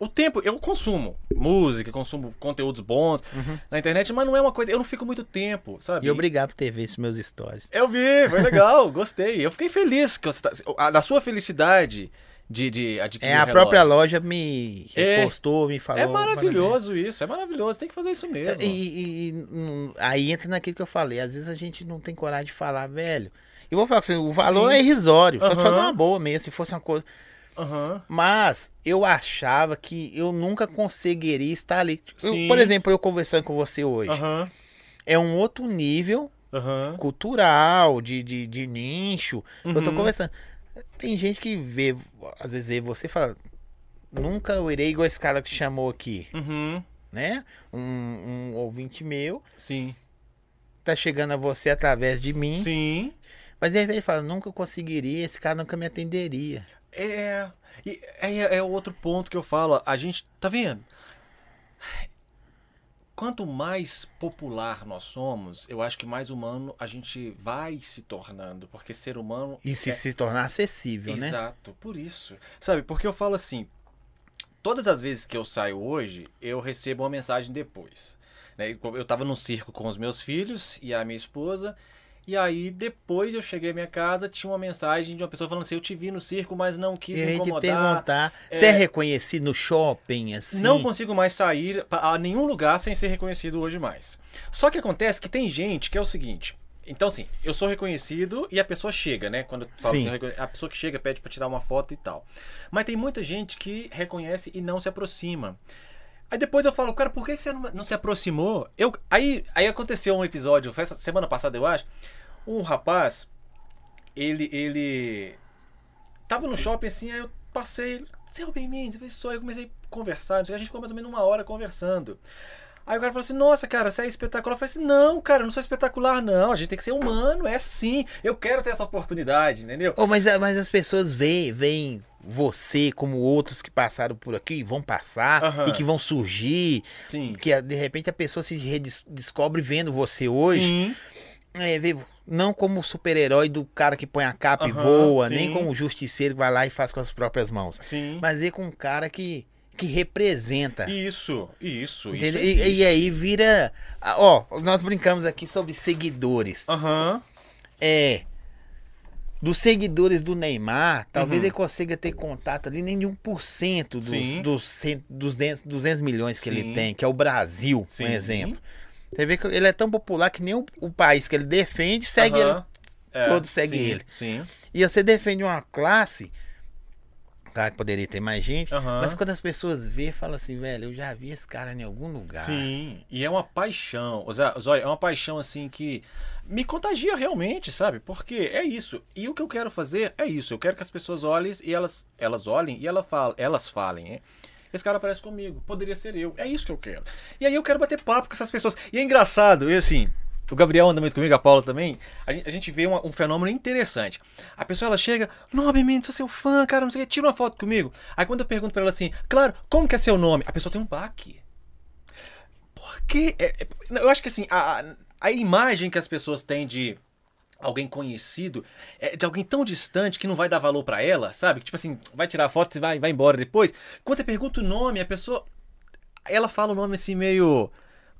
o tempo, eu consumo música, consumo conteúdos bons na internet, mas não é uma coisa. Eu não fico muito tempo, sabe? E obrigado por ter visto meus stories. Eu vi, foi legal, gostei. Eu fiquei feliz que você tá, a- da sua felicidade de, de adquirir É, a própria loja me É. repostou, me falou. É maravilhoso isso, é maravilhoso, tem que fazer isso mesmo. E, e- e, hum, aí entra naquilo que eu falei. Às vezes a gente não tem coragem de falar, velho. Eu vou falar com você, o valor Sim. é irrisório. Tô te Aham. falando uma boa mesmo, se fosse uma coisa. Aham. Mas eu achava que eu nunca conseguiria estar ali. Eu- por exemplo, eu conversando com você hoje. Aham. É um outro nível Aham. cultural, de, de, de nicho. Eu tô Uhum. conversando. Tem gente que vê, às vezes vê você e fala, nunca eu irei igual esse cara que chamou aqui, Uhum. né? Um, um ouvinte meu, Sim. tá chegando a você através de mim, Sim. mas de repente ele fala, nunca conseguiria, esse cara nunca me atenderia. É, e é, é outro ponto que eu falo. A gente, tá vendo? Quanto mais popular nós somos, eu acho que mais humano a gente vai se tornando. Porque ser humano. E se é- se tornar acessível, né? Exato, por isso. Sabe, porque eu falo assim: todas as vezes que eu saio hoje, eu recebo uma mensagem depois. né? Eu tava num circo com os meus filhos e a minha esposa. E aí, depois eu cheguei à minha casa, tinha uma mensagem de uma pessoa falando assim: Eu te vi no circo, mas não quis E gente incomodar. perguntar, é- você é reconhecido no shopping, assim? Não consigo mais sair a nenhum lugar sem ser reconhecido hoje mais. Só que acontece que tem gente que é o seguinte. Então, assim, eu sou reconhecido e a pessoa chega, né? Quando eu assim, a pessoa que chega pede pra tirar uma foto e tal. Mas tem muita gente que reconhece e não se aproxima. Aí depois eu falo, cara, por que você não, não se aproximou? Eu, aí, aí aconteceu um episódio, semana passada, eu acho. Um rapaz, ele, ele tava no shopping assim, aí eu passei, o Ben Mendes? Eu. Aí eu comecei a conversar, a gente ficou mais ou menos uma hora conversando. Aí o cara falou assim, nossa, cara, você é espetacular. Eu falei assim, não, cara, eu não sou espetacular, não. A gente tem que ser humano, é sim. Eu quero ter essa oportunidade, entendeu? Oh, mas, mas as pessoas veem, veem você como outros que passaram por aqui vão passar Aham. e que vão surgir. Sim. Que ah, de repente a pessoa se descobre vendo você hoje. Sim. É, vê, não como o super-herói do cara que põe a capa e Aham, voa, sim. nem como o justiceiro que vai lá e faz com as próprias mãos. Sim. Mas vê com um cara que, que representa. Isso, isso, isso. E, e aí vira. Ó, nós brincamos aqui sobre seguidores. Aham. É. Dos seguidores do Neymar, talvez Uhum. ele consiga ter contato ali nem de 1% dos, Sim. dos, dos 200, 200 milhões que Sim. ele tem, que é o Brasil, Sim. um exemplo. Você vê que ele é tão popular que nem o, o país que ele defende segue ele. Aham. É, todos seguem sim, ele. Sim. E você defende uma classe, claro que poderia ter mais gente, Aham. mas quando as pessoas vê, fala assim, velho, eu já vi esse cara em algum lugar. Sim, e é uma paixão. Zóia, é uma paixão assim que me contagia realmente, sabe? Porque é isso. E o que eu quero fazer é isso. Eu quero que as pessoas olhem e elas, elas olhem e ela fala, elas falem, né? Esse cara parece comigo, poderia ser eu. É isso que eu quero. E aí eu quero bater papo com essas pessoas. E é engraçado, e assim, o Gabriel anda muito comigo, a Paula também. A gente, a gente vê uma- um fenômeno interessante. A pessoa ela chega, Nobre sou seu fã, cara, não sei o que, tira uma foto comigo. Aí quando eu pergunto pra ela assim, claro, como que é seu nome? A pessoa tem um baque. Porque é- é- eu acho que assim, a- a imagem que as pessoas têm de alguém conhecido, é de alguém tão distante que não vai dar valor pra ela, sabe? Que, Tipo assim, vai tirar a foto e vai, vai embora depois. Quando você pergunta o nome, a pessoa. Ela fala o nome assim meio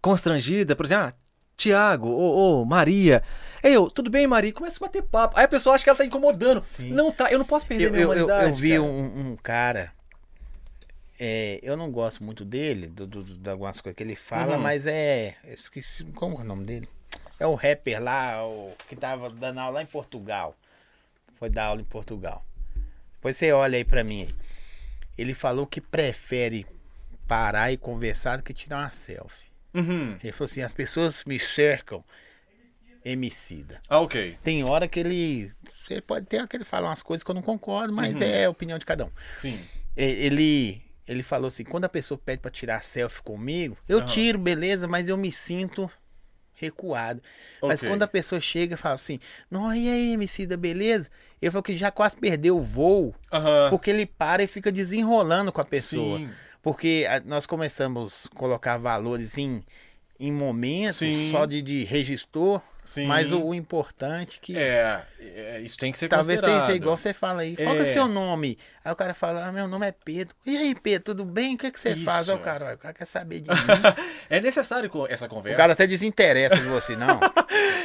constrangida, por exemplo, ah, Tiago, ou, Maria. Ei, eu, tudo bem, Maria? Começa a bater papo. Aí a pessoa acha que ela tá incomodando. Sim. Não tá, eu não posso perder Eu, minha eu, eu, humanidade. eu vi cara. um, um cara. é, eu não gosto muito dele, do- de algumas coisas que ele fala, Uhum. mas é. Eu esqueci. Como é o nome dele? É o rapper lá, o, que tava dando aula lá em Portugal. Foi dar aula em Portugal. Depois você olha aí pra mim. Ele falou que prefere parar e conversar do que tirar uma selfie. Uhum. Ele falou assim: as pessoas me cercam emicida. Ah, ok. Tem hora que ele. Ele pode ter que ele fala umas coisas que eu não concordo, mas Uhum. é a opinião de cada um. Sim. Ele, ele falou assim: quando a pessoa pede pra tirar selfie comigo, eu Aham. tiro, beleza, mas eu me sinto recuado. Mas Ok. quando a pessoa chega e fala assim: não, e aí, Emicida, beleza? Eu falo que já quase perdeu o voo, Aham. porque ele para e fica desenrolando com a pessoa. Sim. Porque a- nós começamos a colocar valores em, em momentos Sim. só de, de registor, Sim. mas o, o importante que. É, é, isso tem que ser Talvez considerado. seja igual você fala aí. Qual que é o É. seu nome? Aí o cara fala, ah, meu nome é Pedro. E aí, Pedro, tudo bem? O que, que você faz? Aí o Isso. cara, "Ué, o cara quer saber de mim. É necessário essa o conversa. cara até desinteressa de você, não.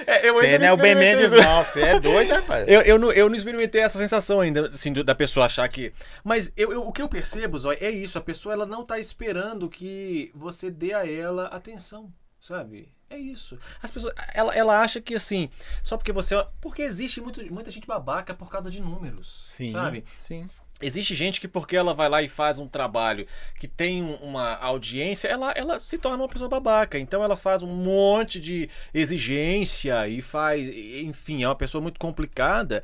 É, eu Você não é o Ben Mendes, isso. não. Você é doido, rapaz. Eu, eu, não, eu não experimentei essa sensação ainda, assim, da pessoa achar que. Mas eu, eu- o que eu percebo, Zói, é isso. A pessoa ela não tá esperando que você dê a ela atenção, sabe? É isso. As pessoas, ela, ela acha que assim, só porque você. Porque existe muito, muita gente babaca por causa de números, Sim, sabe? sim. Existe gente que porque ela vai lá e faz um trabalho que tem um- uma audiência, ela, ela se torna uma pessoa babaca. Então ela faz um monte de exigência e faz, enfim, é uma pessoa muito complicada.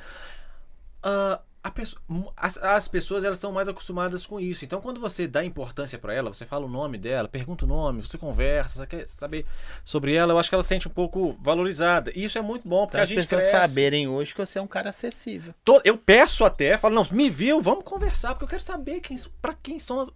A pessoa- as, as pessoas elas estão mais acostumadas com isso. Então quando você dá importância pra ela, você fala o nome dela, pergunta o nome, você conversa, você quer saber sobre ela, eu acho que ela se sente um pouco valorizada. E isso é muito bom porque Pra a as gente pessoas cresce. saberem hoje que você é um cara acessível. Eu peço até, falo, não, me viu, vamos conversar, porque eu quero saber quem, para quem são as,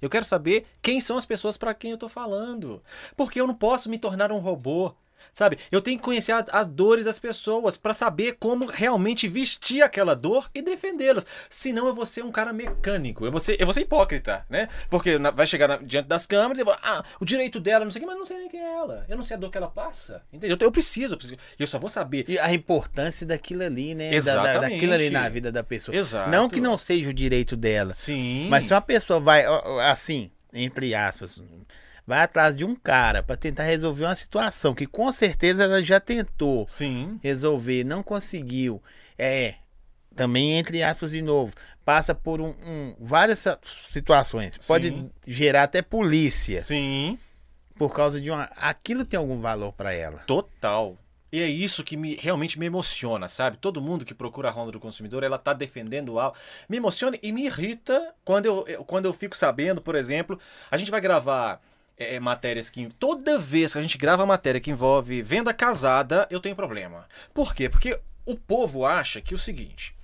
eu quero saber quem são as pessoas para quem eu tô falando. Porque eu não posso me tornar um robô. Sabe? Eu tenho que conhecer a- as dores das pessoas para saber como realmente vestir aquela dor e defendê-las. Senão eu vou ser um cara mecânico. Eu vou ser, eu vou ser hipócrita, né? Porque na- vai chegar na- diante das câmeras e vai, ah, o direito dela, não sei o que, mas eu não sei nem quem é ela. Eu não sei a dor que ela passa. Entendeu? Então eu preciso, eu preciso. Eu só vou saber. E a importância daquilo ali, né? Da- da- Exatamente. daquilo ali na vida da pessoa. Exato. Não que não seja o direito dela. Sim. Mas se uma pessoa vai, assim, entre aspas, vai atrás de um cara pra tentar resolver uma situação que com certeza ela já tentou Sim. resolver, não conseguiu, é, também entre aspas de novo, passa por um, um- várias situações, pode Sim. gerar até polícia Sim. por causa de uma, aquilo tem algum valor pra ela. Total. E é isso que me, realmente me emociona, sabe? Todo mundo que procura a Ronda do Consumidor, ela tá defendendo algo. Me emociona e me irrita quando eu- quando eu fico sabendo, por exemplo, a gente vai gravar é, matérias que. Toda vez que a gente grava matéria que envolve venda casada, eu tenho problema. Por quê? Porque o povo acha que é o seguinte.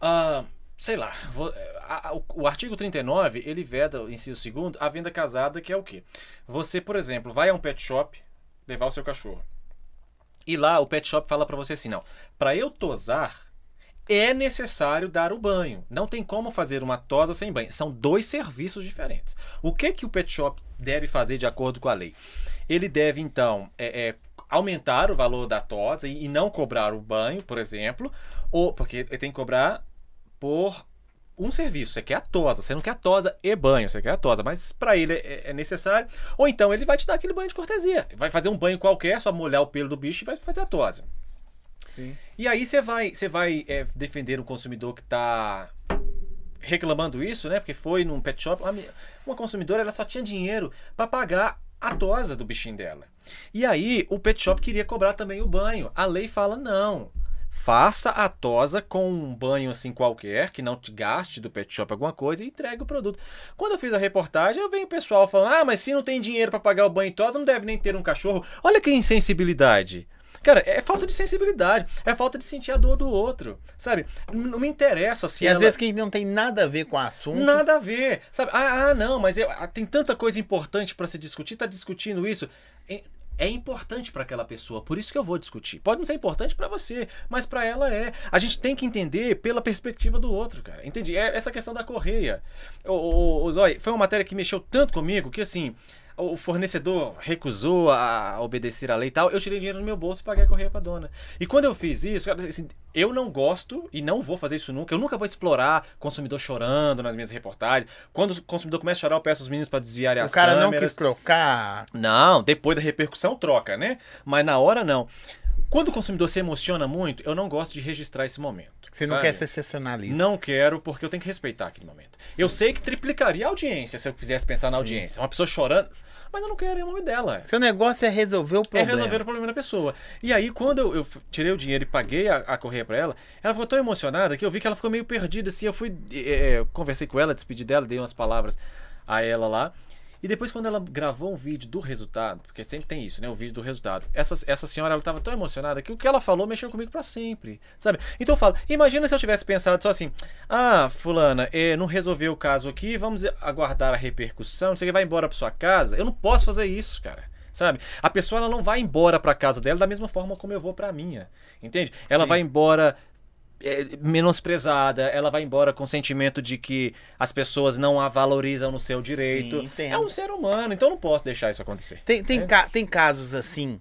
ah, sei lá, vou- a- a- o, artigo 39, ele veda, inciso segundo, a venda casada, que é o quê? Você, por exemplo, vai a um pet shop levar o seu cachorro. E lá o pet shop fala pra você assim, não, pra eu tosar, é necessário dar o banho. Não tem como fazer uma tosa sem banho. São dois serviços diferentes. O que que o pet shop deve fazer de acordo com a lei? Ele deve, então, é, é, aumentar o valor da tosa e, e, não cobrar o banho, por exemplo, ou porque ele tem que cobrar por um serviço. Você quer a tosa, você não quer a tosa e banho, você quer a tosa, mas para ele é, é, necessário. Ou então ele vai te dar aquele banho de cortesia. Vai fazer um banho qualquer, só molhar o pelo do bicho e vai fazer a tosa. Sim. E aí você vai, você vai é, defender o consumidor que está reclamando isso, né? Porque foi num pet shop, uma consumidora ela só tinha dinheiro para pagar a tosa do bichinho dela. E aí o pet shop queria cobrar também o banho. A lei fala não. Faça a tosa com um banho assim qualquer, que não te gaste do pet shop alguma coisa e entregue o produto. Quando eu fiz a reportagem, eu venho o pessoal falando: "Ah, mas se não tem dinheiro para pagar o banho e tosa, não deve nem ter um cachorro". Olha que insensibilidade. Cara, é falta de sensibilidade, é falta de sentir a dor do outro, sabe? Não me interessa se. E ela... às vezes quem não tem nada a ver com o assunto. Nada a ver, sabe? Ah, ah não, mas eu, ah, tem tanta coisa importante para se discutir, tá discutindo isso. É importante para aquela pessoa, por isso que eu vou discutir. Pode não ser importante para você, mas para ela é. A gente tem que entender pela perspectiva do outro, cara. Entendi? É essa questão da correia. O, o, o Zói, foi uma matéria que mexeu tanto comigo que assim o fornecedor recusou a obedecer à lei e tal, eu tirei dinheiro do meu bolso e paguei a correia pra dona. E quando eu fiz isso, assim, eu não gosto e não vou fazer isso nunca. Eu nunca vou explorar consumidor chorando nas minhas reportagens. Quando o consumidor começa a chorar, eu peço os meninos para desviarem as câmeras. O cara não quis trocar. Não, depois da repercussão troca, né? Mas na hora não. Quando o consumidor se emociona muito, eu não gosto de registrar esse momento. Você não quer ser sensacionalista? Não quero, porque eu tenho que respeitar aquele momento. Sim. Eu sei que triplicaria a audiência se eu quisesse pensar na Sim. audiência. Uma pessoa chorando mas eu não quero é o nome dela. Seu negócio é resolver o é problema. É resolver o problema da pessoa. E aí, quando eu, eu tirei o dinheiro e paguei a, a correia para ela, ela ficou tão emocionada que eu vi que ela ficou meio perdida, assim. Eu fui, é, conversei com ela, despedi dela, dei umas palavras a ela lá. E depois, quando ela gravou um vídeo do resultado, porque sempre tem isso, né? O vídeo do resultado. Essa, essa senhora, ela tava tão emocionada que o que ela falou mexeu comigo para sempre, sabe? Então eu falo, imagina se eu tivesse pensado só assim, ah, fulana, é, não resolveu o caso aqui, vamos aguardar a repercussão, você vai embora pra sua casa. Eu não posso fazer isso, cara sabe? A pessoa ela não vai embora para casa dela da mesma forma como eu vou para minha, entende? Ela Sim. vai embora é, menosprezada, ela vai embora com o sentimento de que as pessoas não a valorizam no seu direito. Sim, é um ser humano, então não posso deixar isso acontecer. Tem, tem, é? ca tem casos assim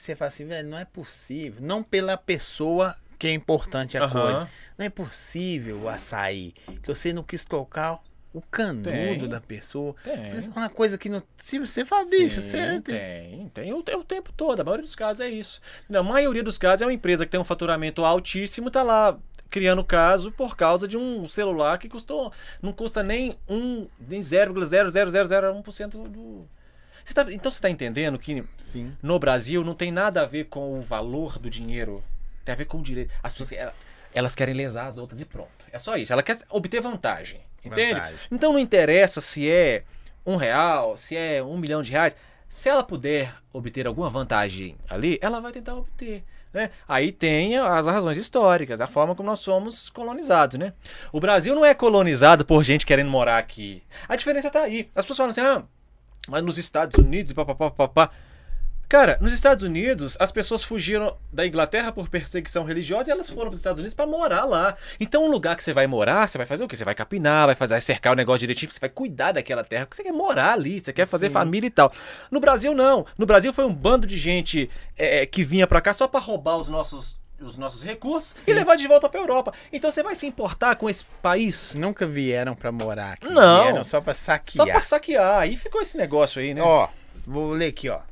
que você fala assim, velho, não é possível. Não pela pessoa que é importante a coisa. Não é possível o açaí. Que você não quis tocar o canudo tem, da pessoa. Tem. É uma coisa que não. Se você fala, bicho, você. Tem, tem. O, o tempo todo. A maioria dos casos é isso. Na maioria dos casos é uma empresa que tem um faturamento altíssimo, tá lá criando caso por causa de um celular que custou. Não custa nem um. nem 0,00001% do. Você tá, então você está entendendo que Sim. no Brasil não tem nada a ver com o valor do dinheiro. Tem a ver com o direito. As pessoas elas querem lesar as outras e pronto. É só isso. Ela quer obter vantagem. Entende? Vantagem. Então não interessa se é um real, se é um milhão de reais. Se ela puder obter alguma vantagem ali, ela vai tentar obter. Né? Aí tem as razões históricas, a forma como nós somos colonizados. Né? O Brasil não é colonizado por gente querendo morar aqui. A diferença está aí. As pessoas falam assim, ah, mas nos Estados Unidos, papapá, papapá. Cara, nos Estados Unidos, as pessoas fugiram da Inglaterra por perseguição religiosa e elas foram para os Estados Unidos para morar lá. Então, um lugar que você vai morar, você vai fazer o quê? Você vai capinar, vai fazer vai cercar o negócio direitinho, você vai cuidar daquela terra, porque você quer morar ali, você quer fazer Sim. família e tal. No Brasil, não. No Brasil foi um bando de gente é, que vinha para cá só para roubar os nossos os nossos recursos Sim. e levar de volta para Europa. Então você vai se importar com esse país? Nunca vieram para morar aqui. Não. Vieram só para saquear. Só para saquear. Aí ficou esse negócio aí, né? Ó, vou ler aqui, ó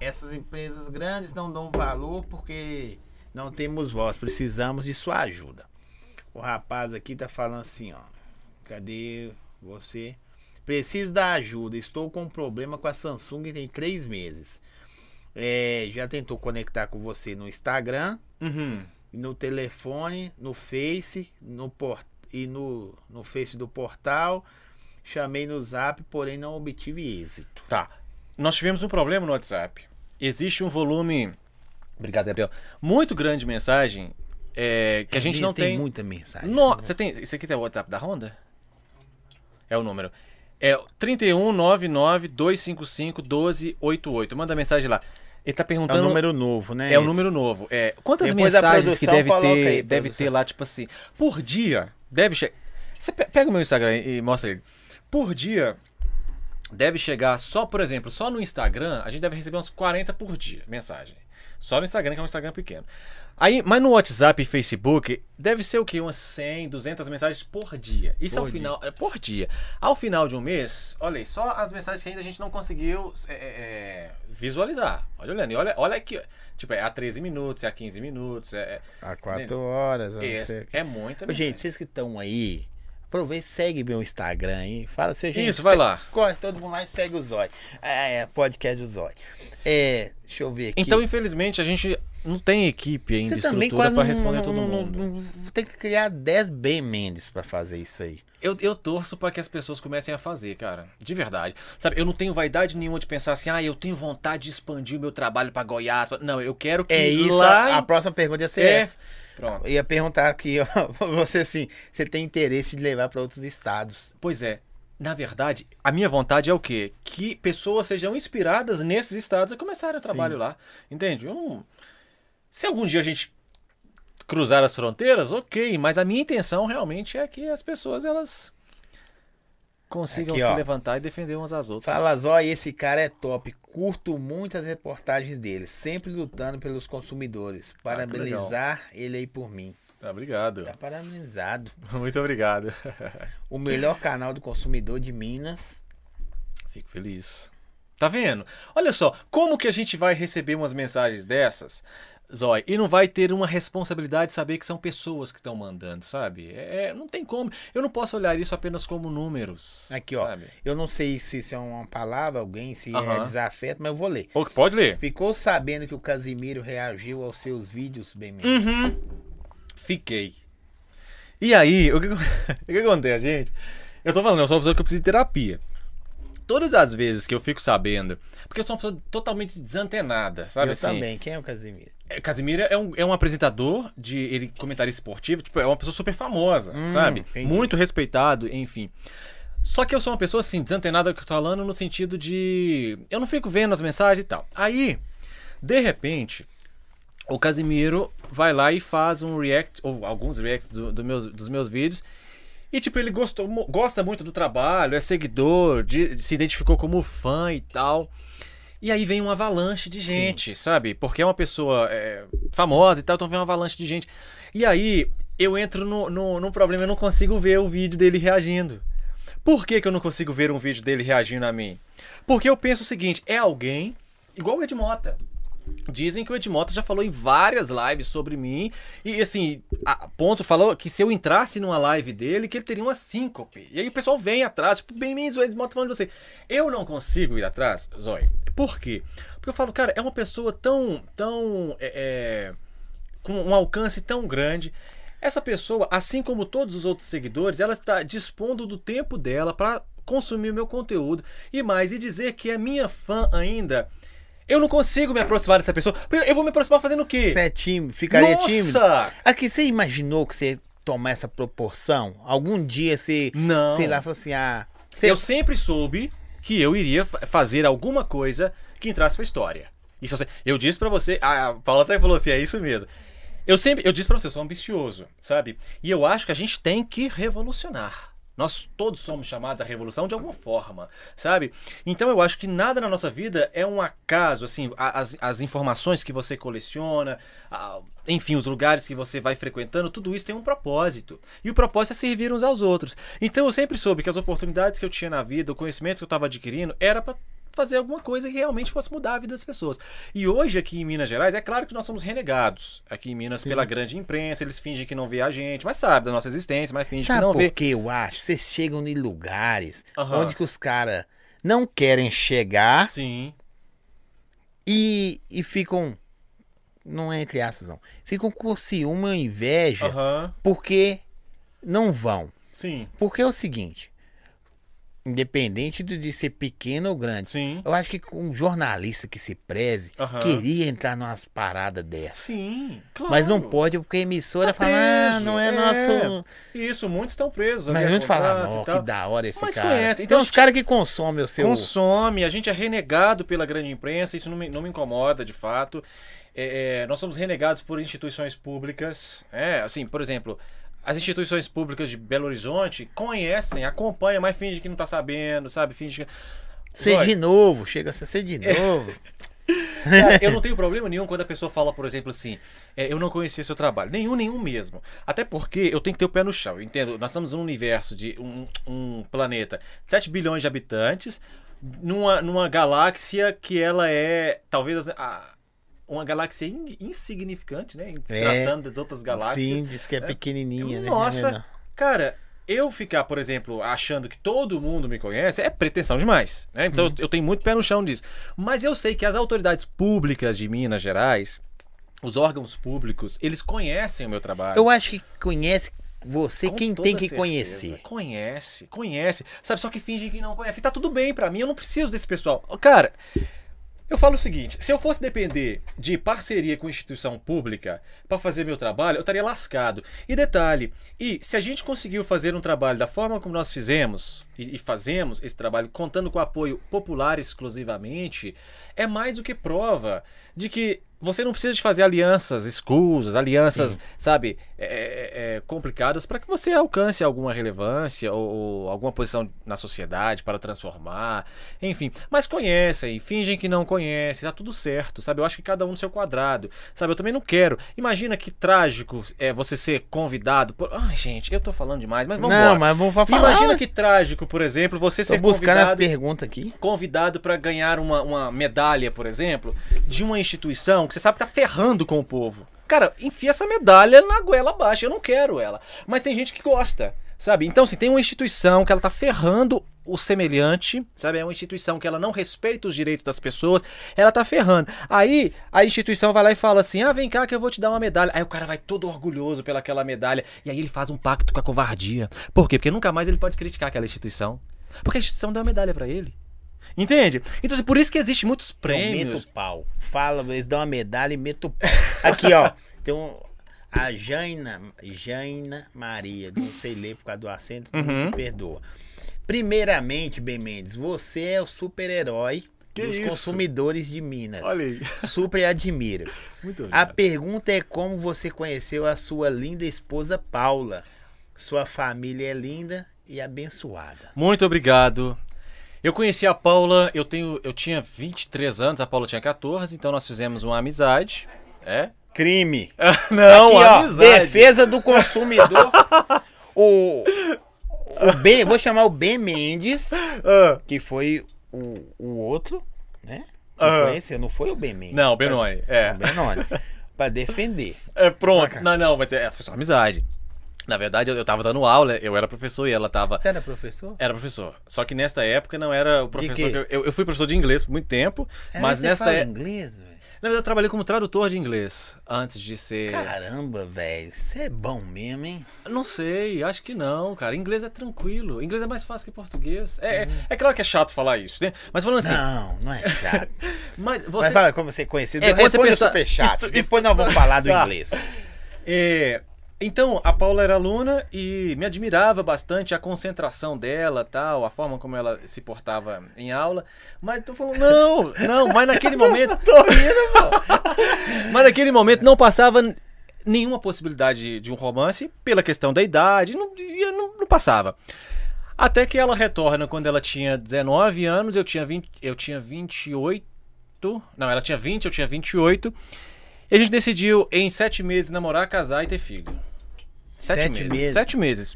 essas empresas grandes não dão valor porque não temos voz, precisamos de sua ajuda. O rapaz aqui tá falando assim, ó. Cadê você? Preciso da ajuda. Estou com um problema com a Samsung tem três meses. É, já tentou conectar com você no Instagram, uhum. no telefone, no Face, no port e no, no Face do portal. Chamei no Zap, porém não obtive êxito. Tá. Nós tivemos um problema no WhatsApp. Existe um volume. Obrigado, Gabriel. Muito grande de mensagem é, que a gente não tem. Tem muita mensagem. No... Você tem. Isso aqui tem o WhatsApp da Honda? É o número. É 3199 255 1288. Manda mensagem lá. Ele tá É perguntando. um número novo, né? É o esse? número novo. É, quantas Depois mensagens que deve ter, aí, deve ter lá, tipo assim, por dia, deve chegar. Você pe- pega o meu Instagram e mostra ele. Por dia, deve chegar só, por exemplo, só no Instagram, a gente deve receber uns 40 por dia, mensagem. Só no Instagram, que é um Instagram pequeno. Aí, mas no WhatsApp e Facebook, deve ser o quê? Umas 100, 200 mensagens por dia. Isso Por ao dia. final, é, por dia. Ao final de um mês, olha aí, só as mensagens que ainda a gente não conseguiu é, é, é, visualizar. Olha olhando, e olha, olha aqui, tipo, é a 13 minutos, é a 15 minutos, é, Há quatro horas. eu não é, é, é muita Ô, gente, mensagem. vocês que estão aí, aproveita e segue meu Instagram aí. Fala seu gente. Isso, vai segue- lá. Corre todo mundo lá e segue o Zói. É, é podcast do Zói. É, deixa eu ver aqui. Então, infelizmente, a gente não tem equipe ainda, você também estrutura quase pra não, responder não, todo mundo. não- não- tem que criar 10 Ben Mendes pra fazer isso aí. Eu, eu torço pra que as pessoas comecem a fazer, cara. De verdade. Sabe, eu não tenho vaidade nenhuma de pensar assim, ah, eu tenho vontade de expandir o meu trabalho pra Goiás. pra-" Não, eu quero que É isso, lá... a, a próxima pergunta ia ser É. essa. Pronto. Eu ia perguntar aqui, ó, pra você assim, você tem interesse de levar pra outros estados. Pois é. Na verdade, a minha vontade é o quê? Que pessoas sejam inspiradas nesses estados a começarem o trabalho lá. Entende? Eu não... Se algum dia a gente cruzar as fronteiras, ok. Mas a minha intenção realmente é que as pessoas, elas consigam Aqui, se ó. levantar e defender umas às outras. Fala, Zói, esse cara é top. Curto muito as reportagens dele, sempre lutando pelos consumidores. Ah, Parabenizar ele aí por mim. Ah, obrigado. Tá parabenizado. Muito obrigado. O melhor canal do consumidor de Minas. Fico feliz. Tá vendo? Olha só, como que a gente vai receber umas mensagens dessas, Zói, e não vai ter uma responsabilidade de saber que são pessoas que estão mandando, sabe? É, não tem como. Eu não posso olhar isso apenas como números. Aqui, ó. sabe? Eu não sei se isso é uma palavra, alguém, se é Aham. desafeto, mas eu vou ler. Pode ler. Ficou sabendo que o Casimiro reagiu aos seus vídeos, bem menos. Uhum. Fiquei. E aí, o que, o que acontece, gente? Eu tô falando, eu sou uma pessoa que eu preciso de terapia. Todas as vezes que eu fico sabendo, porque eu sou uma pessoa totalmente desantenada, sabe eu assim? também. Quem é o Casimiro? É, Casimiro é um, é um apresentador de ele comentarista esportivo, tipo, é uma pessoa super famosa, Hum, sabe? entendi. Muito respeitado, enfim. Só que eu sou uma pessoa assim, desantenada que eu tô falando no sentido de eu não fico vendo as mensagens e tal. Aí, de repente, o Casimiro vai lá e faz um react ou alguns reacts do, do meus, dos meus vídeos. E tipo, ele gostou, gosta muito do trabalho, é seguidor, de- se identificou como fã e tal. E aí vem uma avalanche de gente, sabe? Porque é uma pessoa é, famosa e tal, então vem uma avalanche de gente. E aí eu entro no, no, num problema, eu não consigo ver o vídeo dele reagindo. Por que, que eu não consigo ver um vídeo dele reagindo a mim? Porque eu penso o seguinte: é alguém igual o Edmota. Dizem que o Edmota já falou em várias lives sobre mim. E assim, a ponto falou que se eu entrasse numa live dele, que ele teria uma síncope. E aí o pessoal vem atrás, tipo, bem menos o Edmota falando de você. Eu não consigo ir atrás, Zói. Por quê? Porque eu falo, cara, é uma pessoa tão. tão. é, é, com um alcance tão grande. Essa pessoa, assim como todos os outros seguidores, ela está dispondo do tempo dela para consumir meu conteúdo. E mais, e dizer que é minha fã ainda. Eu não consigo me aproximar dessa pessoa. Eu vou me aproximar fazendo o quê? Você é tímido? Ficaria Nossa! tímido? Aqui, você imaginou que você tomar essa proporção? Algum dia você, Não. sei lá, falou assim, ah... Você... Eu sempre soube que eu iria fa- fazer alguma coisa que entrasse pra história. Isso eu, eu disse pra você, a Paula até falou assim, é isso mesmo. Eu sempre, eu disse pra você, eu sou ambicioso, sabe? E eu acho que a gente tem que revolucionar. Nós todos somos chamados à revolução de alguma forma, sabe? Então eu acho que nada na nossa vida é um acaso, assim, as, as informações que você coleciona, a- enfim, os lugares que você vai frequentando, tudo isso tem um propósito. E o propósito é servir uns aos outros. Então eu sempre soube que as oportunidades que eu tinha na vida, o conhecimento que eu estava adquirindo, era para fazer alguma coisa que realmente fosse mudar a vida das pessoas. E hoje aqui em Minas Gerais, é claro que nós somos renegados aqui em Minas pela grande imprensa, eles fingem que não vê a gente, mas sabe da nossa existência, mas fingem Sabe que não por vê. que eu acho? Vocês chegam em lugares Aham. onde que os caras não querem chegar Sim. e, e ficam... Não é entre aspas, não. Ficam com ciúme ou inveja Aham. porque não vão. Sim. Porque é o seguinte, independente de, ser pequeno ou grande. Sim. Eu acho que um jornalista que se preze Aham. queria entrar numas paradas dessas. Sim, claro. Mas não pode, porque a emissora Tá fala, ah, não é, é. nosso. Isso, muitos estão presos. Mas a gente fala, não, que da hora esse Mas cara. conhece. Tem Então, uns caras que consomem o seu. Consome, a gente é renegado pela grande imprensa, isso não me, não me incomoda de fato. É, é, nós somos renegados por instituições públicas. É, assim, por exemplo, as instituições públicas de Belo Horizonte conhecem, acompanham, mas finge que não tá sabendo, sabe? Finge que. Ser de novo, chega a ser de É. novo. Cara, eu não tenho problema nenhum quando a pessoa fala, por exemplo, assim, é, eu não conhecia seu trabalho. Nenhum, nenhum mesmo. Até porque eu tenho que ter o pé no chão. Eu entendo, nós estamos num universo de um, um planeta, 7 bilhões de habitantes, numa, numa galáxia que ela é, talvez, a- uma galáxia in- insignificante, né? Se É. tratando das outras galáxias. Sim, diz que é pequenininha, né? Nossa, é cara, eu ficar, por exemplo, achando que todo mundo me conhece é pretensão demais. Né? Então Uhum. eu tenho muito pé no chão disso. Mas eu sei que as autoridades públicas de Minas Gerais, os órgãos públicos, eles conhecem o meu trabalho. Eu acho que conhece você Com quem tem que certeza. conhecer. Conhece, conhece. Sabe, só que finge que não conhece. E tá tudo bem pra mim, eu não preciso desse pessoal. Cara, eu falo o seguinte: se eu fosse depender de parceria com instituição pública pra fazer meu trabalho, eu estaria lascado. E detalhe: e se a gente conseguiu fazer um trabalho da forma como nós fizemos e, fazemos esse trabalho contando com apoio popular exclusivamente, é mais do que prova de que você não precisa de fazer alianças escusas, alianças, sabe, é, é, é, complicadas para que você alcance alguma relevância ou, ou alguma posição na sociedade para transformar, enfim. Mas conhecem, fingem que não conhecem, tá tudo certo, sabe? Eu acho que cada um no seu quadrado, sabe? Eu também não quero. Imagina que trágico é você ser convidado por. Ai, gente, eu tô falando demais, mas vamos não, embora. mas vamos falar. Imagina que trágico, por exemplo, você Tô ser buscando as convidado perguntas aqui. convidado para ganhar uma, uma medalha, por exemplo, de uma instituição que você sabe que tá ferrando com o povo. Cara, enfia essa medalha na goela abaixo. Eu não quero ela. Mas tem gente que gosta, sabe? Então, se tem uma instituição que ela tá ferrando o semelhante, sabe? É uma instituição que ela não respeita os direitos das pessoas, ela tá ferrando. Aí a instituição vai lá e fala assim: ah, vem cá que eu vou te dar uma medalha. Aí o cara vai todo orgulhoso pelaquela medalha. E aí ele faz um pacto com a covardia. Por quê? Porque nunca mais ele pode criticar aquela instituição. Porque a instituição deu uma medalha para ele. Entende? Então, assim, por isso que existe muitos Eu prêmios. meto o pau. Fala, eles dão uma medalha e meto o pau. Aqui, ó. Tem um. A Jaina, Jaina Maria, não sei ler por causa do acento, Uhum. me perdoa. Primeiramente, Ben Mendes, você é o super-herói dos isso? consumidores de Minas. aí. Super admiro. Muito A pergunta é como você conheceu a sua linda esposa Paula. Sua família é linda e abençoada. Muito obrigado. Eu conheci a Paula, eu tenho, eu tinha 23 anos, a Paula tinha 14, então nós fizemos uma amizade. É? Crime. Não, Aqui, ó, amizade. defesa do consumidor. o, o Ben, vou chamar o Ben Mendes, Ah, que foi o, o outro, né? Que conheceu, não foi o Ben Mendes. Não, o Benoni, é. O Benoni. pra defender. é pronto. Não, não, mas é, foi só amizade. Na verdade, eu, eu tava dando aula, eu era professor e ela tava. Você era professor? Era professor. Só que nesta época não era o professor. quê? que eu, eu, eu fui professor de inglês por muito tempo, É, mas você nessa fala é- inglês, velho? Na verdade, eu trabalhei como tradutor de inglês antes de ser. Caramba, velho. Você é bom mesmo, hein? Não sei, acho que não, cara. Inglês é tranquilo. Inglês é mais fácil que português. É, é, é claro que é chato falar isso, né? Mas falando assim, Não, não é chato. mas Mas você. fala como você é conhecido. É, você Responde o pensa- super chato. Isto- Depois nós vamos falar do Tá. inglês. É, então, a Paula era aluna e me admirava bastante a concentração dela, tal, a forma como ela se portava em aula. Mas tô falando, não, não, mas naquele momento. Tô rindo, pô. Mas naquele momento não passava nenhuma possibilidade de, um romance pela questão da idade, não, não, não passava. Até que ela retorna quando ela tinha 19 anos, eu tinha 20, eu tinha 28. Não, ela tinha 20, eu tinha 28. E a gente decidiu em sete meses namorar, casar e ter filho. Sete, Sete meses. meses. Sete meses.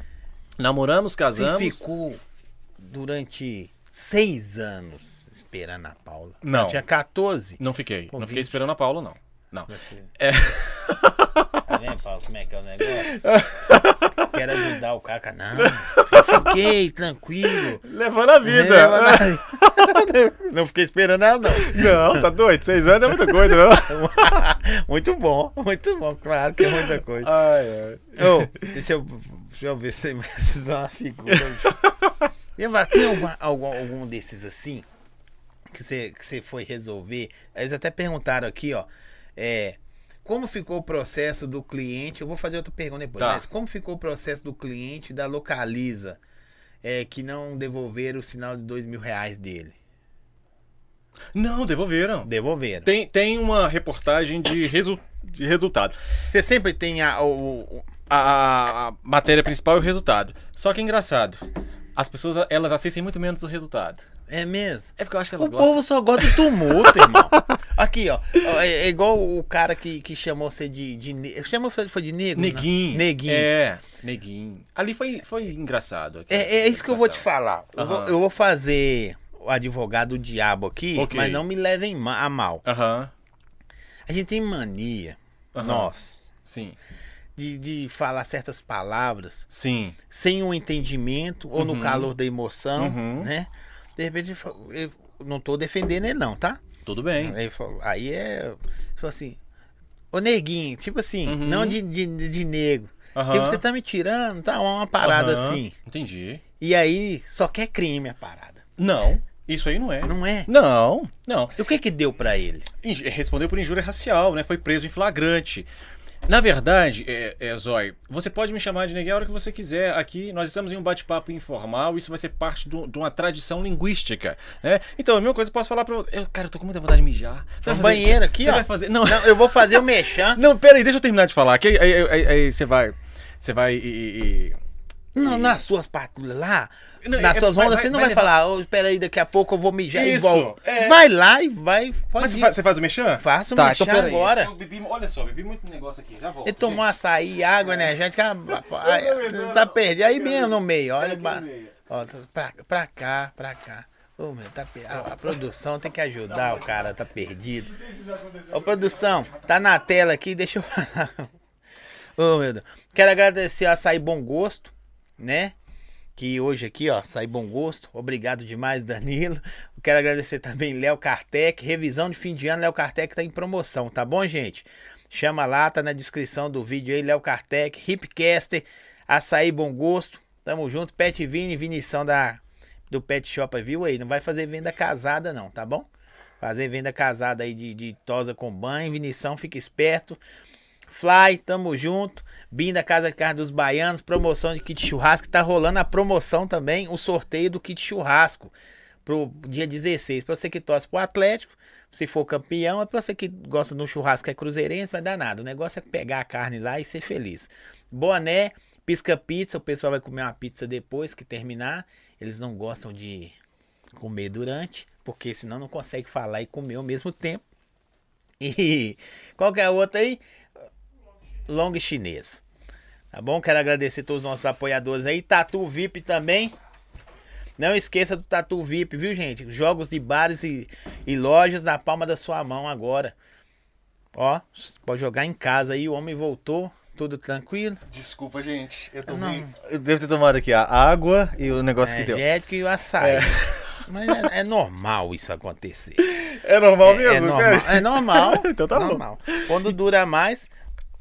Namoramos, Você casamos. ficou durante seis anos esperando a Paula. Não. Ela tinha 14. Não fiquei. Pô, não fiquei 20. esperando a Paula, não. Não. Você... É. Vendo, Paulo, como é que é o negócio? Quero ajudar o Caca. Não, fiquei tranquilo. Levando a Não fiquei esperando ela, não. Não, tá doido? Seis anos é muita coisa, não? Muito bom, muito bom. Claro que é muita coisa. Ai, ai. Ô, deixa, eu, deixa eu ver se vocês são uma figura. Tem algum, algum, algum desses assim que você, que você foi resolver? Eles até perguntaram aqui, ó. É, como ficou o processo do cliente? Eu vou fazer outra pergunta depois, Tá. mas como ficou o processo do cliente da Localiza é, que não devolveram o sinal de dois mil reais dele? Não, devolveram. Devolveram. Tem, tem uma reportagem de, resu de resultado. Você sempre tem a, o, o- A, a matéria principal é o resultado. Só que é engraçado. As pessoas, elas assistem muito menos o resultado. É mesmo? É porque eu acho que O elas gostam. povo só gosta do tumulto, irmão. Aqui, ó. É, é igual o cara que, que chamou você de. de chamou você foi de negro? né? Neguinho. Neguinho. É, neguinho. Ali foi, foi engraçado. É, é isso que eu vou te falar. Eu, vou, eu vou fazer o advogado do diabo aqui, Ok. mas não me levem a mal. Aham. A gente tem mania, Aham. nós, Sim. De, de falar certas palavras Sim. sem um entendimento ou no calor da emoção, Uhum. né? De repente, eu não tô defendendo ele não, tá? Tudo bem. Aí, aí é. Tipo assim. Ô neguinho, tipo assim, Uhum. não de, de, de negro. Aham. Tipo, você tá me tirando, tá? Uma parada assim. Entendi. E aí, só quer crime a parada. Não, isso aí não é. Não é? Não, não. E o que que deu pra ele? Respondeu por injúria racial, né? Foi preso em flagrante. Na verdade, é, é, Zói, você pode me chamar de neguinho a hora que você quiser. Aqui nós estamos em um bate-papo informal, isso vai ser parte do- de uma tradição linguística, né? Então, a mesma coisa eu posso falar pra você. Eu, cara, eu tô com muita vontade de mijar. Você Um vai fazer- banheiro aqui, você ó. vai fazer. Não, Não, eu vou fazer o mexão. não, pera aí, deixa eu terminar de falar. Que aí, aí- aí- aí você vai. Você vai e. e- e- Não, nas suas patrulhas lá, nas é- suas rondas, vai- você não vai vai, falar, ô, espera aí, daqui a pouco eu vou mijar Isso, igual. é. Vai lá e vai, pode Mas você ir. faz, você faz o mexão? Faça o tá, mexão então pera aí. agora. Eu bebi, olha só, bebi muito negócio aqui. Já volto. Ele tomou açaí, água energética, aí, tá perdido. Aí mesmo no meio, olha. Ó, tá pra, pra cá, pra cá. Ô, meu, tá per- a, a produção tem que ajudar o cara, tá perdido. Ô, produção, tá na tela aqui, deixa eu falar. Ô, meu Deus. Quero agradecer a Açaí Bom Gosto, né? Que hoje aqui, ó, Açaí Bom Gosto. Obrigado demais, Danilo. Quero agradecer também Léo Kartek. Revisão de fim de ano, Léo Kartek tá em promoção, tá bom, gente? Chama lá, tá na descrição do vídeo aí, Léo Kartek, Hipcaster, Açaí Bom Gosto. Tamo junto, Pet Vini, Vinição da, do Pet Shop, viu aí? Não vai fazer venda casada não, tá bom? Fazer venda casada aí de, de tosa com banho, Vinição, fica esperto. Fly, tamo junto. Bim da Casa de Carne dos Baianos, promoção de kit churrasco. Tá rolando a promoção também, o sorteio do kit churrasco pro dia 16. Pra você que torce pro Atlético, se for campeão, é pra você que gosta de um churrasco é cruzeirense, vai dar nada. O negócio é pegar a carne lá e ser feliz. Boné, pisca pizza, o pessoal vai comer uma pizza depois que terminar. Eles não gostam de comer durante, porque senão não consegue falar e comer ao mesmo tempo. E qual que é a outra aí? Long chinês. Tá bom? Quero agradecer todos os nossos apoiadores aí. Tatu VIP também. Não esqueça do Tatu VIP, viu, gente? Jogos de bares e, e lojas na palma da sua mão agora. Ó, pode jogar em casa aí. O homem voltou, tudo tranquilo. Desculpa, gente. Eu tomei- Eu devo ter tomado aqui a água e o negócio que deu. Energético e o açaí. Mas é, é normal isso acontecer. É normal É, é normal. É normal. Então tá bom. normal. Quando dura mais.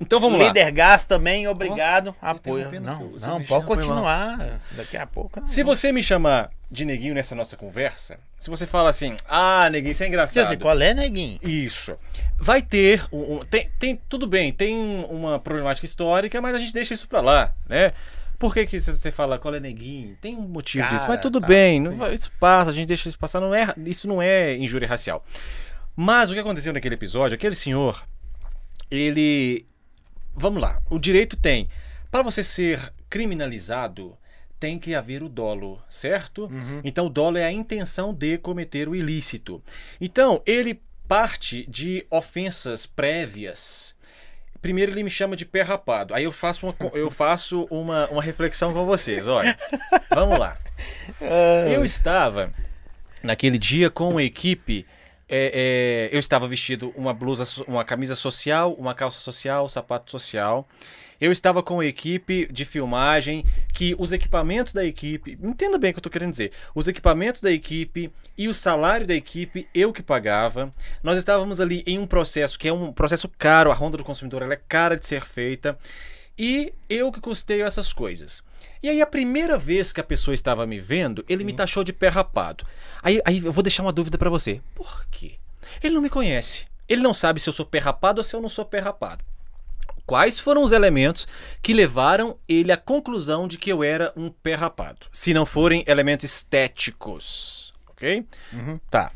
Então vamos lá. Líder Gás também, obrigado. Apoio. interrompendo Não, seu- não, pode continuar. Daqui a pouco. Se você me chamar de neguinho nessa nossa conversa, se você fala assim, ah, neguinho, isso é Você engraçado. sei qual é, neguinho? Isso. Vai ter um, um- tem, tem tudo bem, tem uma problemática histórica, mas a gente deixa isso pra lá, né? Por que, que você fala qual é neguinho? Tem um motivo disso, Cara, mas tudo tá, bem, não isso passa, a gente deixa isso passar, não é, isso não é injúria racial. Mas o que aconteceu naquele episódio, aquele senhor, ele Vamos lá, o direito tem. Para você ser criminalizado, tem que haver o dolo, certo? Então, o dolo é a intenção de cometer o ilícito. Então, ele parte de ofensas prévias. Primeiro ele me chama de pé rapado. Aí eu faço uma, eu faço uma, uma reflexão com vocês. Olha, vamos lá. Eu estava naquele dia com a equipe. É, é, eu estava vestido uma blusa, uma camisa social, uma calça social, sapato social. Eu estava com a equipe de filmagem que os equipamentos da equipe, entenda bem o que eu estou querendo dizer, os equipamentos da equipe e o salário da equipe eu que pagava. Nós estávamos ali em um processo que é um processo caro, a ronda do consumidor ela é cara de ser feita. E eu que custeio essas coisas. E aí, a primeira vez que a pessoa estava me vendo, ele me taxou de pé rapado. Aí, aí eu vou deixar uma dúvida para você. Por quê? Ele não me conhece. Ele não sabe se eu sou pé rapado ou se eu não sou pé rapado. Quais foram os elementos que levaram ele à conclusão de que eu era um pé rapado? Se não forem elementos estéticos. Ok? Uhum, tá.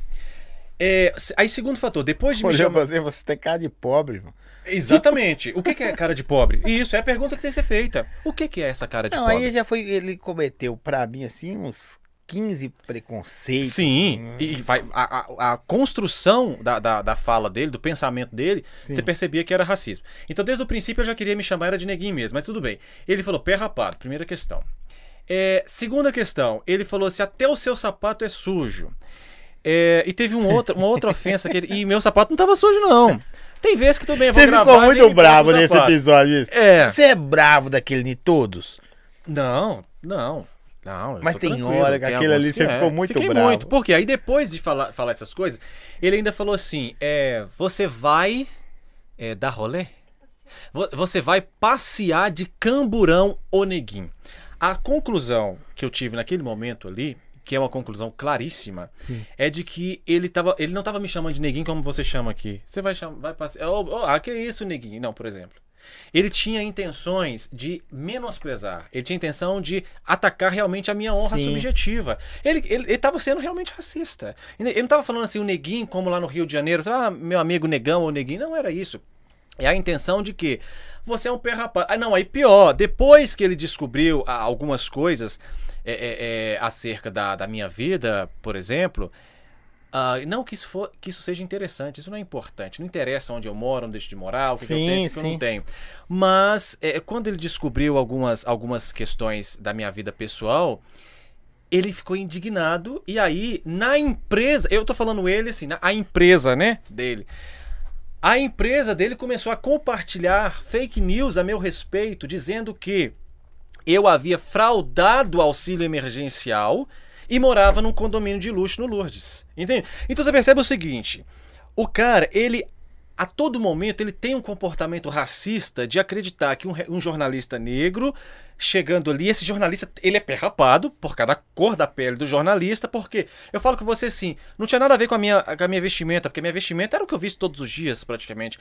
É, aí, segundo fator, depois de me Olhou chamar... você, tem cara de pobre, irmão. Exatamente. O que que é cara de pobre? Isso, é a pergunta que tem que ser feita. O que que é essa cara de Não, pobre? aí já foi. Ele cometeu, pra mim, assim, uns 15 preconceitos. Sim, assim, e vai, a, a- a construção da, da, da fala dele, do pensamento dele, Sim. você percebia que era racismo. Então, desde o princípio, eu já queria me chamar era de neguinho mesmo, mas tudo bem. Ele falou pé rapado, primeira questão. É, segunda questão, ele falou se até o seu sapato é sujo. É, e teve um outra, uma outra ofensa que ele, e meu sapato não tava sujo, não. Tem vezes que tudo bem, eu vou Você gravar, ficou muito bravo nesse episódio. isso. É. Você é bravo daquele de todos? Não, não. Não, Mas tem hora que aquele ali você que ficou muito Fiquei bravo. muito, porque aí depois de falar, falar essas coisas, ele ainda falou assim, é, você vai é, dar rolê? Vo- Você vai passear de camburão ou neguinho. A conclusão que eu tive naquele momento ali, que é uma conclusão claríssima, Sim. é de que ele, tava, ele não estava me chamando de neguinho como você chama aqui. Você vai chamar, vai passear, oh, oh, ah, que isso, neguinho? Não, por exemplo. Ele tinha intenções de menosprezar. Ele tinha intenção de atacar realmente a minha honra Sim. subjetiva. Ele estava sendo realmente racista. Ele ele não estava falando assim, o neguinho, como lá no Rio de Janeiro, ah, meu amigo negão ou neguinho. Não era isso. É a intenção de que você é um pé rapaz. Ah, não, aí pior. Depois que ele descobriu ah, algumas coisas é, é, é, acerca da, da minha vida, por exemplo. ah, não que isso, for, que isso seja interessante, isso não é importante. Não interessa onde eu moro, onde deixo de morar, o que, que eu Sim, tenho, o que eu sim. não tenho. Mas é, quando ele descobriu algumas, algumas questões da minha vida pessoal, ele ficou indignado. E aí, na empresa, eu tô falando ele assim, na- a empresa, né, dele. A empresa dele começou a compartilhar fake news a meu respeito, dizendo que eu havia fraudado o auxílio emergencial e morava num condomínio de luxo no Lourdes. Entende? Então você percebe o seguinte: o cara, ele a todo momento ele tem um comportamento racista de acreditar que um, um jornalista negro chegando ali, esse jornalista, ele é perrapado por causa da cor da pele do jornalista, porque eu falo com você assim, não tinha nada a ver com a minha, com a minha vestimenta, porque a minha vestimenta era o que eu visto todos os dias, praticamente.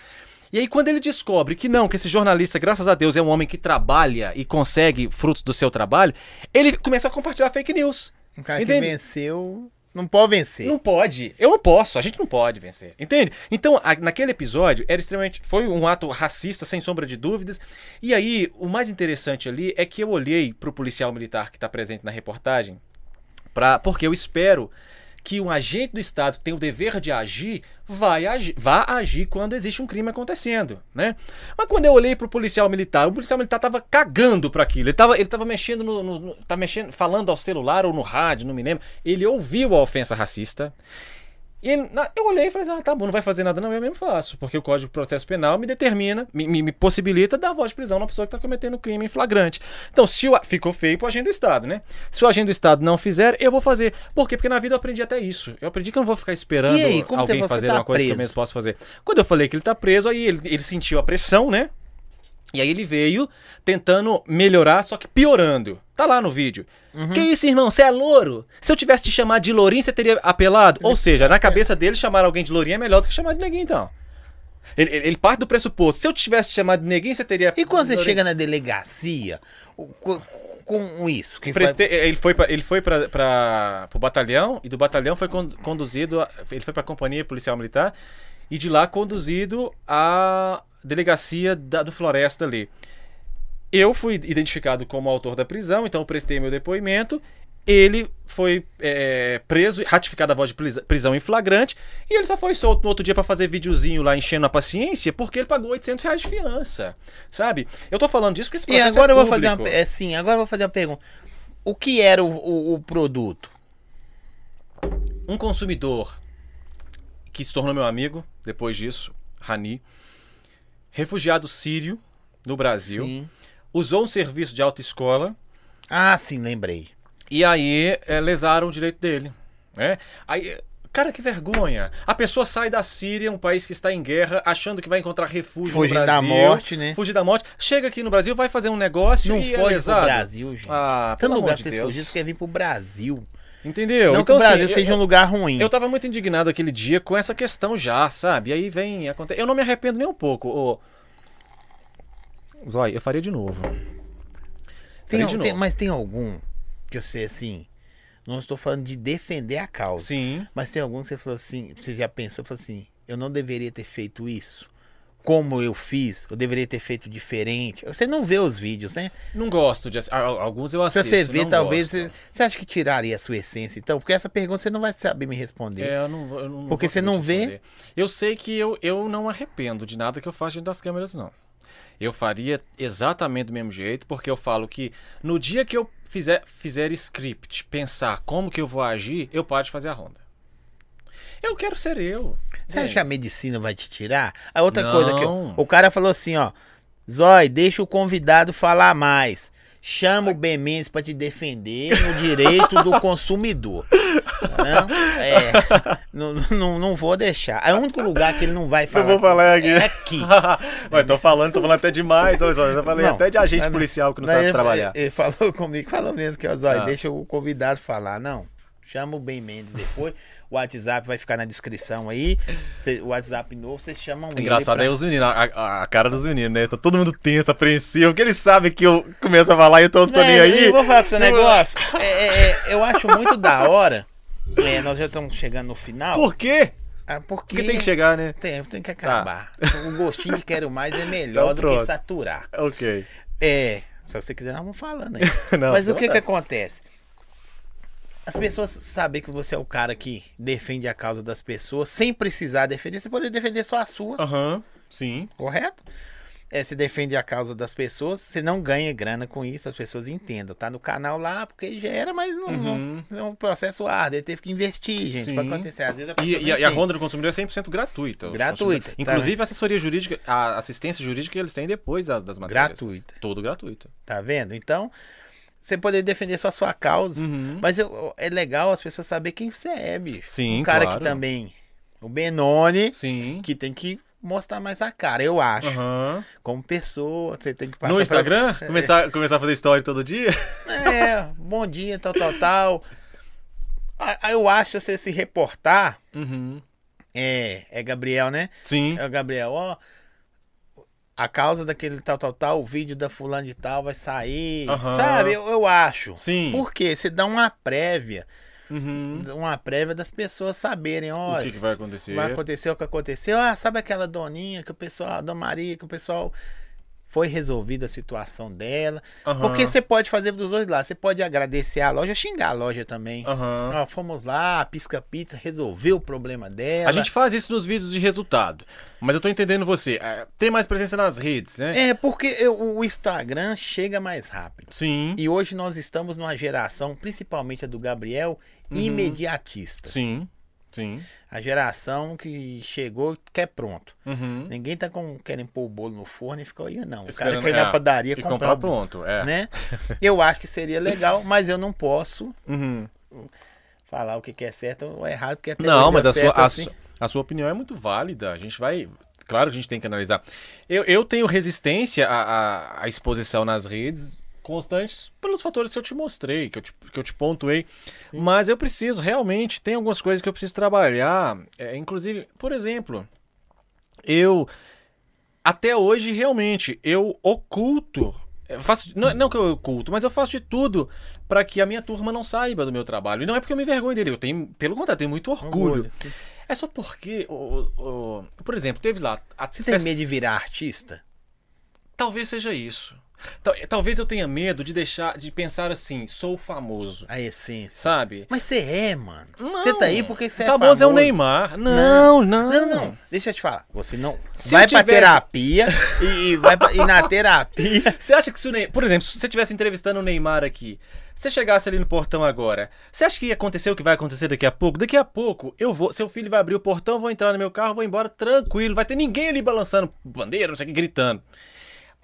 E aí, quando ele descobre que não, que esse jornalista, graças a Deus, é um homem que trabalha e consegue frutos do seu trabalho, ele começa a compartilhar fake news. Um cara Entende? que venceu. Não pode vencer. Não pode. Eu não posso. A gente não pode vencer. Entende? Então, a- naquele episódio, era extremamente. Foi um ato racista, sem sombra de dúvidas. E aí, o mais interessante ali é que eu olhei pro policial militar que tá presente na reportagem, pra, porque eu espero que um agente do Estado tem o dever de agir vai agir, vá agir quando existe um crime acontecendo, né? Mas quando eu olhei pro policial militar, o policial militar tava cagando para aquilo. Ele tava, ele tava mexendo no, no, no- tá mexendo, falando ao celular ou no rádio, não me lembro. Ele ouviu a ofensa racista. E ele- eu olhei e falei, ah, tá bom, não vai fazer nada não, eu mesmo faço. Porque o Código de Processo Penal me determina, me, me- me possibilita dar voz de prisão na pessoa que está cometendo crime em flagrante. Então, se o, ficou feio pro agente do Estado, né? Se o agente do Estado não fizer, eu vou fazer. Por quê? Porque na vida eu aprendi até isso. Eu aprendi que eu não vou ficar esperando aí, como alguém fazer tá uma coisa que eu preso? mesmo posso fazer. Quando eu falei que ele tá preso, aí ele, ele sentiu a pressão, né? E aí ele veio tentando melhorar, só que piorando. Tá lá no vídeo. Que isso, irmão? Você é louro? Se eu tivesse te chamado de lourinho, você teria apelado? Ou seja, na cabeça dele, chamar alguém de lourinho é melhor do que chamar de neguinho, então. Ele, ele- parte do pressuposto. Se eu tivesse te chamado de neguinho, você teria. E quando você lourinho. chega na delegacia, com, com isso, que Preste- Ele foi, pra, ele foi pra, pra, pro batalhão e do batalhão foi con- conduzido. ele foi pra companhia policial militar e de lá conduzido à delegacia da- do Floresta ali. Eu fui identificado como autor da prisão, então eu prestei meu depoimento. Ele foi é, preso, ratificado a voz de prisão em flagrante, e ele só foi solto no outro dia pra fazer videozinho lá enchendo a paciência, porque ele pagou 800 reais de fiança, sabe? Eu tô falando disso porque esse E processo agora é eu vou fazer uma, é, sim, agora eu vou fazer uma pergunta. O que era o, o- o produto? um consumidor que se tornou meu amigo depois disso, Rani, refugiado sírio no Brasil, Sim. usou um serviço de autoescola Ah, sim, lembrei. e aí é, lesaram o direito dele. Né? Aí, Cara, que vergonha. A pessoa sai da Síria, um país que está em guerra, achando que vai encontrar refúgio Fugir no da Brasil. morte, né? Fugir da morte. Chega aqui no Brasil, vai fazer um negócio Não e é foge pro lesado. Brasil, gente. Ah, Tanto lugar de vocês Deus. fugirem, você quer vir pro Brasil. Entendeu? Não então, que o Brasil assim, seja eu, um lugar ruim. eu tava muito indignado aquele dia com essa questão já, sabe? E aí vem, acontece. Eu não me arrependo nem um pouco. Ô... Zói, eu faria de novo. Tem, Faria de tem- novo. mas tem algum que eu sei assim. Não estou falando de defender a causa. Sim. Mas tem algum que você falou assim. Você já pensou, falou assim, eu não deveria ter feito isso. Como eu fiz, eu deveria ter feito diferente. Você não vê os vídeos, né? Não gosto de. Alguns eu Se assisto. você ver, não talvez. Você, você acha que tiraria a sua essência, então? Porque essa pergunta você não vai saber me responder. É, eu não, vou- eu não Porque você não vê? responder. Eu sei que eu, eu não arrependo de nada que eu faço diante das câmeras, não. Eu faria exatamente do mesmo jeito, porque eu falo que no dia que eu fizer, fizer script, pensar como que eu vou agir, eu paro de fazer a ronda. Eu quero ser eu. Você acha É. que a medicina vai te tirar? A outra coisa que eu- Não. o cara falou assim, ó, Zói, deixa o convidado falar mais. Chama o Ben Mendes pra te defender no direito do consumidor. Não, é, não, não, não vou deixar. É o único lugar que ele não vai falar. falar É aqui. Ué, tô falando, tô falando até demais. Olha só, eu já falei Não, até de agente policial que não sabe ele, trabalhar. Ele falou comigo, falou mesmo que, ó, Zói, Ah. deixa o convidado falar. Não, chama o Ben Mendes depois. O WhatsApp vai ficar na descrição aí. O WhatsApp novo, vocês chamam ele Engraçado pra- é os meninos, a, a- a cara dos meninos, né? Tá todo mundo tenso, apreensivo, porque eles sabem que eu começo a falar e eu tô, tô nem aí. Eu vou falar com Não- negócio. É, é, é, eu acho muito da hora. É, nós já estamos chegando no final. Por quê? Ah, porque Porque tem que chegar, né? Tem, tem que acabar. O gostinho de quero mais é melhor Então do que pronto. saturar. Ok. É, se você quiser, nós vamos falando aí. Não, Mas o à que que vontade. acontece? As pessoas sabem que você é o cara que defende a causa das pessoas sem precisar defender. Você pode defender só a sua, Aham, sim. correto? É, você defende a causa das pessoas, você não ganha grana com isso, as pessoas entendam. Tá no canal lá porque gera, mas não, Uhum. não- é um processo árduo. Ele teve que investir, gente, Sim. pra acontecer. Às vezes a E, e a, ronda do consumidor é 100% gratuita. Gratuita, tá, Inclusive a assessoria jurídica, a assistência jurídica eles têm depois das, das matérias. Gratuita. Tudo gratuito. Tá vendo? Então, você poder defender só a sua causa. Uhum. Mas eu- é legal as pessoas saberem quem você é, bicho. Sim, Um cara claro. que também. O Benoni, Sim. que tem que mostrar mais a cara, eu acho. Aham. Como pessoa, você tem que passar. No pra- Instagram? Começar, começar a fazer story todo dia? É, bom dia, tal, tal, tal. Eu acho que você se reportar. Uhum. É, é Gabriel, né? Sim. É o Gabriel, ó. A causa daquele tal, tal, tal, o vídeo da fulano de tal vai sair. Aham. Sabe? Eu, eu acho. Sim. Por quê? Você dá uma prévia. Uhum. Uma prévia das pessoas saberem, O olha. que, que vai acontecer? Vai acontecer o que aconteceu. Ah, sabe aquela doninha que o pessoal, a Dona Maria, que o pessoal foi resolvida a situação dela. Aham. Porque você pode fazer dos dois lados. Você pode agradecer a loja, xingar a loja também. Aham. Ó, fomos lá, pisca pizza, resolveu o problema dela. A gente faz isso nos vídeos de resultado. Mas eu tô entendendo você. É, Tem mais presença nas redes, né? É, porque eu- o Instagram chega mais rápido. Sim. E hoje nós estamos numa geração, principalmente a do Gabriel, Uhum. imediatista. Sim. Sim. A geração que chegou quer pronto. Uhum. Ninguém tá com, querendo pôr o bolo no forno e ficar aí, não. O Esperando- cara quer ir na é, padaria E comprar, comprar o bolo, pronto. É. né? Eu acho que seria legal, mas eu não posso Uhum. falar o que é certo ou errado, porque até Não, mas a sua, a, assim. su- a sua opinião é muito válida. A gente vai. Claro que a gente tem que analisar. Eu, eu tenho resistência à, à- à exposição nas redes constantes pelos fatores que eu te mostrei, que eu te, que eu te pontuei. Mas eu preciso, realmente, tem algumas coisas que eu preciso trabalhar. É, inclusive, por exemplo, eu. Até hoje, realmente, eu oculto. eu faço, não, não que eu oculto, mas eu faço de tudo para que a minha turma não saiba do meu trabalho. E não é porque eu me envergonho dele, eu tenho, pelo contrário, tenho muito orgulho. assim. É só porque, o- o- o- por exemplo, teve lá. a- Você tem medo de virar artista? Talvez seja isso. Tal- Talvez eu tenha medo de deixar, de pensar assim, sou famoso, A essência. sabe? Mas você é, mano. Você tá aí porque você é famoso. famoso. é o Neymar. Não, não. Não, não. Deixa eu te falar. Você não. Se vai eu pra tivesse- terapia e, vai pra, e na terapia. Você acha que se o Neymar, por exemplo, se você estivesse entrevistando o Neymar aqui, você chegasse ali no portão agora, você acha que ia acontecer o que vai acontecer daqui a pouco? Daqui a pouco, eu vou, seu filho vai abrir o portão, vou entrar no meu carro, vou embora tranquilo, vai ter ninguém ali balançando bandeira, não sei o que, gritando.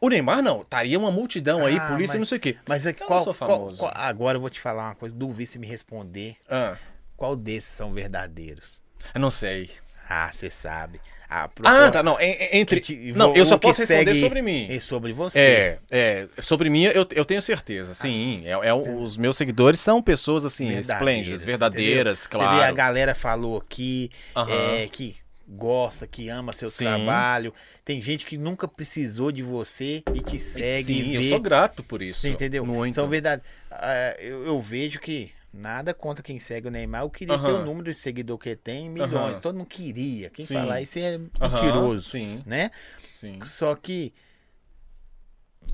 O Neymar não, estaria uma multidão aí, Ah, polícia mas- não sei o que. Mas é que Eu qual, sou qual- famoso. qual- Agora eu vou te falar uma coisa. Duvido se me responder. Ah, qual desses são verdadeiros? Eu não sei. Ah, você sabe. Ah, Ah, tá. Não, en- en- entre. Que- não, eu só posso responder sobre mim. É sobre você. É, é, sobre mim eu, eu tenho certeza, sim. É, é um- os meus seguidores são pessoas assim, esplêndidas, verdadeiras, entendeu? Você vê a claro. galera falou aqui Aham. é, que gosta, que ama seu Sim. trabalho. Tem gente que nunca precisou de você e te segue Sim, e eu sou grato por isso. Você entendeu? Muito. São verdade. ah, eu, eu vejo que nada contra quem segue o Neymar. Eu queria ter Aham. o número de seguidor que tem, milhões. Aham. Todo mundo queria. Quem Sim. falar isso é mentiroso, Sim, né? sim. Só que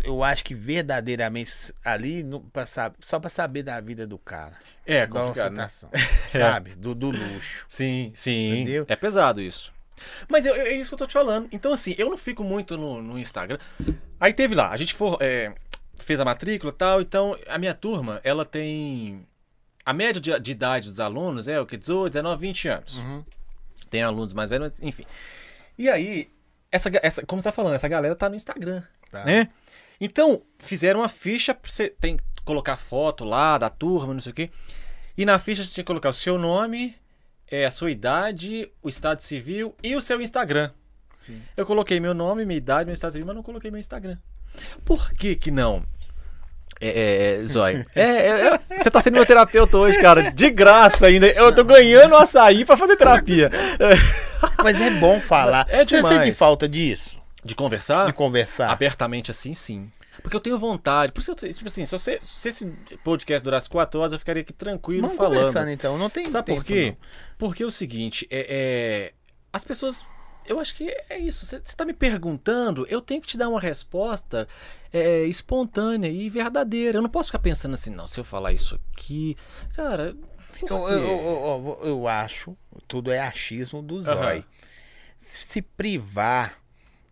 eu acho que verdadeiramente ali, no- pra só pra saber da vida do cara. É complicado, né? citação, sabe? Do, do luxo. Sim, sim. Entendeu? É pesado isso. Mas eu- eu- é isso que eu tô te falando. Então, assim, eu não fico muito no, no Instagram. Aí teve lá, a gente for, é, fez a matrícula e tal, então a minha turma, ela tem. A média de, de idade dos alunos é o que? 18, 19, 20 anos. Uhum. Tem alunos mais velhos, enfim. E aí, essa, essa, como você tá falando, essa galera tá no Instagram, Tá. né? Então, fizeram uma ficha você tem que colocar foto lá da turma, não sei o quê. E na ficha você tinha que colocar o seu nome, é, a sua idade, o estado civil e o seu Instagram. Sim. Eu coloquei meu nome, minha idade, meu estado civil, mas não coloquei meu Instagram. Por que que não? É, é, é Zóio. É, é, é, você tá sendo meu terapeuta hoje, cara. De graça ainda. Eu tô ganhando açaí pra fazer terapia. Mas é bom falar. É Você demais. sente falta disso? De conversar? De conversar? Abertamente assim, sim. Porque eu tenho vontade. Por isso, eu, tipo assim, se, você- se esse podcast durasse quatro horas, eu ficaria aqui tranquilo Vamos falando. conversando então. Não tem Sabe tempo, por quê? não. Porque é o seguinte, é, é, as pessoas. Eu acho que é isso. Você está me perguntando, eu tenho que te dar uma resposta é, espontânea e verdadeira. Eu não posso ficar pensando assim, não, se eu falar isso aqui. Cara. eu, eu- eu- eu acho, tudo é achismo do zói. Se privar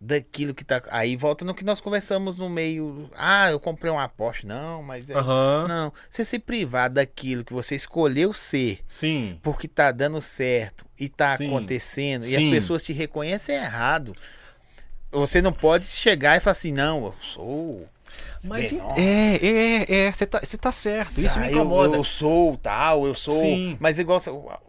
daquilo que tá. Aí volta no que nós conversamos no meio. Ah, eu comprei uma Porsche. Não, mas. é- Aham. Não. Você se privar daquilo que você escolheu ser. Sim. Porque tá dando certo e tá Sim. acontecendo e as Sim. pessoas te reconhecem é errado. Você não pode chegar e falar assim, não, eu sou. Mas Menor. é, é, é. Você tá, tá certo. Isso me Ah, eu- incomoda. Eu, sou tal, eu sou. Sim. Mas igual.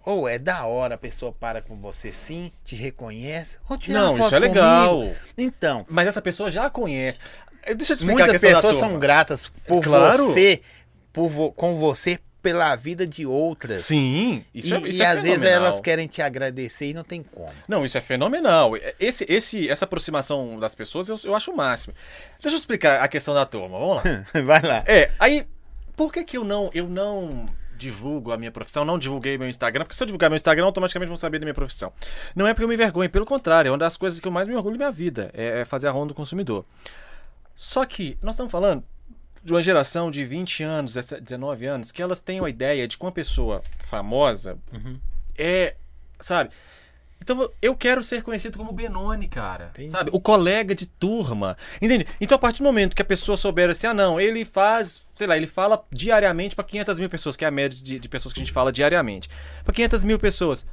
Ou é da hora, a pessoa para com você sim, te reconhece. Ou tira Não, isso é legal. comigo. Então, Mas essa pessoa já conhece. Deixa eu te explicar muitas pessoas são gratas por Claro. você, por vo- com você, pela vida de outras. Sim, isso e é, isso e é às vezes fenomenal. elas querem te agradecer e não tem como. Não, isso é fenomenal. Esse, esse, essa aproximação das pessoas eu, eu acho o máximo. Deixa eu explicar a questão da turma. Vamos lá. Vai lá. É, aí, por que que eu não, eu não divulgo a minha profissão? Não divulguei meu Instagram? Porque se eu divulgar meu Instagram, automaticamente vão saber da minha profissão. Não é porque eu me envergonho, pelo contrário, é uma das coisas que eu mais me orgulho na minha vida, é é fazer a ronda do consumidor. Só que nós estamos falando de uma geração de 20 anos, 19 anos, que elas têm uma ideia de que uma pessoa famosa Uhum. é, sabe? Então eu quero ser conhecido como Benoni, cara. Entendi. Sabe? O colega de turma. Entende? Então a partir do momento que a pessoa souber assim, ah não, ele faz, sei lá, ele fala diariamente para 500 mil pessoas, que é a média de, de pessoas que a gente fala diariamente. Para 500 mil pessoas.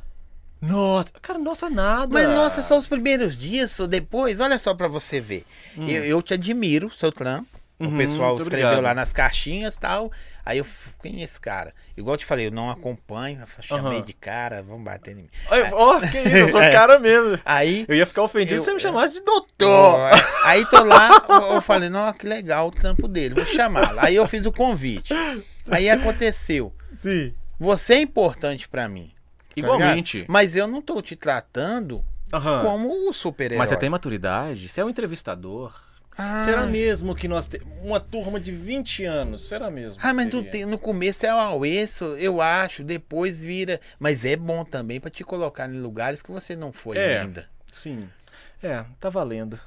Nossa, cara, nossa, nada. Mas nossa, são os primeiros dias ou depois, olha só pra você ver. Eu, eu te admiro, seu trampo. O Uhum, pessoal muito escreveu obrigado. lá nas caixinhas e tal. Aí eu, quem é esse cara? Igual eu te falei, eu não acompanho, eu chamei Aham. de cara, vamos bater em mim. Ó, que isso, eu sou É. cara mesmo. Aí, Eu ia ficar ofendido Eu- se você me chamasse de doutor. ó, aí tô lá, eu, eu falei, não, que legal o trampo dele, vou chamá-lo. Aí eu fiz o convite. Aí aconteceu. Sim. Você é importante pra mim. tá Igualmente. ligado? Mas eu não tô te tratando Aham. como o super-herói. Mas você tem maturidade? Você é um entrevistador. Ah. Será mesmo que nós temos uma turma de 20 anos? Será mesmo? Ah, mas no, te- no começo é o avesso, eu acho, depois vira. Mas é bom também pra te colocar em lugares que você não foi É. ainda. Sim. É, tá valendo.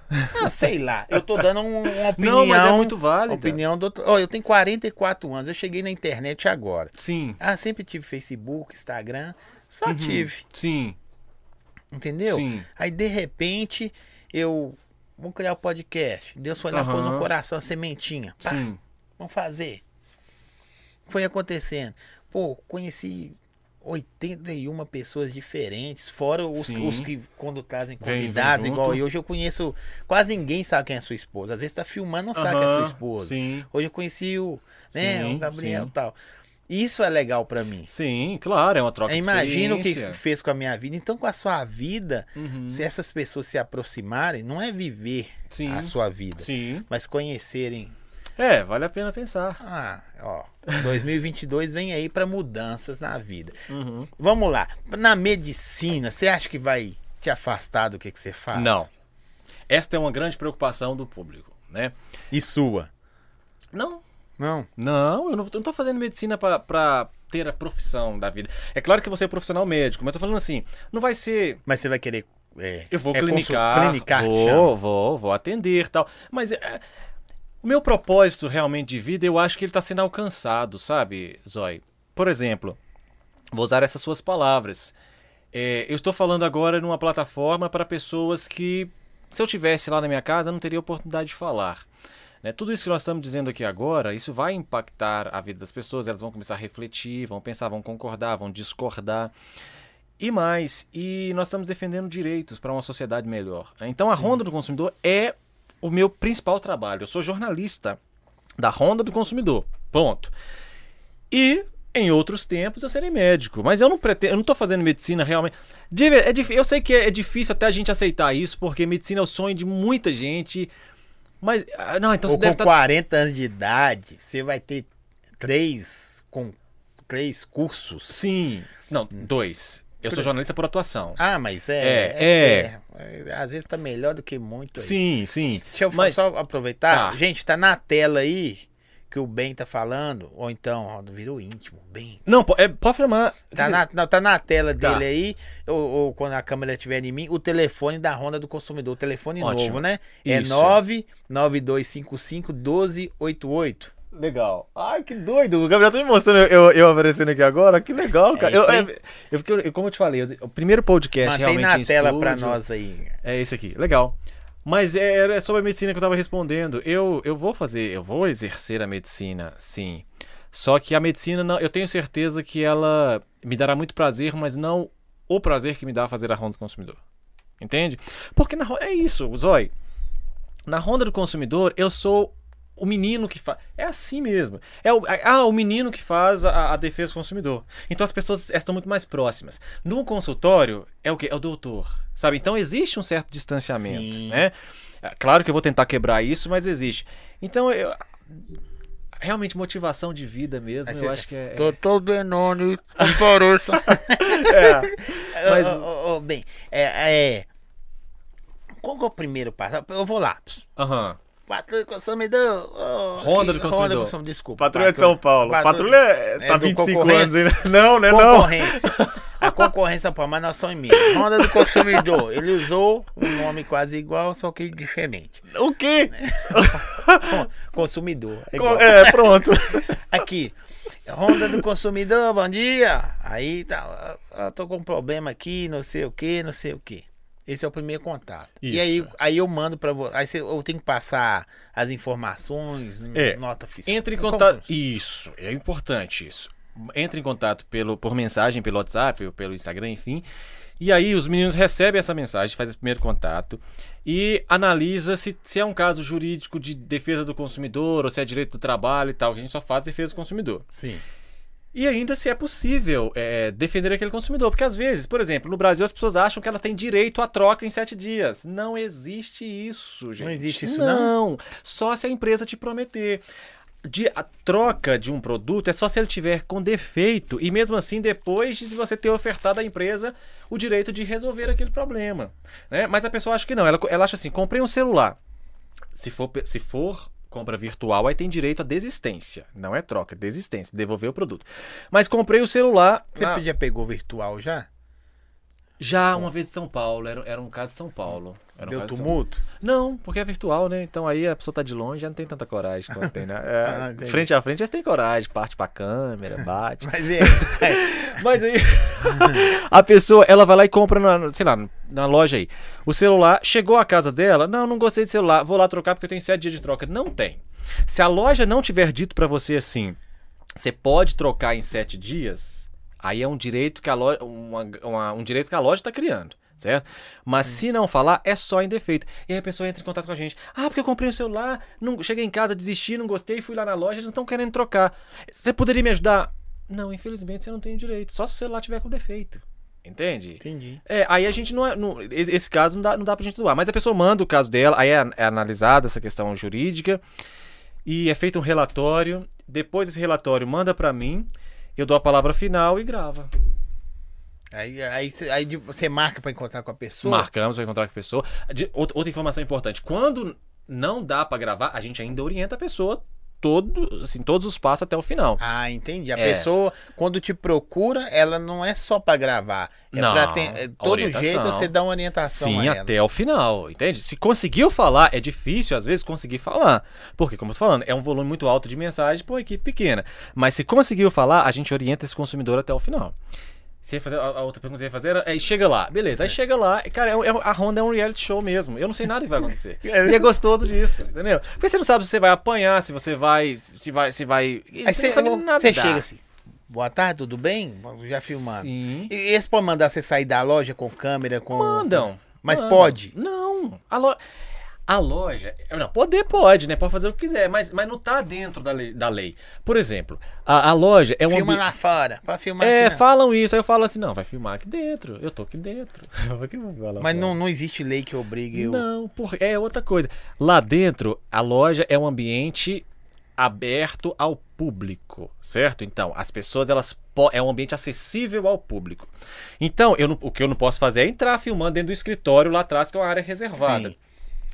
Ah, sei lá, eu tô dando um- uma opinião. Não, mas é muito válida. Opinião do outro. Ó, eu tenho 44 anos, eu cheguei na internet agora. Sim. Ah, sempre tive Facebook, Instagram, só Uhum. tive, Sim. entendeu? Sim. Aí de repente eu. Vamos criar o podcast. Deus foi lá, Aham. pôs no coração a sementinha. Pá, Sim. Vamos fazer. Foi acontecendo. Pô, conheci 81 pessoas diferentes, fora os, os que quando trazem Vem- vem convidados, igual eu, hoje eu conheço. Quase ninguém sabe quem é sua esposa. Às vezes tá filmando, não sabe quem é sua esposa. Sim. Hoje eu conheci o, né, Sim, o Gabriel e tal. Isso é legal pra mim. Sim, claro, é uma troca Imagina de o que fez com a minha vida. Então, com a sua vida, Uhum. se essas pessoas se aproximarem, não é viver Sim, a sua vida, sim. mas conhecerem. É, vale a pena pensar. Ah, ó, 2022 vem aí pra mudanças na vida. Uhum. Vamos lá. Na medicina, você acha que vai te afastar do que, que você faz? Não. Esta é uma grande preocupação do público, né? E sua? Não, Não. Não, eu não, tô fazendo medicina pra, pra ter a profissão da vida. É claro que você é profissional médico, mas tô falando assim, não vai ser. Mas você vai querer. é, Eu vou é clinicar. clinicar vou, vou, vou atender tal. Mas é, o meu propósito realmente de vida, eu acho que ele tá sendo alcançado, sabe, Zói? Por exemplo, vou usar essas suas palavras. É, eu estou falando agora numa plataforma para pessoas que, se eu tivesse lá na minha casa, eu não teria oportunidade de falar. Né? Tudo isso que nós estamos dizendo aqui agora, isso vai impactar a vida das pessoas, elas vão começar a refletir, vão pensar, vão concordar, vão discordar. E mais, e nós estamos defendendo direitos para uma sociedade melhor. Então a Ronda do Consumidor é o meu principal trabalho. Eu sou jornalista da Ronda do Consumidor. Ponto. E em outros tempos eu serei médico, mas eu não pretendo, eu não tô fazendo medicina realmente. De é eu sei que é, é difícil até a gente aceitar isso, porque medicina é o sonho de muita gente. Mas ah, não, então Ou você com deve estar 40 anos de idade, você vai ter três, com, três cursos. Sim. Não, dois. Eu sou jornalista por atuação. Ah, mas é. É, é, é, Às vezes tá melhor do que muito aí. Sim, sim. Deixa eu Mas- só aproveitar. Tá. Gente, tá na tela aí que o Ben tá falando. Ou então, ó, virou íntimo, Ben. Não, é, pode afirmar. Tá na, não, tá na tela Tá. dele aí, ou, ou quando a câmera estiver em mim, o telefone da Honda do consumidor. O telefone Ótimo. novo, né? É Isso. 99255 1288. Legal. Ai, que doido. O Gabriel tá me mostrando eu, eu aparecendo aqui agora. Que legal, cara. É eu, é- eu, como eu te falei, eu- o primeiro podcast Mantém realmente na tela pra estúdio nós aí. É esse aqui. Legal. Mas é, é sobre a medicina que eu tava respondendo. Eu, eu vou fazer, eu vou exercer a medicina, sim. Só que a medicina, não, eu tenho certeza que ela me dará muito prazer, mas não o prazer que me dá fazer a Ronda do Consumidor. Entende? Porque na, é isso, Zói. Na Ronda do Consumidor, eu sou o menino que faz. É assim mesmo. É o, ah, o menino que faz a, a defesa do consumidor. Então as pessoas estão muito mais próximas. No consultório, é o quê? É o doutor. Sabe? Então existe um certo distanciamento. Sim. Né? É, Claro que eu vou tentar quebrar isso, mas existe. Então, eu. Realmente, motivação de vida mesmo, Aí eu acho que é. Doutor Benoni, comparou é. Mas- ô, ô, bem, é, é. Qual é o primeiro passo? Eu vou lá. Aham. Patrulha do consumidor. Ronda aqui, do consumidor. Ronda do consumidor, desculpa. Patrulha de São Paulo. Patrulha é- é tá do 25 concorrência. anos ainda. Não, né? Não. Concorrência. A concorrência, pô, mas nós somos em Minas. Ronda do consumidor. Ele usou um nome quase igual, só que diferente. O quê? Con- Consumidor. É. É, pronto. Aqui. Ronda do consumidor, bom dia. Aí tá. Eu tô com um problema aqui, não sei o que, não sei o que. Esse é o primeiro contato. E Isso. aí, aí eu mando pra você. Aí você- eu tenho que passar as informações, É. nota fiscal. Entre em Como- contato. Isso, é importante isso. Entre em contato pelo, por mensagem, pelo WhatsApp, ou pelo Instagram, enfim. E aí os meninos recebem essa mensagem, faz esse primeiro contato e analisa se, se é um caso jurídico de defesa do consumidor ou se é direito do trabalho e tal, que a gente só faz defesa do consumidor. Sim. E ainda se é possível é, defender aquele consumidor. Porque às vezes, por exemplo, no Brasil as pessoas acham que elas têm direito à troca em sete dias. Não existe isso, gente. existe isso, não? Não. Só se a empresa te prometer. De- a troca de um produto é só se ele tiver com defeito. E mesmo assim, depois de você ter ofertado à empresa o direito de resolver aquele problema. né? Mas a pessoa acha que não. Ela, ela acha assim: comprei um celular. Se for, se for compra virtual, aí tem direito à desistência. Não é troca, é desistência, devolver o produto. Mas comprei o celular. Você na- já pegou virtual já? Já uma vez de São Paulo, era, era um caso de São Paulo. Deu tumulto? Não, porque é virtual, né? Então aí a pessoa tá de longe, já não tem tanta coragem quanto tem, né? É, Ah, frente a frente, eles têm coragem, parte pra câmera, bate. Mas é. Mas aí a pessoa, ela vai lá e compra na, sei lá, na loja aí. O celular chegou à casa dela, não, não gostei de celular, vou lá trocar porque eu tenho sete dias de troca. Não tem. Se a loja não tiver dito pra você assim, você pode trocar em sete dias, aí é um direito que a loja, uma- uma- um direito que a loja tá criando. Certo? Mas se não falar, é só em defeito. E aí a pessoa entra em contato com a gente. Ah, porque eu comprei um celular, não, cheguei em casa, desisti, não gostei, fui lá na loja, eles não estão querendo trocar. Você poderia me ajudar? Não, infelizmente você não tem direito. Só se o celular tiver com defeito. Entende? Entendi. É, aí a gente não, é, não esse caso não dá, não dá pra gente doar. Mas a pessoa manda o caso dela, aí é, é analisada essa questão jurídica e é feito um relatório. Depois esse relatório manda pra mim, eu dou a palavra final e grava. Aí, aí, aí você marca pra encontrar com a pessoa. Marcamos, vai encontrar com a pessoa. De- outra, outra informação importante: quando não dá pra gravar, a gente ainda orienta a pessoa todo, assim, todos os passos até o final. Ah, entendi. A É. pessoa, quando te procura, ela não é só pra gravar. É Não, pra ter, é, todo orientação. jeito você dá uma orientação Sim, até o final, entende? Se conseguiu falar, é difícil às vezes conseguir falar. Porque, como eu tô falando, é um volume muito alto de mensagem para uma equipe pequena. Mas se conseguiu falar, a gente orienta esse consumidor até o final. Você ia fazer, a, outra pergunta que você ia fazer era, aí chega lá, beleza, aí chega lá, e, cara, é, é a Honda é um reality show mesmo, eu não sei nada que vai acontecer. e é gostoso disso, entendeu? Porque você não sabe se você vai apanhar, se você vai, se vai, se vai... Aí você você, não sabe nada. você chega assim. Boa tarde, tudo bem? Já filmando. Sim. E eles podem mandar você sair da loja com câmera, com. Mandam. Mas mandam. pode? Não. A, lo... a loja. Não, poder pode, né? Pode fazer o que quiser, mas, mas não tá dentro da lei. Da lei. Por exemplo, a, a loja é um. Filma ambi- lá fora. Pode filmar É, falam isso, aí eu falo assim, não, vai filmar aqui dentro. Eu tô aqui dentro. Mas não, não existe lei que obrigue eu. Não, por... é outra coisa. Lá dentro, a loja é um ambiente aberto ao público, certo? Então, as pessoas, elas é um ambiente acessível ao público. Então, eu não- o que eu não posso fazer é entrar filmando dentro do escritório lá atrás, que é uma área reservada. Sim.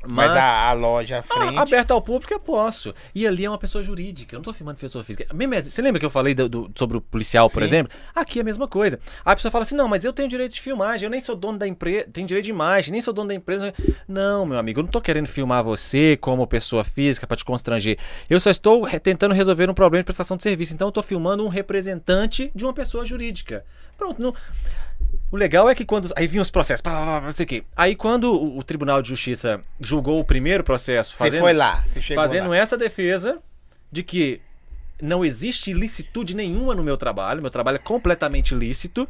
Mas, a, a loja à frente. Ah, aberta ao público eu posso. E ali é uma pessoa jurídica. Eu não tô filmando pessoa física. Mesmo, você lembra que eu falei do- do- sobre o policial, por Sim. exemplo? Aqui é a mesma coisa. Aí a pessoa fala assim: não, mas eu tenho direito de filmagem, eu nem sou dono da empresa, tenho direito de imagem, nem sou dono da empresa. Não, meu amigo, eu não tô querendo filmar você como pessoa física pra te constranger. Eu só estou tentando resolver um problema de prestação de serviço. Então eu tô filmando um representante de uma pessoa jurídica. Pronto, não. O legal é que quando. Aí vinham os processos, pá, pá, pá, não sei o quê. Aí quando o, o Tribunal de Justiça julgou o primeiro processo, Você foi lá. Você chegou fazendo lá. essa defesa de que não existe ilicitude nenhuma no meu trabalho, meu trabalho é completamente lícito.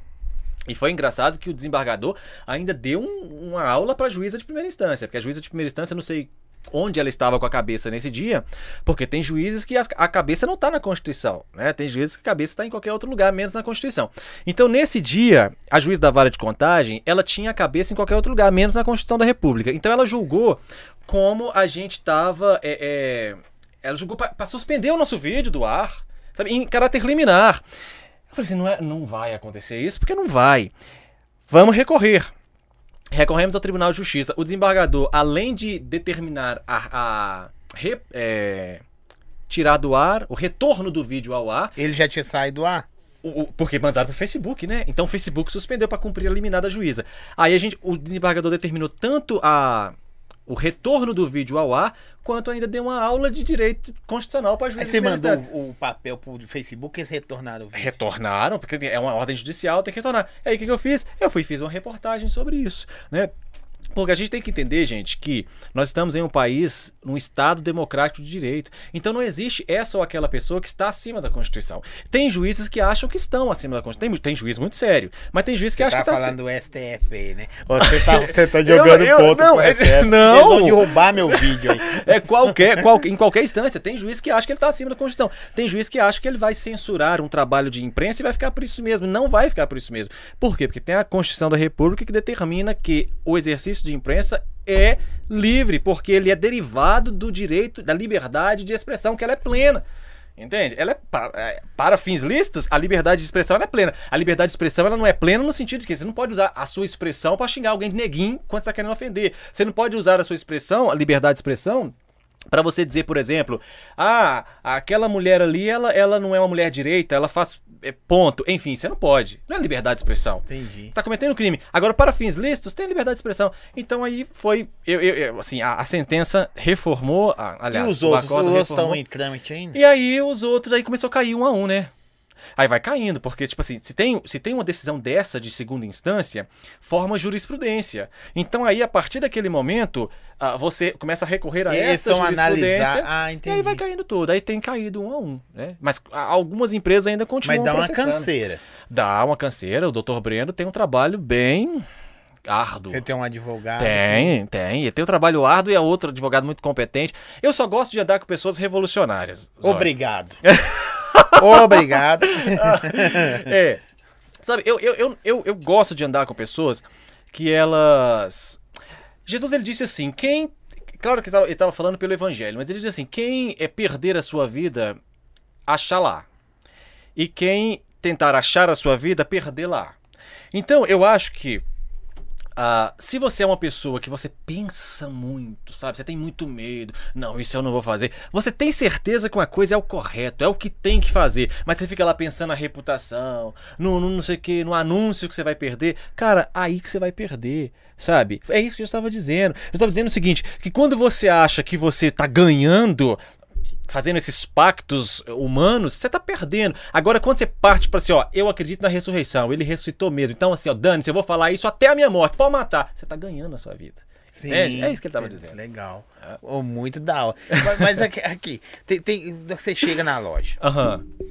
E foi engraçado que o desembargador ainda deu um- uma aula para a juíza de primeira instância, porque a juíza de primeira instância, não sei onde ela estava com a cabeça nesse dia, porque tem juízes que a cabeça não está na Constituição, né? Tem juízes que a cabeça está em qualquer outro lugar, menos na Constituição. Então, nesse dia, a juíza da vara de contagem, ela tinha a cabeça em qualquer outro lugar, menos na Constituição da República. Então, ela julgou como a gente estava... ela julgou para suspender o nosso vídeo do ar, sabe? Em caráter liminar. Eu falei assim, não, é, não vai acontecer isso, porque não vai. Vamos recorrer. Recorremos ao Tribunal de Justiça. O desembargador, além de determinar a, a re- é, tirar do ar, o retorno do vídeo ao ar, Ele já tinha saído do ar? o- o- porque mandaram pro Facebook, né? Então o Facebook suspendeu para cumprir a liminar da juíza. Aí a gente, o desembargador determinou tanto a o retorno do vídeo ao ar, quanto ainda deu uma aula de direito constitucional para a Aí você mandou o, papel pro Facebook e eles retornaram o vídeo. Retornaram, porque é uma ordem judicial, tem que retornar. Aí o que, que eu fiz? Eu fui fiz uma reportagem sobre isso, né? Porque a gente tem que entender, gente, que nós estamos em um país, num Estado democrático de direito. Então não existe essa ou aquela pessoa que está acima da Constituição. Tem juízes que acham que estão acima da Constituição. Tem, tem juiz muito sério, mas tem juiz que Você acha tá que está falando do STF aí, né? Você tá, você tá Eu- jogando eu- ponto não, pro é- STF. não. Eles vão derrubar meu vídeo aí. É qualquer, qual- em qualquer instância. Tem juiz que acha que ele está acima da Constituição. Tem juiz que acha que ele vai censurar um trabalho de imprensa e vai ficar por isso mesmo. Não vai ficar por isso mesmo. Por quê? Porque tem a Constituição da República que determina que o exercício de imprensa é livre, porque ele é derivado do direito, da liberdade de expressão, que ela é plena. Entende? Ela é pa- é, para fins lícitos, a liberdade de expressão é plena. A liberdade de expressão ela não é plena no sentido de que você não pode usar a sua expressão para xingar alguém de neguinho quando você está querendo ofender. Você não pode usar a sua expressão, a liberdade de expressão, para você dizer, por exemplo, ah, aquela mulher ali, ela, ela não é uma mulher direita, ela faz é, ponto. Enfim, você não pode. Não é liberdade de expressão. Entendi. Tá cometendo crime. Agora, para fins lícitos, tem liberdade de expressão. Então aí foi. Eu, eu- eu- assim, a, a sentença reformou. a- aliás, e os outros? Os outros estão em trâmite ainda? E aí os outros aí começou a cair um a um, né? Aí vai caindo, porque, tipo assim, se tem, se tem uma decisão dessa de segunda instância, forma jurisprudência. Então aí, a partir daquele momento, ah, você começa a recorrer a E essa jurisprudência. analisar. Ah, E aí vai caindo tudo. Aí tem caído um a um, né? Mas algumas empresas ainda continuam Mas dá uma canseira. Dá uma canseira. O doutor Breno tem um trabalho bem árduo. Você tem um advogado. Tem, tem. Ele tem um trabalho árduo e é outro advogado muito competente. Eu só gosto de andar com pessoas revolucionárias. Zóio. Obrigado. Obrigado. é. Sabe, eu, eu, eu, eu, gosto de andar com pessoas que elas. Jesus ele disse assim: quem. Claro que ele estava falando pelo evangelho, mas ele disse assim: quem é perder a sua vida, achar lá. E quem tentar achar a sua vida, perder lá. Então, eu acho que Uh, se você é uma pessoa que você pensa muito, sabe? Você tem muito medo. Não, isso eu não vou fazer. Você tem certeza que uma coisa é o correto, é o que tem que fazer. Mas você fica lá pensando na reputação, no, no não sei o que, no anúncio que você vai perder. Cara, aí que você vai perder, sabe? É isso que eu estava dizendo. Eu estava dizendo o seguinte: que quando você acha que você está ganhando, fazendo esses pactos humanos, você tá perdendo. Agora, quando você parte para assim, ó, eu acredito na ressurreição, ele ressuscitou mesmo. Então, assim, ó, Dani, eu vou falar isso até a minha morte, pode matar. Você tá ganhando a sua vida. Sim, é, é isso que ele tava dizendo. Legal. É. Oh, muito da hora. mas, mas, aqui, aqui tem, tem, você chega na loja. Aham. Uhum.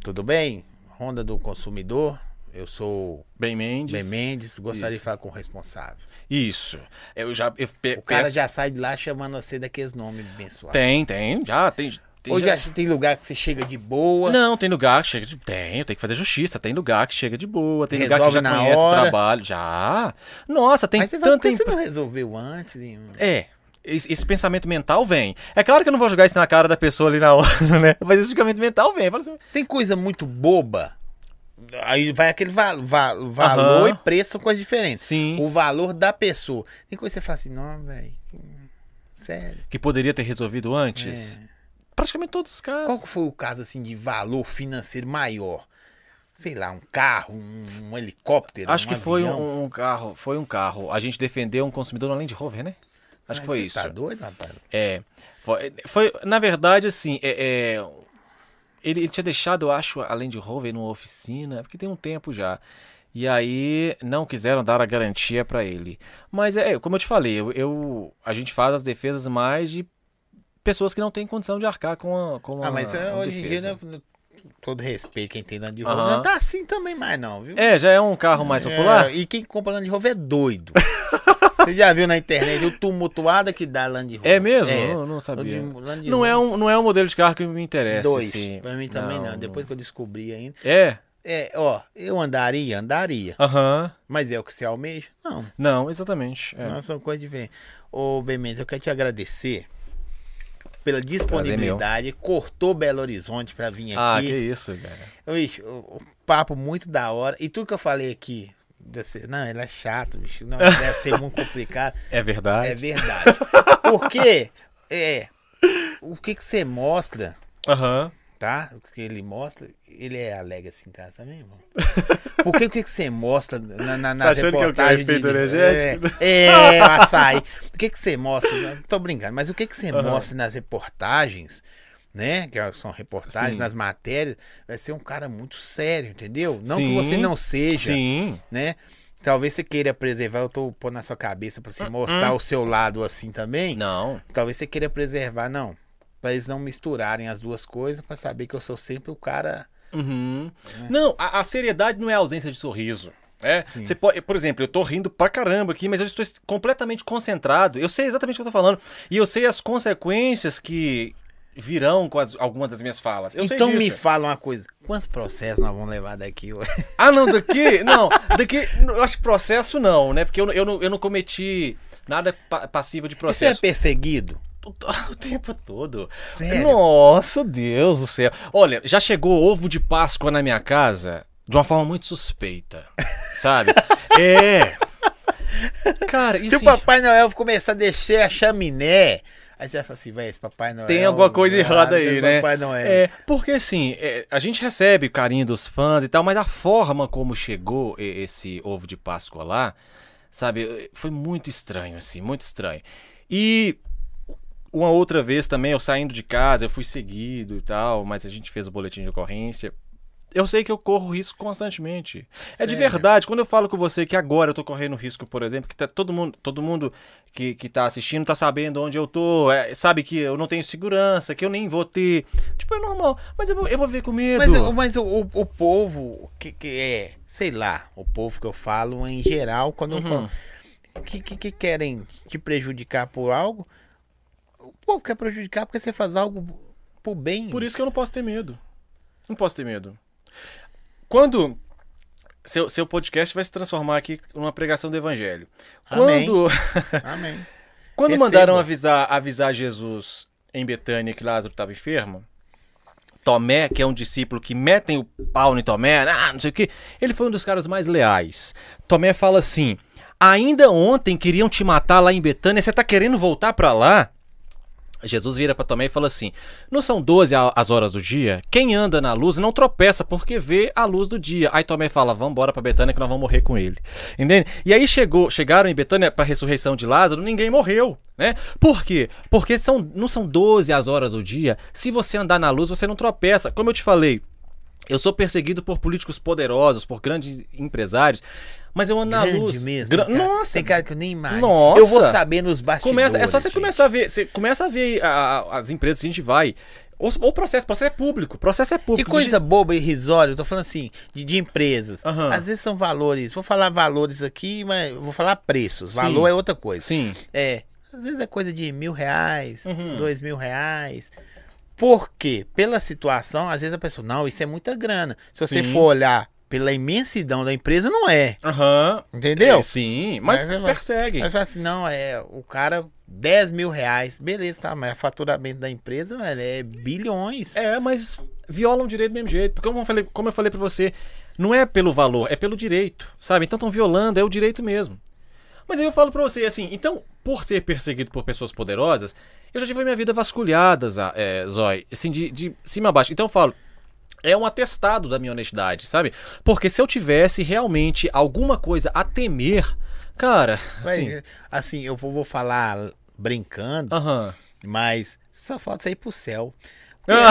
Tudo bem? Honda do consumidor. Eu sou Ben Mendes. Ben Mendes, gostaria Isso. de falar com o responsável. Isso. Eu já eu pe- o cara peço... já sai de lá chamando você daqueles nomes abençoados. Tem, tem, já tem. tem Ou já... tem lugar que você chega de boa? Não, tem lugar que chega de. Tem, tem que fazer justiça. Tem lugar que chega de boa. Tem Resolve lugar que já conhece hora. o trabalho. Já. Nossa, tem Mas você tanto. Vai, você não resolveu antes? Hein? É. Esse, esse, pensamento mental vem. É claro que eu não vou jogar isso na cara da pessoa ali na hora, né? Mas esse pensamento mental vem. Assim, tem coisa muito boba Aí vai aquele va va valor e preço são coisas diferentes. Sim. O valor da pessoa. Tem coisa que você fala assim, não, velho. Sério. Que poderia ter resolvido antes? É. Praticamente todos os casos. Qual foi o caso assim de valor financeiro maior? Sei lá, um carro, um, um helicóptero. Acho um que foi um, um, carro. Foi um carro. A gente defendeu um consumidor na Land Rover, né? Acho Mas que foi você isso. Tá doido, rapaz? É. Foi, foi na verdade, assim, é, é ele, ele, tinha deixado, eu acho, além de Rover numa oficina, porque tem um tempo já. E aí não quiseram dar a garantia para ele. Mas é, como eu te falei, eu, eu, a gente faz as defesas mais de pessoas que não têm condição de arcar com a com Ah, mas é, hoje em dia, né, todo respeito quem tem Land Rover, uhum. não tá assim também mais não, viu? É, já é um carro mais popular. É, e quem compra Land Rover é doido. Você já viu na internet o tumultuada que dá Land Rover? É mesmo? É. Não, não sabia. Land não, é um, não é um modelo de carro que me interessa. Dois. Assim. Pra mim também não, não. Depois que eu descobri ainda. É? É, ó, eu andaria, andaria. Aham. Uhum. Mas é o que você almeja? Não. Não, exatamente. É. Não, são coisas diferentes. Ô, Bemendes, eu quero te agradecer pela disponibilidade. Cortou Belo Horizonte para vir ah, aqui. Ah, que isso, cara. Ixi, o, o, papo muito da hora. E tudo que eu falei aqui, desse, não, ele é chato, bicho. Não, deve ser muito complicado. É verdade. É verdade. Porque, é, o que que você mostra, uhum. tá? O que ele mostra, ele é alegre assim em casa também, irmão. Porque o que que você mostra na, na, na tá reportagem que eu de, energético? É, é açaí. O que que você mostra, tô brincando, mas o que que você uhum. mostra nas reportagens né? Que são reportagens Sim. nas matérias, vai ser um cara muito sério, entendeu? Não Sim. que você não seja, Sim. né? Talvez você queira preservar, eu tô pondo na sua cabeça para você uh -uh. mostrar o seu lado assim também. Não. Talvez você queira preservar, não. Para eles não misturarem as duas coisas, para saber que eu sou sempre o cara. Uhum. Né? Não, a, a seriedade não é a ausência de sorriso. É, você pode, por exemplo, eu tô rindo pra caramba aqui, mas eu estou completamente concentrado. Eu sei exatamente o que eu tô falando. E eu sei as consequências que, virão com as, algumas das minhas falas. Eu então me fala uma coisa. Quantos processos nós vamos levar daqui? Ah, não, daqui? Não, daqui. Eu acho que processo não, né? Porque eu, eu, não, eu não cometi nada passivo de processo. Você é perseguido? O tempo todo. Sério? Nossa, Deus do céu. Olha, já chegou ovo de Páscoa na minha casa de uma forma muito suspeita. Sabe? é. Cara, Se o Papai Noel começar a descer a chaminé Aí você vai falar assim, velho, esse Papai Noel. Tem alguma coisa errada aí, né? Papai Noel. É, porque assim, é, a gente recebe o carinho dos fãs e tal, mas a forma como chegou esse ovo de Páscoa lá, sabe, foi muito estranho, assim, muito estranho. E uma outra vez também, eu saindo de casa, eu fui seguido e tal, mas a gente fez o boletim de ocorrência. Eu sei que eu corro risco constantemente. Sério? É de verdade. Quando eu falo com você que agora eu tô correndo risco, por exemplo, que tá todo mundo, todo mundo que, que tá assistindo tá sabendo onde eu tô, é, sabe que eu não tenho segurança, que eu nem vou ter. Tipo, é normal. Mas eu vou, eu vou ver com medo. Mas, mas o, o, o, povo, que, que é, sei lá, o povo que eu falo em geral, quando uhum. eu falo, que, que, que querem te prejudicar por algo, o povo quer prejudicar porque você faz algo por bem. Por isso que eu não posso ter medo. Não posso ter medo. Quando. Seu, seu podcast vai se transformar aqui numa pregação do evangelho. Amém. Quando. Amém. Quando Receba. mandaram avisar, avisar Jesus em Betânia que Lázaro estava enfermo, Tomé, que é um discípulo que metem o pau em Tomé, ah, não sei o que, ele foi um dos caras mais leais. Tomé fala assim: ainda ontem queriam te matar lá em Betânia, você tá querendo voltar para lá? Jesus vira para Tomé e fala assim: Não são 12 a- as horas do dia? Quem anda na luz não tropeça porque vê a luz do dia. Aí Tomé fala: Vamos embora para Betânia que nós vamos morrer com ele. Entende? E aí chegou, chegaram em Betânia para a ressurreição de Lázaro, ninguém morreu, né? Por quê? Porque são, não são 12 as horas do dia. Se você andar na luz, você não tropeça. Como eu te falei, eu sou perseguido por políticos poderosos, por grandes empresários, mas eu ando na luz. mesmo. Gra- cara- Nossa! Tem cara que eu nem imagino. Nossa! Eu vou saber nos bastidores. Começa, é só você gente. começar a ver. Você começa a ver a- a- as empresas que a gente vai. Ou o processo, processo é público. Processo é E público. coisa boba e irrisória, eu tô falando assim, de, de empresas. Aham. Às vezes são valores. Vou falar valores aqui, mas vou falar preços. Sim. Valor é outra coisa. Sim. É. Às vezes é coisa de mil reais, Uhum. dois mil reais. Por quê? Pela situação, às vezes a pessoa, não, isso é muita grana. Se você Sim. for olhar pela imensidão da empresa, não é. Aham. Entendeu? É, sim, mas, Mas persegue. Mas fala assim, não, é o cara, 10 mil reais. Beleza, tá, mas o faturamento da empresa, velho, é bilhões. É, mas violam o direito do mesmo jeito. Porque como eu falei, como eu falei pra você, não é pelo valor, é pelo direito, sabe? Então estão violando, é o direito mesmo. Mas aí eu falo pra você assim, então, por ser perseguido por pessoas poderosas, eu já tive a minha vida vasculhada, Zá- é, Zói, assim, de, de cima a baixo. Então eu falo, é um atestado da minha honestidade, sabe? Porque se eu tivesse realmente alguma coisa a temer, cara, assim, Assim, assim, eu vou falar brincando, aham. mas só falta sair pro céu. Ah,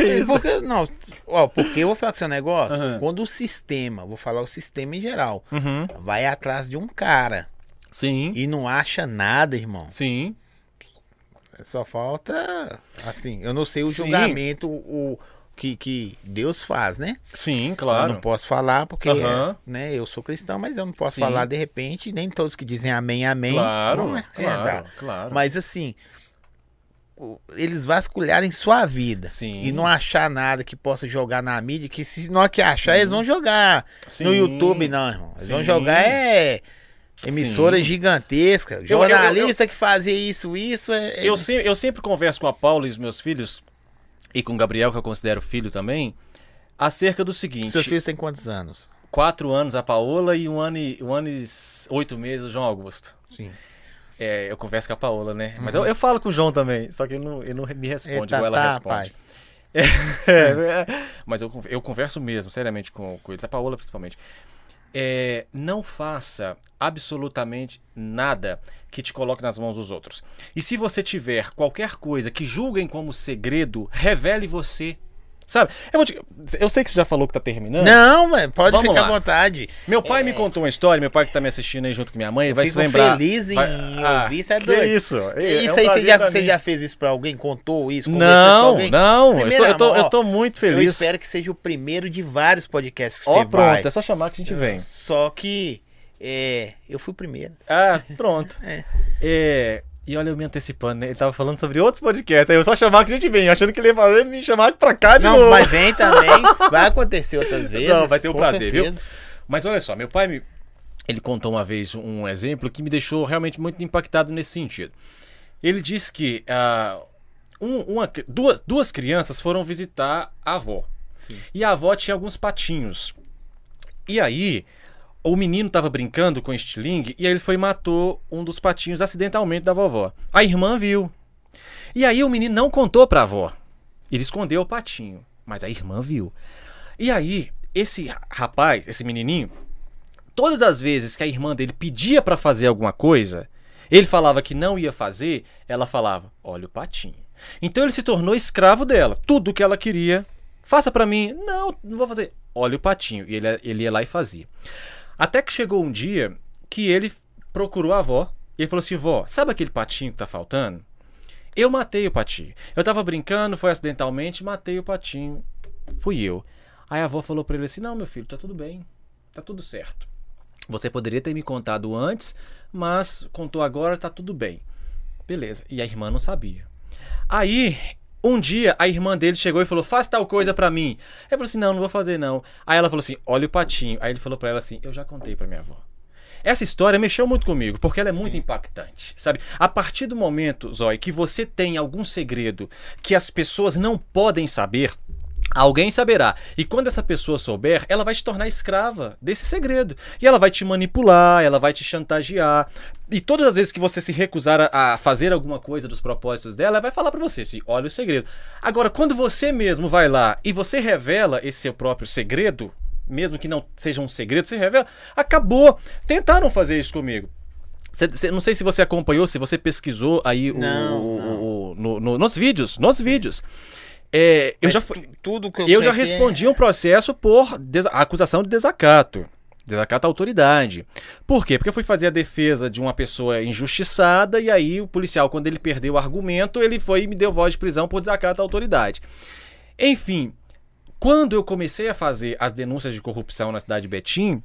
É? Porque, não, ó, porque eu vou falar com seu negócio, quando o sistema, vou falar o sistema em geral, Uhum. vai atrás de um cara Sim, e não acha nada, irmão. sim. Só falta, assim, eu não sei o Sim. julgamento o que, que Deus faz, né? Sim, Eu claro. não posso falar porque, né, eu sou cristão, mas eu não posso Sim. falar de repente, nem todos que dizem amém, amém. Claro, não é claro, verdade. claro. Mas assim, eles vasculharem sua vida Sim. e não achar nada que possa jogar na mídia, que se não que achar, Sim. eles vão jogar Sim. no YouTube, não, irmão. Eles vão jogar é emissora Sim. gigantesca, eu- jornalista que fazia isso, isso é, é- Eu, se- eu sempre converso com a Paula e os meus filhos, e com o Gabriel, que eu considero filho também, acerca do seguinte: Seus filhos têm quantos anos? quatro anos a Paola e um ano e, um ano e oito meses o João Augusto. Sim. É, eu converso com a Paola, né? Mas eu, eu falo com o João também, só que ele não, ele não me responde, igual ela tá, responde. pai. É, é, mas eu, eu converso mesmo, seriamente, com, com eles, a Paola principalmente. É, não faça absolutamente nada que te coloque nas mãos dos outros. E se você tiver qualquer coisa que julguem como segredo, revele você. Sabe? Eu, vou te- eu sei que você já falou que tá terminando. Não, pode Vamos ficar lá. à vontade. Meu pai É. me contou uma história, meu pai que tá me assistindo aí junto com minha mãe, Eu vai se lembrar. feliz em Vai- ouvir, isso é que doido. isso? É- é Isso um aí, você já, você já fez isso pra alguém? Contou isso? Não, alguém? não, eu tô, eu, tô, eu tô muito Eu feliz. espero que seja o primeiro de vários podcasts que Ó, você pronto, vai. é só chamar que a gente vem. Só que é, eu fui o primeiro. Ah, pronto. É. É, e olha eu me antecipando, né? Ele tava falando sobre outros podcasts, aí eu só chamar que a gente vem, achando que ele ia fazer me chamar pra cá de Não, novo. mas vem também. Vai acontecer outras vezes. Não, vai ser um prazer, viu? certeza. Mas olha só, meu pai me. Ele contou uma vez um exemplo que me deixou realmente muito impactado nesse sentido. Ele disse que ah, um- uma, duas, duas crianças foram visitar a avó. Sim. E a avó tinha alguns patinhos. E aí, o menino tava brincando com estilingue e aí ele foi e matou um dos patinhos acidentalmente da vovó. A irmã viu. E aí o menino não contou pra avó. Ele escondeu o patinho, mas a irmã viu. E aí, esse rapaz, esse menininho, todas as vezes que a irmã dele pedia pra fazer alguma coisa, ele falava que não ia fazer, ela falava: "Olha o patinho". Então ele se tornou escravo dela. Tudo que ela queria, faça pra mim. Não, não vou fazer. Olha o patinho. E ele, ele ia lá e fazia. Até que chegou um dia que ele procurou a avó e ele falou assim: "Vó, sabe aquele patinho que tá faltando?" Eu matei o patinho. Eu tava brincando, foi acidentalmente, matei o patinho. Fui eu. Aí a avó falou pra ele assim: Não, meu filho, tá tudo bem. Tá tudo certo. Você poderia ter me contado antes, mas contou agora, tá tudo bem. Beleza. E a irmã não sabia. Aí Um dia a irmã dele chegou e falou: faz tal coisa pra mim. Aí eu falei assim: não, não vou fazer não. Aí ela falou assim: olha o patinho. Aí ele falou pra ela assim: eu já contei pra minha avó. Essa história mexeu muito comigo, porque ela é muito impactante, sabe? A partir do momento, Zói, que você tem algum segredo que as pessoas não podem saber, Alguém saberá. E quando essa pessoa souber, ela vai te tornar escrava desse segredo. E ela vai te manipular, ela vai te chantagear. E todas as vezes que você se recusar a, fazer alguma coisa dos propósitos dela, ela vai falar para você, assim, olha o segredo. Agora, quando você mesmo vai lá e você revela esse seu próprio segredo, mesmo que não seja um segredo, você revela, acabou. Tentaram fazer isso comigo. Cê, cê, não sei se você acompanhou, se você pesquisou aí Não, o, não. o- no- no- nos vídeos, nos vídeos. É, eu Mas já, tudo que eu, eu já que é- respondi um processo por acusação de desacato. Desacato à autoridade. Por quê? Porque eu fui fazer a defesa de uma pessoa injustiçada e aí o policial, quando ele perdeu o argumento, ele foi e me deu voz de prisão por desacato à autoridade. Enfim, quando eu comecei a fazer as denúncias de corrupção na cidade de Betim,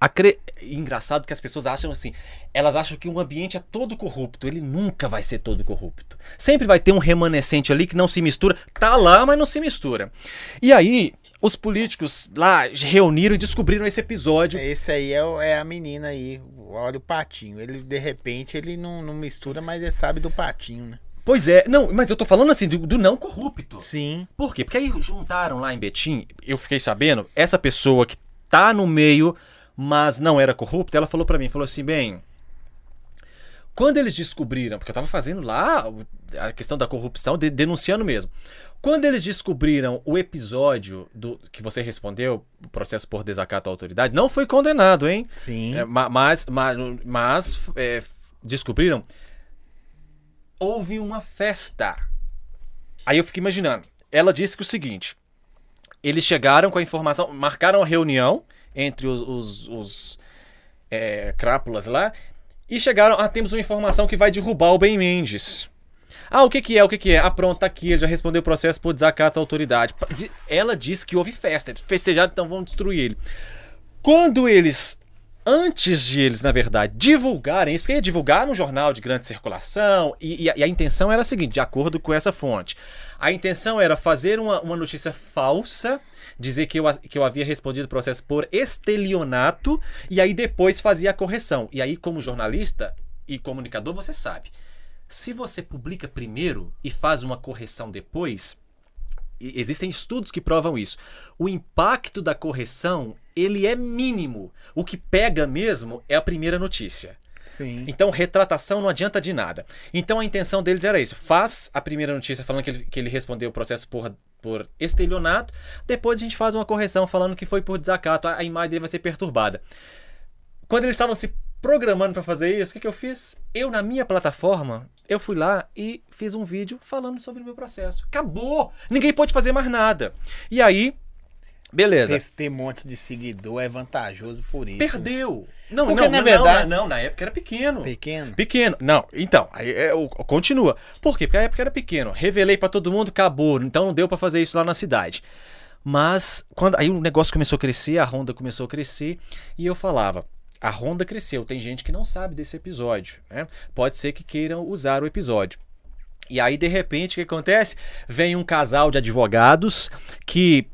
acre- engraçado que as pessoas acham assim, elas acham que o ambiente é todo corrupto, ele nunca vai ser todo corrupto. Sempre vai ter um remanescente ali que não se mistura, tá lá, mas não se mistura. E aí, os políticos lá reuniram e descobriram esse episódio. Esse aí é, é a menina aí, olha o patinho. Ele, de repente, ele não, não mistura, mas ele sabe do patinho, né? Pois é, não, mas eu tô falando assim do, do não corrupto. Sim. Por quê? Porque aí juntaram lá em Betim, eu fiquei sabendo, essa pessoa que tá no meio, mas não era corrupta, ela falou pra mim, falou assim, bem, quando eles descobriram, porque eu tava fazendo lá a questão da corrupção, de- denunciando mesmo. Quando eles descobriram o episódio do que você respondeu, o processo por desacato à autoridade, não foi condenado, hein? Sim. É, ma- mas, mas, mas é, descobriram. Houve uma festa. Aí eu fiquei imaginando. Ela disse que o seguinte: eles chegaram com a informação, marcaram a reunião entre os, os, os, é, crápulas lá e chegaram. Ah, temos uma informação que vai derrubar o Ben Mendes. Ah, o que que é? O que que é? Ah, pronto, tá aqui. Ele já respondeu o processo por desacato à autoridade. Ela disse que houve festa. Eles festejaram, então vão destruir ele. Quando eles, antes de eles, na verdade, divulgarem isso, porque ia divulgar num jornal de grande circulação, e, e a, e a intenção era a seguinte, de acordo com essa fonte, a intenção era fazer uma, uma notícia falsa, dizer que eu, que eu havia respondido o processo por estelionato, e aí depois fazia a correção. E aí, como jornalista e comunicador, você sabe, se você publica primeiro e faz uma correção depois, existem estudos que provam isso. O impacto da correção, ele é mínimo. O que pega mesmo é a primeira notícia. Sim. Então, retratação não adianta de nada. Então, a intenção deles era isso. Faz a primeira notícia falando que ele, que ele respondeu o processo por, por estelionato. Depois a gente faz uma correção falando que foi por desacato. A, imagem dele vai ser perturbada. Quando eles estavam se programando para fazer isso, o que, que eu fiz? Eu, na minha plataforma, eu fui lá e fiz um vídeo falando sobre o meu processo. Acabou! Ninguém pode fazer mais nada. E aí, beleza. Esse ter um monte de seguidor é vantajoso por isso. né? Não, Porque, não, na verdade- não, não, na época era pequeno. Pequeno. Pequeno. Não, então, aí é, o- continua. Por quê? Porque a época era pequeno. Revelei pra todo mundo, acabou. Então não deu pra fazer isso lá na cidade. Mas quando aí o negócio começou a crescer, a Honda começou a crescer e eu falava, a Honda cresceu, tem gente que não sabe desse episódio, né? Pode ser que queiram usar o episódio. E aí, de repente, o que acontece? Vem um casal de advogados que,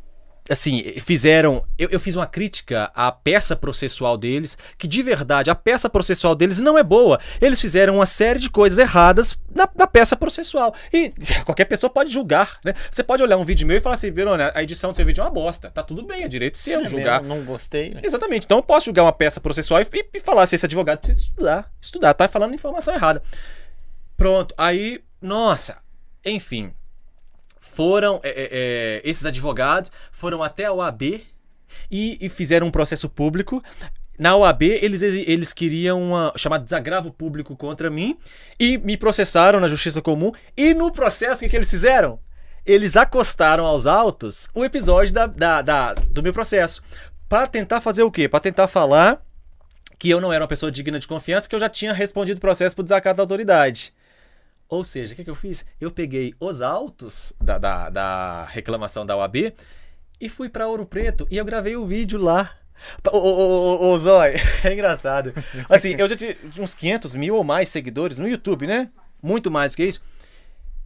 assim, fizeram. Eu, eu fiz uma crítica à peça processual deles, que de verdade a peça processual deles não é boa. Eles fizeram uma série de coisas erradas na, na peça processual. E qualquer pessoa pode julgar, né? Você pode olhar um vídeo meu e falar assim, Verônia, a edição do seu vídeo é uma bosta. Tá tudo bem, é direito seu É julgar. Não gostei. né? Exatamente. Então eu posso julgar uma peça processual e, e falar se esse advogado precisa estudar. Estudar, tá falando informação errada. Pronto. Aí, nossa. Enfim. Foram. é, é, é, esses advogados foram até a OAB e, e fizeram um processo público. Na OAB, eles, eles queriam uma, chamar desagravo público contra mim e me processaram na Justiça Comum. E no processo, o que, eles fizeram? Eles acostaram aos autos o episódio da, da- da- do meu processo. Para tentar fazer o quê? Para tentar falar que eu não era uma pessoa digna de confiança, que eu já tinha respondido o processo por desacato da autoridade. Ou seja, o que, que eu fiz? Eu peguei os autos da, da, da reclamação da OAB e fui para Ouro Preto e eu gravei o vídeo lá. Ô, ô, ô, Zói, é engraçado. Assim, eu já tinha uns 500 mil ou mais seguidores no YouTube, né? Muito mais do que isso.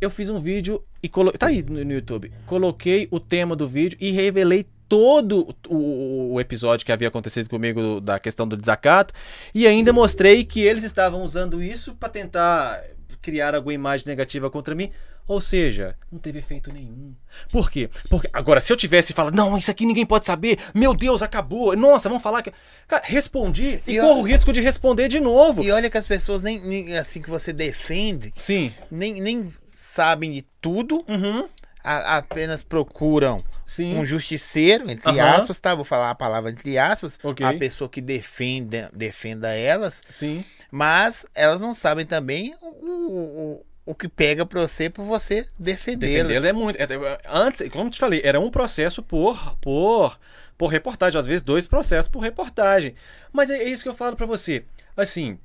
eu fiz um vídeo e coloquei. Tá aí no, YouTube. Coloquei o tema do vídeo e revelei todo o, o, episódio que havia acontecido comigo da questão do desacato e ainda mostrei que eles estavam usando isso para tentar criar alguma imagem negativa contra mim. Ou seja, não teve efeito nenhum. Por quê? Porque agora, se eu tivesse falado, não, isso aqui ninguém pode saber, meu Deus, acabou, nossa, vamos falar que. Cara, respondi e, e corro o risco de responder de novo. E olha que as pessoas nem, nem assim que você defende, sim, nem, nem sabem de tudo, uhum. A, apenas procuram Sim. um justiceiro, entre Aham. aspas, tá? Vou falar a palavra entre aspas, Ok. a pessoa que defende, defenda elas, Sim. mas elas não sabem também o, o, o que pega pra você por você defendê-las. Defendê-lo é muito. é- é- antes, como eu te falei, era um processo por, por, por reportagem, às vezes dois processos por reportagem. Mas é, é isso que eu falo pra você. Assim,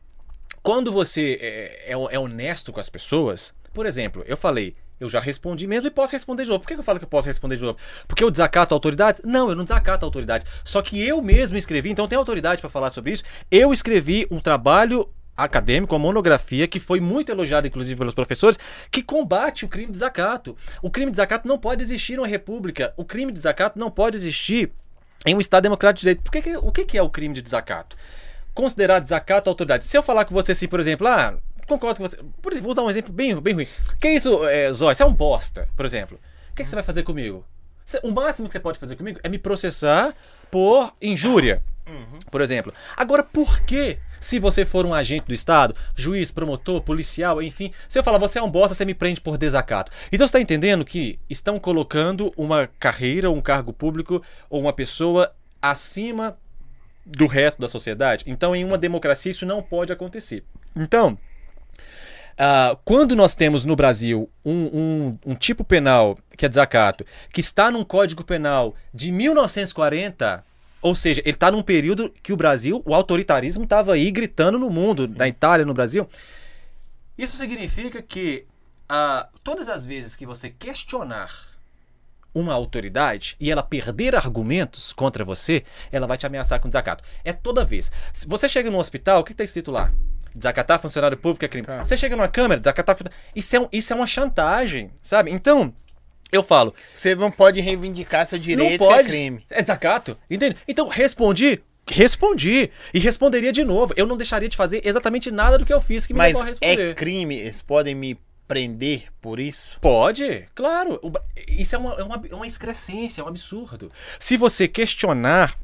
quando você é, é, é honesto com as pessoas, por exemplo, eu falei, eu já respondi mesmo e posso responder de novo. Por que eu falo que eu posso responder de novo? Porque eu desacato autoridades? Não, eu não desacato autoridades. Só que eu mesmo escrevi, então tem autoridade pra falar sobre isso. Eu escrevi um trabalho acadêmico, uma monografia que foi muito elogiada, inclusive, pelos professores, que combate o crime de desacato. O crime de desacato não pode existir em uma república. O crime de desacato não pode existir em um Estado democrático de direito. Por que que- o que, que é o crime de desacato? Considerar desacato à autoridade. Se eu falar com você assim, por exemplo, ah, concordo com você. Por exemplo, vou dar um exemplo bem, bem ruim. Que isso, é, Zóia? Você é um bosta, por exemplo. O que, que você vai fazer comigo? Você- o máximo que você pode fazer comigo é me processar por injúria. Por exemplo. Agora, por que, se você for um agente do Estado, juiz, promotor, policial, enfim, se eu falar você é um bosta, você me prende por desacato? Então você está entendendo que estão colocando uma carreira, um cargo público ou uma pessoa acima do resto da sociedade? Então, em uma democracia, isso não pode acontecer. Então, ah, quando nós temos no Brasil um, um- um tipo penal, que é desacato, que está num código penal de 1940, ou seja, ele está num período que o Brasil, o autoritarismo estava aí gritando no mundo, na Itália, no Brasil. Isso significa que ah, todas as vezes que você questionar uma autoridade e ela perder argumentos contra você, ela vai te ameaçar com desacato. É toda vez. Se você chega no hospital, o que está escrito lá? Desacatar funcionário público é crime. Tá. Você chega numa câmera, desacatar isso é, um- isso é uma chantagem, sabe? Então, eu falo, Você não pode reivindicar seu direito, não pode. que é crime. É desacato, entende? Então, respondi, respondi. E responderia de novo. Eu não deixaria de fazer exatamente nada do que eu fiz que me Mas levou a responder. é crime, eles podem me prender por isso? Pode, claro. Isso é uma, é uma, é uma excrescência, é um absurdo. Se você questionar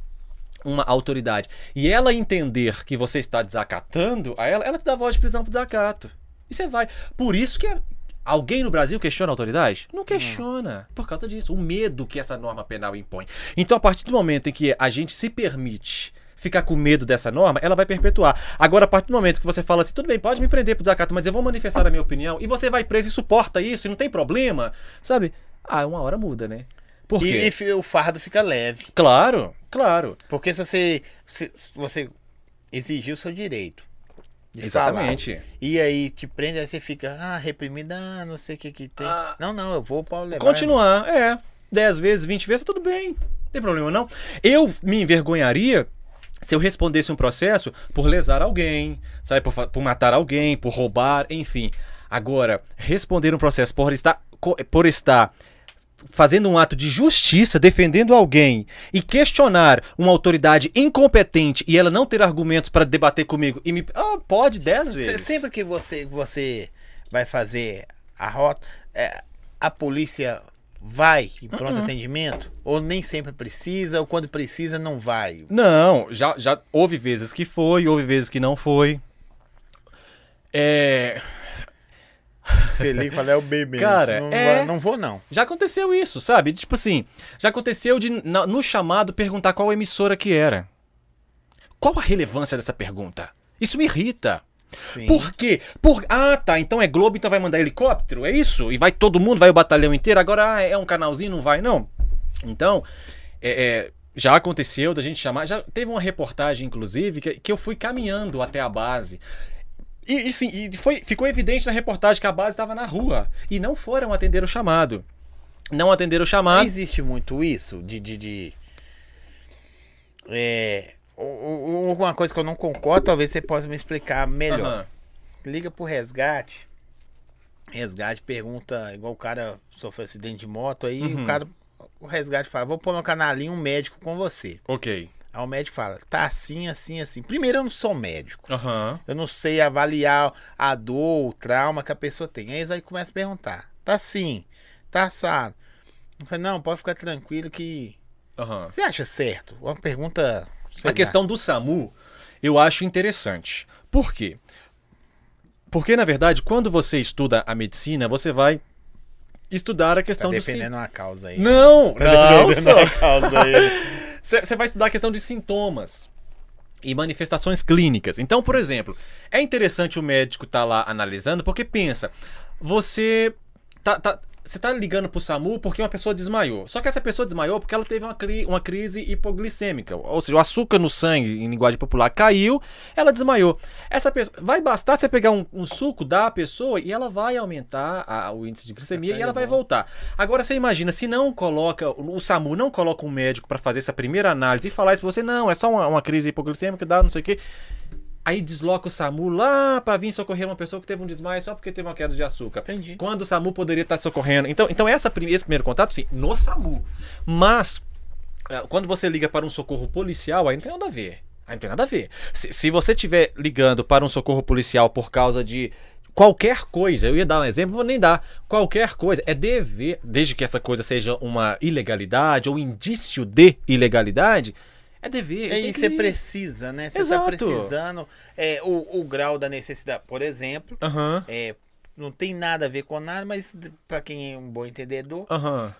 uma autoridade e ela entender que você está desacatando a ela, ela te dá voz de prisão por desacato. E você vai. Por isso que é- alguém no Brasil questiona a autoridade? Não questiona. Por causa disso. O medo que essa norma penal impõe. Então, a partir do momento em que a gente se permite ficar com medo dessa norma, ela vai perpetuar. Agora, a partir do momento que você fala assim, tudo bem, pode me prender por desacato, mas eu vou manifestar a minha opinião, e você vai preso e suporta isso, e não tem problema, sabe? Ah, uma hora muda, né? Por quê? E, e o fardo fica leve. Claro, claro. Porque se você, se, se você exigir o seu direito. Exatamente. falar, e aí te prende, aí você fica, ah, reprimido, ah, não sei o que que tem. Ah. não, não, eu vou para levar. Continuar, é. 10 vezes, 20 vezes, tá tudo bem. Não tem problema não. Eu me envergonharia se eu respondesse um processo por lesar alguém, sabe, por, por matar alguém, por roubar, enfim. Agora, responder um processo por estar, por estar fazendo um ato de justiça, defendendo alguém e questionar uma autoridade incompetente e ela não ter argumentos para debater comigo e me. Ah, pode 10 Se- vezes. Sempre que você, você vai fazer a rota, é, a polícia vai em Uhum. pronto atendimento? Ou nem sempre precisa, ou quando precisa não vai? Não, já, já houve vezes que foi, houve vezes que não foi. É, Você liga e fala, é o bebê. Cara, não, é- não vou não. já aconteceu isso, sabe? Tipo assim, já aconteceu de no chamado perguntar qual emissora que era. Qual a relevância dessa pergunta? Isso me irrita. Sim. Por quê? Por... Ah, tá. Então é Globo, então vai mandar helicóptero? É isso? E vai todo mundo, vai o batalhão inteiro? Agora ah, é um canalzinho, não vai, não? Então, é, é, já aconteceu da gente chamar. Já teve uma reportagem, inclusive, que, que eu fui caminhando até a base. E, e, sim, e foi, ficou evidente na reportagem que a base estava na rua. E não foram atender o chamado. Não atenderam o Não chamado. existe muito isso de. de, de- é, uma coisa que eu não concordo, talvez você possa me explicar melhor. Aham. Liga pro resgate. resgate pergunta, igual o cara sofreu acidente de moto, aí Uhum. o cara, o resgate fala, vou colocar na linha um médico com você. Ok. Aí o médico fala, tá assim, assim, assim. Primeiro eu não sou médico. Aham. Eu não sei avaliar a dor, o trauma que a pessoa tem. Aí eles aí começam a perguntar, tá assim, tá assado. Eu falei, não, pode ficar tranquilo que... Aham. Você acha certo? Uma pergunta... A lá. questão do SAMU eu acho interessante. Por quê? Porque, na verdade, quando você estuda a medicina, você vai estudar a Tá questão do. sin- defendendo uma causa aí. Não, Tá não, só. causa aí. Você vai estudar a questão de sintomas e manifestações clínicas. Então, por exemplo, é interessante o médico estar lá analisando, porque pensa, você tá, tá- você tá ligando pro SAMU porque uma pessoa desmaiou. Só que essa pessoa desmaiou porque ela teve uma, cri- uma crise hipoglicêmica. Ou seja, o açúcar no sangue, em linguagem popular, caiu, ela desmaiou. Essa pessoa. Vai bastar você pegar um, um suco da pessoa e ela vai aumentar a- o índice de glicemia e ela vai voltar. Agora você imagina, se não coloca, o SAMU não coloca um médico para fazer essa primeira análise e falar isso pra você, não, é só uma, uma crise hipoglicêmica, dá não sei o quê. Aí desloca o SAMU lá pra vir socorrer uma pessoa que teve um desmaio só porque teve uma queda de açúcar. Entendi. Quando o SAMU poderia estar socorrendo. Então, então essa, esse primeiro contato, sim, no SAMU. Mas, eh, quando você liga para um socorro policial, aí não tem nada a ver. Aí não tem nada a ver. Se, se você estiver ligando para um socorro policial por causa de qualquer coisa, eu ia dar um exemplo, vou nem dar. Qualquer coisa, é dever, desde que essa coisa seja uma ilegalidade ou indício de ilegalidade, é dever. É que você ir. precisa, né? Você Exato. tá precisando. É, o, o grau da necessidade, por exemplo, Aham, é, não tem nada a ver com nada, mas para quem é um bom entendedor, aham.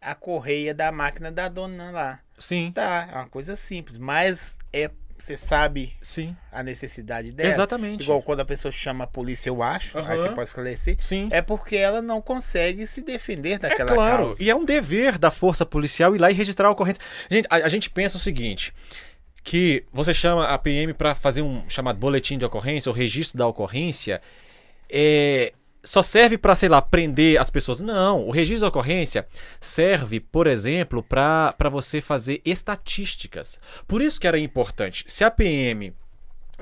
a correia da máquina da dona lá. Sim, Tá, é uma coisa simples, mas é você sabe sim. a necessidade dela. Exatamente. Igual quando a pessoa chama a polícia, eu acho, aí Aham. você pode esclarecer. Sim. É porque ela não consegue se defender É daquela claro, causa. e é um dever da força policial ir lá e registrar a ocorrência. Gente, a, a gente pensa o seguinte, que você chama a PM para fazer um chamado boletim de ocorrência, o registro da ocorrência, é, só serve para, sei lá, prender as pessoas. Não, o registro da ocorrência serve, por exemplo, para você fazer estatísticas. Por isso que era importante. Se a PM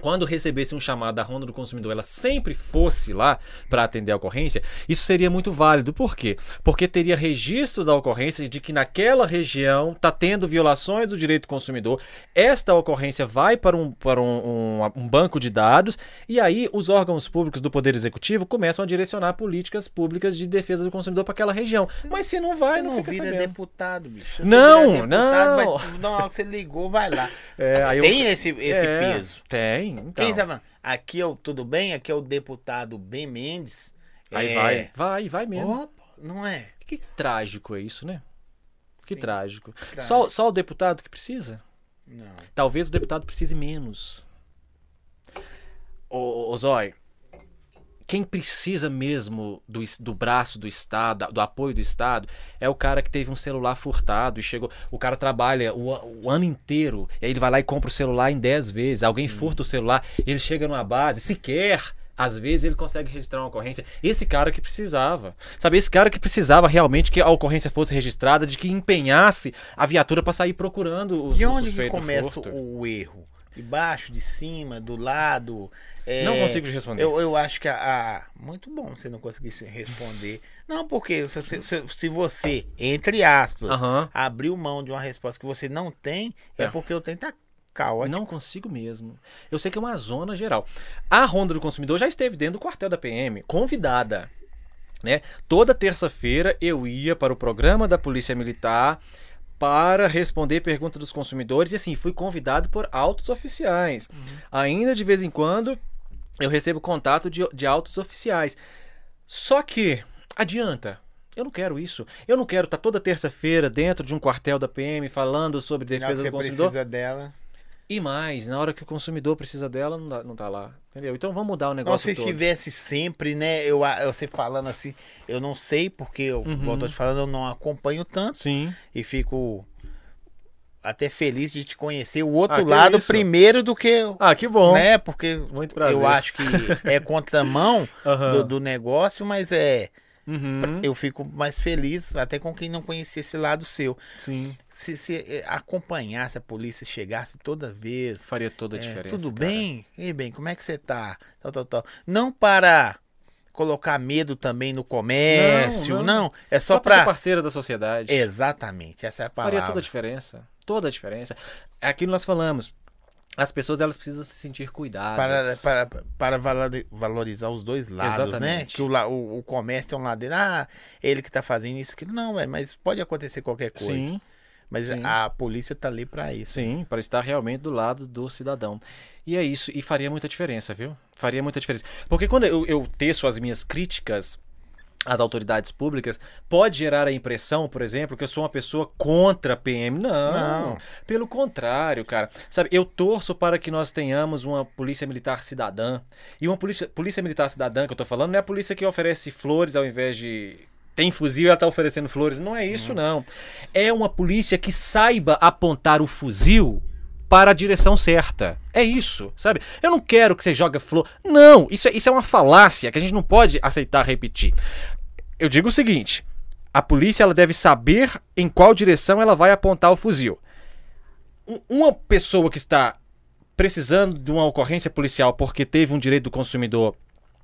quando recebesse um chamado da Ronda do Consumidor, ela sempre fosse lá para atender a ocorrência, isso seria muito válido. Por quê? Porque teria registro da ocorrência de que naquela região está tendo violações do direito do consumidor. Esta ocorrência vai para, um, para um, um- um banco de dados e aí os órgãos públicos do Poder Executivo começam a direcionar políticas públicas de defesa do consumidor para aquela região. Mas se não vai, Você não, não fica vira sabendo. deputado, bicho. Você Não, deputado, não. Vai, que você ligou, vai lá. É, aí eu- Tem esse, esse É, peso. Tem, então. Quem falando? Aqui é o Tudo Bem, aqui é o deputado Ben Mendes. Aí É, vai, vai, vai mesmo. Opa, não é? Que trágico é isso, né? Que Sim. trágico. Trágico. Só, só o deputado que precisa? Não. Talvez o deputado precise menos. Ô, ô Zói, quem precisa mesmo do, do braço do Estado, do apoio do Estado, é o cara que teve um celular furtado e chegou. O cara trabalha o, o ano inteiro, e aí ele vai lá e compra o celular em 10 vezes. Alguém furta o celular, ele chega numa base, sequer. Às vezes ele consegue registrar uma ocorrência. Esse cara que precisava. Sabe, esse cara que precisava realmente que a ocorrência fosse registrada, de que empenhasse a viatura para sair procurando o onde que começa o erro? De baixo, de cima, do lado? É, Não consigo responder. Eu, eu acho que a, a- Muito bom você não conseguir se responder. Não, porque se, se- se- você, entre aspas, abriu mão de uma resposta que você não tem, é, É. porque o tempo tá caótico. Não consigo mesmo. Eu sei que é uma zona geral. A Ronda do Consumidor já esteve dentro do quartel da PM, convidada. Né? Toda terça-feira eu ia para o programa da Polícia Militar para responder perguntas dos consumidores e assim, fui convidado por altos oficiais. Ainda de vez em quando eu recebo contato de, de altos oficiais. Só que, adianta. Eu não quero isso. Eu não quero estar toda terça-feira dentro de um quartel da PM falando sobre defesa você do consumidor. precisa dela. E mais, na hora que o consumidor precisa dela, não, dá- não tá lá. Entendeu? Então vamos mudar o Não, negócio se todo. estivesse sempre, né? Eu, eu você falando assim, eu não sei, porque eu, Uhum. igual eu tô te falando, eu não acompanho tanto. Sim. E fico até feliz de te conhecer o outro Ah, lado isso. primeiro do que eu. Ah, que bom. Né? Porque eu acho que é contramão Aham. do, do negócio, mas é. Uhum. Eu fico mais feliz, até com quem não conhecia esse lado seu. Sim. Se, se eh, acompanhasse a polícia, chegasse toda vez. Faria toda a é, diferença. tudo cara. bem? E bem, como é que você tá? Tal, tal, tal. Não para colocar medo também no comércio. Não, Não, não. é só, Só pra ser para parceira da sociedade. Exatamente, essa é a Faria toda a palavra. diferença. Toda a diferença. É aquilo que nós falamos. As pessoas elas precisam se sentir Para, cuidadas. para, para valori- valorizar os dois lados, né? Exatamente. Que o, o, o comércio tem um lado dele, ah, ele que tá fazendo isso, aquilo. Não, é, mas pode acontecer qualquer coisa. Sim, mas sim. a polícia tá ali para isso. sim, para estar realmente do lado do cidadão. E é isso, e faria muita diferença, viu? Faria muita diferença. Porque quando eu, eu teço as minhas críticas às autoridades públicas, pode gerar a impressão, por exemplo, que eu sou uma pessoa contra a PM. Não, Não. pelo contrário, cara. Sabe, eu torço para que nós tenhamos uma polícia militar cidadã. E uma polícia, polícia militar cidadã que eu tô falando não é a polícia que oferece flores ao invés de. Tem fuzil e ela tá oferecendo flores. Não é isso, não. É uma polícia que saiba apontar o fuzil para a direção certa. É isso, sabe? Eu não quero que você jogue flor. Não, isso é, isso é uma falácia que a gente não pode aceitar repetir. Eu digo o seguinte: a polícia ela deve saber em qual direção ela vai apontar o fuzil. Um- Uma pessoa que está precisando de uma ocorrência policial porque teve um direito do consumidor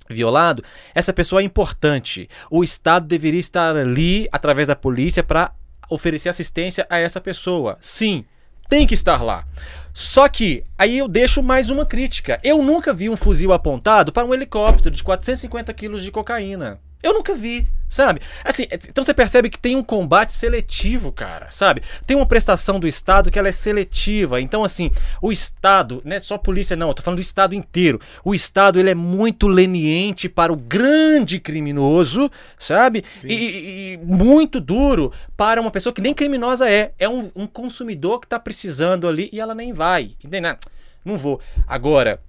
violado, essa pessoa é importante. O Estado deveria estar ali, através da polícia, para oferecer assistência a essa pessoa. Sim, tem que estar lá. Só que, aí eu deixo mais uma crítica. Eu nunca vi um fuzil apontado para um helicóptero de 450 quilos de cocaína. Eu nunca vi, sabe? Assim, então você percebe que tem um combate seletivo, cara, sabe? Tem uma prestação do Estado que ela é seletiva. Então, assim, o Estado, não é só polícia, não, eu tô falando do Estado inteiro. O Estado, ele é muito leniente para o grande criminoso, sabe? E, e- muito duro para uma pessoa que nem criminosa é. É um, um consumidor que tá precisando ali e ela nem vai. Entendeu? Não vou. Agora,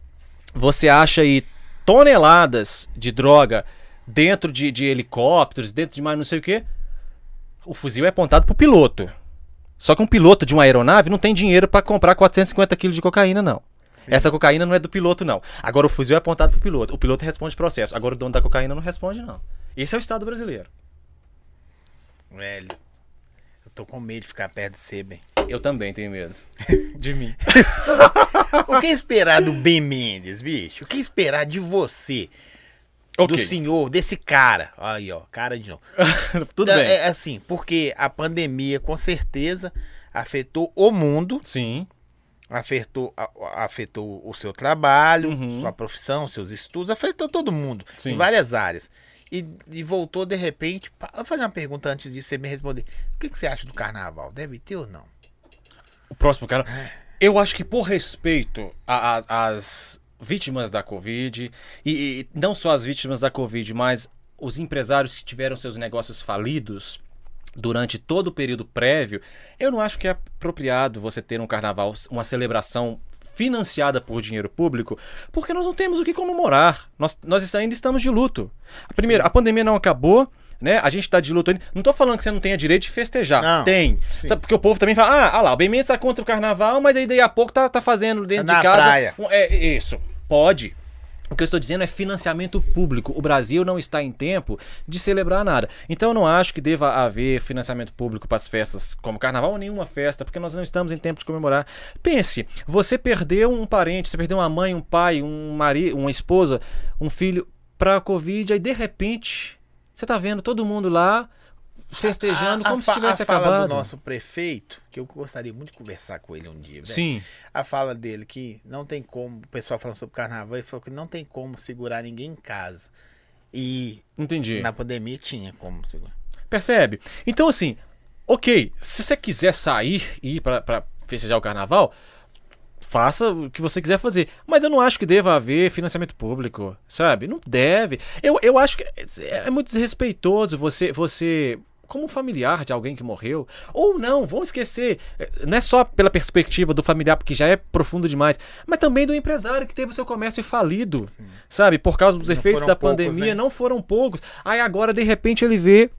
você acha aí toneladas de droga dentro de, de helicópteros, dentro de mais não sei o que, o fuzil é apontado pro piloto. Só que um piloto de uma aeronave não tem dinheiro para comprar 450 quilos de cocaína, não. Essa cocaína não é do piloto, não. Agora o fuzil é apontado pro piloto. O piloto responde processo. Agora o dono da cocaína não responde, não. Esse é o Estado brasileiro. Velho, eu tô com medo de ficar perto de você, bem. Eu também tenho medo. De mim. O que esperar do Ben Mendes, bicho? O que esperar de você? Do senhor, desse cara? Aí, ó, cara de novo. Tudo Da- bem. É assim, porque a pandemia com certeza afetou o mundo, Sim. afetou, afetou o seu trabalho, Uhum. sua profissão, seus estudos, afetou todo mundo Sim. em várias áreas. E, e voltou de repente. pa- Vou fazer uma pergunta antes de você me responder. O que, que você acha do carnaval? Deve ter ou não? O próximo cara. Eu acho que por respeito às vítimas da Covid, e, e não só as vítimas da Covid, mas os empresários que tiveram seus negócios falidos durante todo o período prévio, eu não acho que é apropriado você ter um carnaval, uma celebração financiada por dinheiro público, porque nós não temos o que comemorar. Nós, nós ainda estamos de luto. Primeiro, a pandemia não acabou, né? A gente tá de luto ainda. Não tô falando que você não tenha direito de festejar. Não, Tem. sim. Sabe, porque o povo também fala, ah, ah lá, o Ben Mendes tá contra o carnaval, mas aí daí a pouco tá, tá fazendo dentro Na de casa. praia. um- É, isso. Pode. O que eu estou dizendo é financiamento público. O Brasil não está em tempo de celebrar nada. Então eu não acho que deva haver financiamento público para as festas como carnaval ou nenhuma festa, porque nós não estamos em tempo de comemorar. Pense, você perdeu um parente, você perdeu uma mãe, um pai, um marido, uma esposa, um filho para a Covid, aí de repente você tá vendo todo mundo lá festejando A- a como se tivesse a fala acabado. do nosso prefeito, que eu gostaria muito de conversar com ele um dia. velho. Sim. A fala dele que não tem como, o pessoal falando sobre carnaval, ele falou que não tem como segurar ninguém em casa. E Entendi. na pandemia tinha como segurar. Percebe? Então, assim, ok, se você quiser sair e ir pra festejar o carnaval, faça o que você quiser fazer. Mas eu não acho que deva haver financiamento público, sabe? Não deve. Eu, eu acho que é, é muito desrespeitoso você, você, como familiar de alguém que morreu, ou não, vamos esquecer, eh, não é só pela perspectiva do familiar, porque já é profundo demais, mas também do empresário que teve o seu comércio falido, sabe? Por causa dos Não efeitos da poucos, pandemia, né? não foram poucos. Aí agora, de repente, ele vê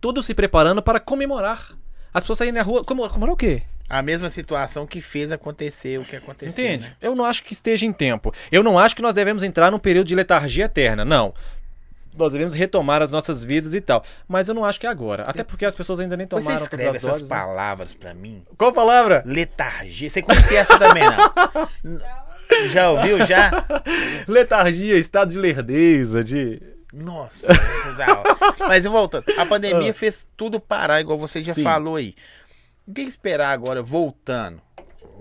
tudo se preparando para comemorar. As pessoas saírem na rua. Comemor- Comemorar o quê? A mesma situação que fez acontecer o que aconteceu. Entende? né? Eu não acho que esteja em tempo. Eu não acho que nós devemos entrar num período de letargia eterna. Não. Nós devemos retomar as nossas vidas e tal. Mas eu não acho que é agora. Até porque as pessoas ainda nem Você tomaram escreve todas as essas doses. né? palavras pra mim. Qual palavra? Letargia. Você conhecia essa também, não? Já ouviu? Já? Letargia, estado de lerdeza, de. Nossa, é. Mas voltando, a pandemia fez tudo parar, igual você já Sim. falou aí. O que esperar agora, voltando?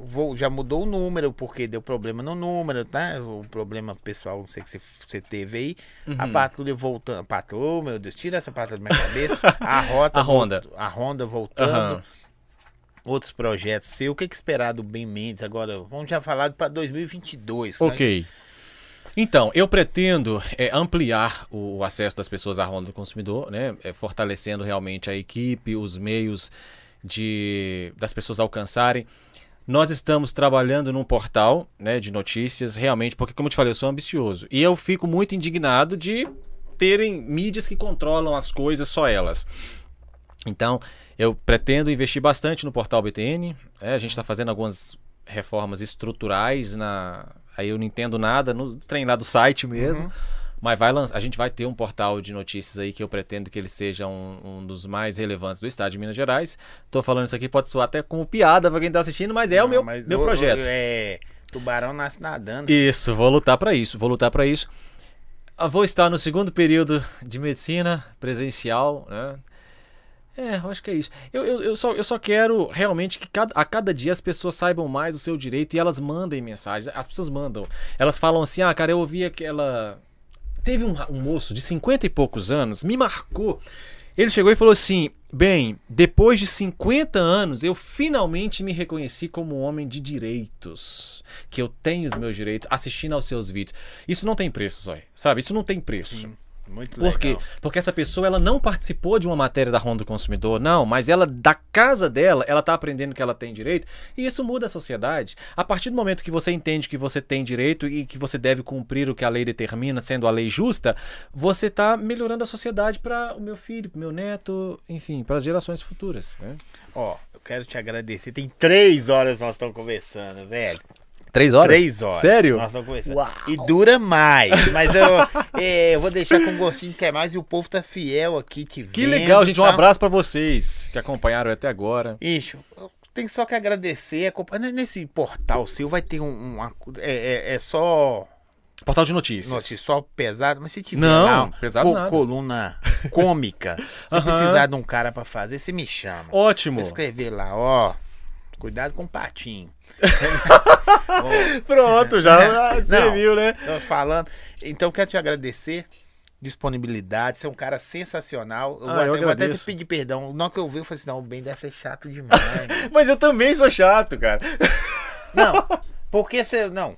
Vou, já mudou o número, porque deu problema no número, tá? O problema pessoal, não sei que você, teve aí. A Uhum. patrulha voltando. A patrulha, meu Deus, tira essa patrulha da minha cabeça. A rota. A Honda. a Honda voltando. Aham. Outros projetos seu. O que, que esperar do Ben Mendes agora? Vamos já falar para 2022. tá? Ok. Então, eu pretendo é, ampliar o, o acesso das pessoas à ronda do consumidor, né? É, fortalecendo realmente a equipe, os meios de das pessoas alcançarem. Nós estamos trabalhando num portal né, de notícias, realmente, porque, como eu te falei, eu sou ambicioso. E eu fico muito indignado de terem mídias que controlam as coisas, só elas. Então, eu pretendo investir bastante no portal BTN. né, a gente está fazendo algumas reformas estruturais na. Aí eu não entendo nada no trem lá do site mesmo. Mas vai lançar, a gente vai ter um portal de notícias aí que eu pretendo que ele seja um, um dos mais relevantes do estado de Minas Gerais. Tô falando isso aqui, pode soar até como piada pra quem tá assistindo, mas é o Não, meu, mas meu o- projeto. o- É. Tubarão nasce nadando. Isso, vou lutar pra isso, vou lutar pra isso. Ah, Vou estar no segundo período de medicina presencial, né? É, eu acho que é isso. Eu, eu, eu, só, eu só quero realmente que cada, a cada dia as pessoas saibam mais o seu direito e elas mandem mensagens. As pessoas mandam. Elas falam assim: ah, cara, eu ouvi aquela. Teve um, um moço de 50 e poucos anos, me marcou. Ele chegou e falou assim: Bem, depois de 50 anos, eu finalmente me reconheci como um homem de direitos. Que eu tenho os meus direitos assistindo aos seus vídeos. Isso não tem preço, Zói. Sabe? Isso não tem preço. Sim, muito Por quê? legal. Porque essa pessoa ela não participou de uma matéria da Ronda do Consumidor, não, mas ela da casa dela, ela tá aprendendo que ela tem direito, e isso muda a sociedade. A partir do momento que você entende que você tem direito e que você deve cumprir o que a lei determina, sendo a lei justa, você tá melhorando a sociedade para o meu filho, para meu neto, enfim, para as gerações futuras, né? Ó, eu quero te agradecer. Tem três horas nós estamos conversando, velho. Três horas? Três horas. Sério? Estamos conversando. Uau. E dura mais. Mas eu, é, eu vou deixar com gostinho que é mais e o povo tá fiel aqui te vendo. Que legal, gente. Um tá? abraço para vocês que acompanharam até agora. Eu tenho só que agradecer. Nesse portal seu vai ter um. uma- é, é- é só. Portal de notícias. Nossa, só pesado, mas se tiver Não, lá, um pesado nada. coluna cômica, se Aham. precisar de um cara pra fazer, você me chama. Ótimo. Vou escrever lá, ó. Cuidado com o patinho. Pronto, já você Não. viu, né? Falando. Então, eu quero te agradecer. Disponibilidade, você é um cara sensacional. Eu, Ah, vou, eu até, vou até te pedir perdão. Na hora que eu vi, eu falei assim: não, o bem deve ser chato demais. Mas eu também sou chato, cara. não, porque você. Não.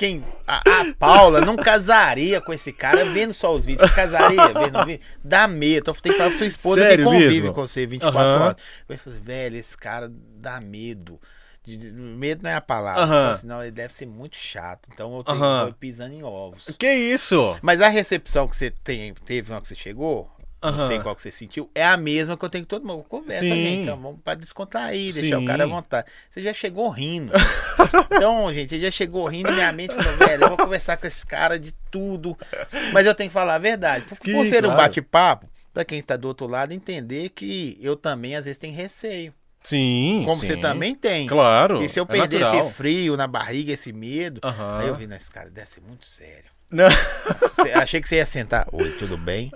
Quem. A, a Paula não casaria com esse cara vendo só os vídeos. Você casaria vendo vídeo? Dá medo. Tem que falar pra sua esposa Sério que convive mesmo? com você 24 Aham. horas. Eu falei assim, velho, esse cara dá medo. De- de- medo não é a palavra. Aham. Eu falei assim, não, ele deve ser muito chato. Então eu tenho vou pisando em ovos. Que isso? Mas a recepção que você tem, teve na hora que você chegou, não Aham. sei qual que você sentiu, é a mesma que eu tenho que todo mundo. Conversa, Sim. gente. Então vamos pra descontar aí, deixar Sim. o cara à vontade. Você já chegou rindo. então, gente, já chegou rindo, minha mente falou, velho, eu vou conversar com esse cara de tudo. Mas eu tenho que falar a verdade. Porque Que, por ser um claro. bate-papo, pra quem está do outro lado, entender que eu também, às vezes, tenho receio. Sim. Como sim. você também tem. Claro. E se eu é perder natural. esse frio na barriga, esse medo, Aham. aí eu vi, não, esse cara deve ser muito sério. Não. Achei que você ia sentar. Oi, tudo bem?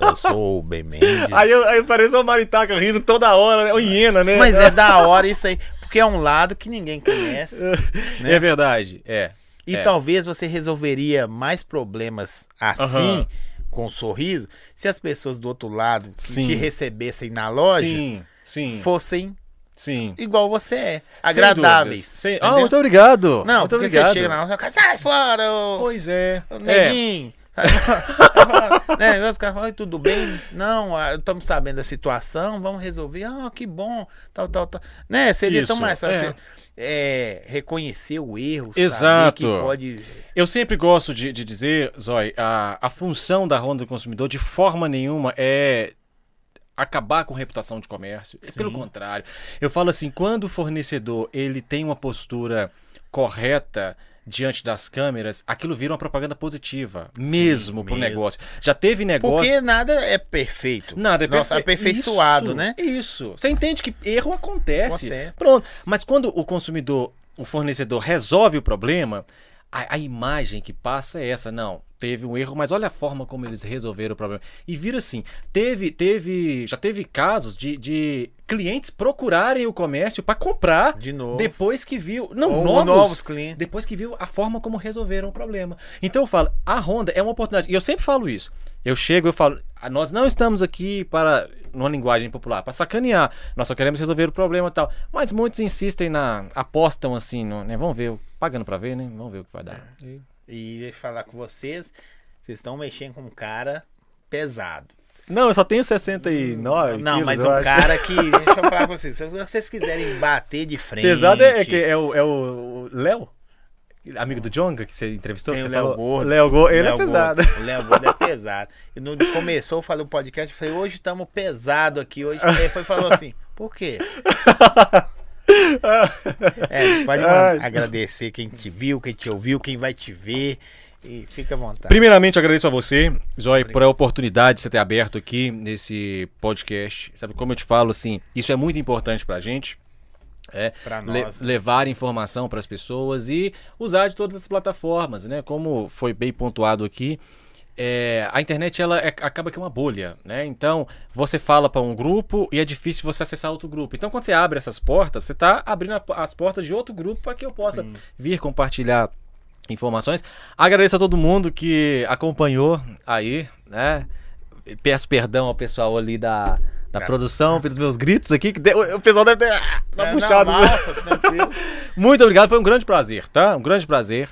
Eu sou o Ben Mendes. Aí eu, aí parece uma maritaca rindo toda hora, né? O hiena, né? Mas é da hora isso aí. Porque é um lado que ninguém conhece. né? É verdade, é. E é. talvez você resolveria mais problemas assim, Aham. com um sorriso, se as pessoas do outro lado que Sim. te recebessem na loja Sim, sim, fossem sim. igual você é. Agradáveis. Sem-? Ah, muito obrigado. Não, muito porque obrigado. você chega na loja, sai fora, ô, Pois é. ô é. neguinho. né? Os caras falam, "Oi, tudo bem? Não, ah, estamos sabendo da situação, vamos resolver. Ah, que bom, tal, tal, tal. Né? Seria tão Isso, mais fácil é. você, é, reconhecer o erro, Exato. que pode... Eu sempre gosto de, de dizer, Zói, a, a função da Ronda do Consumidor de forma nenhuma é acabar com reputação de comércio. É Pelo contrário. Eu falo assim, quando o fornecedor ele tem uma postura correta diante das câmeras, aquilo vira uma propaganda positiva, mesmo pro mesmo. negócio. Já teve negócio... Porque nada é perfeito. Nada é Nossa, perfe- aperfeiçoado, Isso, né? Isso. Você entende que erro acontece. Acontece. Pronto. Mas quando o consumidor, o fornecedor resolve o problema, a, a imagem que passa é essa, não. Teve um erro, mas olha a forma como eles resolveram o problema. E vira assim, teve, teve, já teve casos de, de clientes procurarem o comércio para comprar De novo. depois que viu, não, Ou novos, novos clientes. depois que viu a forma como resolveram o problema. Então eu falo, a Honda é uma oportunidade. E eu sempre falo isso. Eu chego e falo, "Ah, nós não estamos aqui para, numa linguagem popular, para sacanear. Nós só queremos resolver o problema e tal. Mas muitos insistem na, apostam assim, no, né? Vamos ver, pagando para ver, né? Vamos ver o que vai dar. E- E ia falar com vocês, vocês estão mexendo com um cara pesado. Não, eu só tenho 69 Não, quilos, mas um acho. cara que. Deixa eu falar com vocês. Se vocês quiserem bater de frente. Pesado é, é que é o é o Léo? Amigo do Jonga que você entrevistou? Que o Léo? Gordo. Léo Gordo, ele Léo é pesado. Gordo. O Léo Gordo é pesado. E no, começou, eu falei o podcast, eu falei, hoje estamos pesado aqui. Hoje ele foi e falou assim, por quê? É, pode Ai. agradecer quem te viu, quem te ouviu, quem vai te ver. E fica à vontade. Primeiramente, agradeço a você, Zói, por a oportunidade de você ter aberto aqui nesse podcast. Sabe, como eu te falo, assim, isso é muito importante pra gente. É, Pra le- nós. levar informação para as pessoas e usar de todas as plataformas, né? Como foi bem pontuado aqui, é, a internet ela é- acaba que é uma bolha, né? Então você fala para um grupo e é difícil você acessar outro grupo. Então quando você abre essas portas, você está abrindo a- as portas de outro grupo para que eu possa Sim. vir compartilhar informações. Agradeço a todo mundo que acompanhou aí, né? Peço perdão ao pessoal ali da, da Cara. produção pelos meus gritos aqui, que deu- o pessoal deve ter ah, tá É, puxado. Não, nossa, tranquilo. Muito obrigado, foi um grande prazer, tá? Um grande prazer.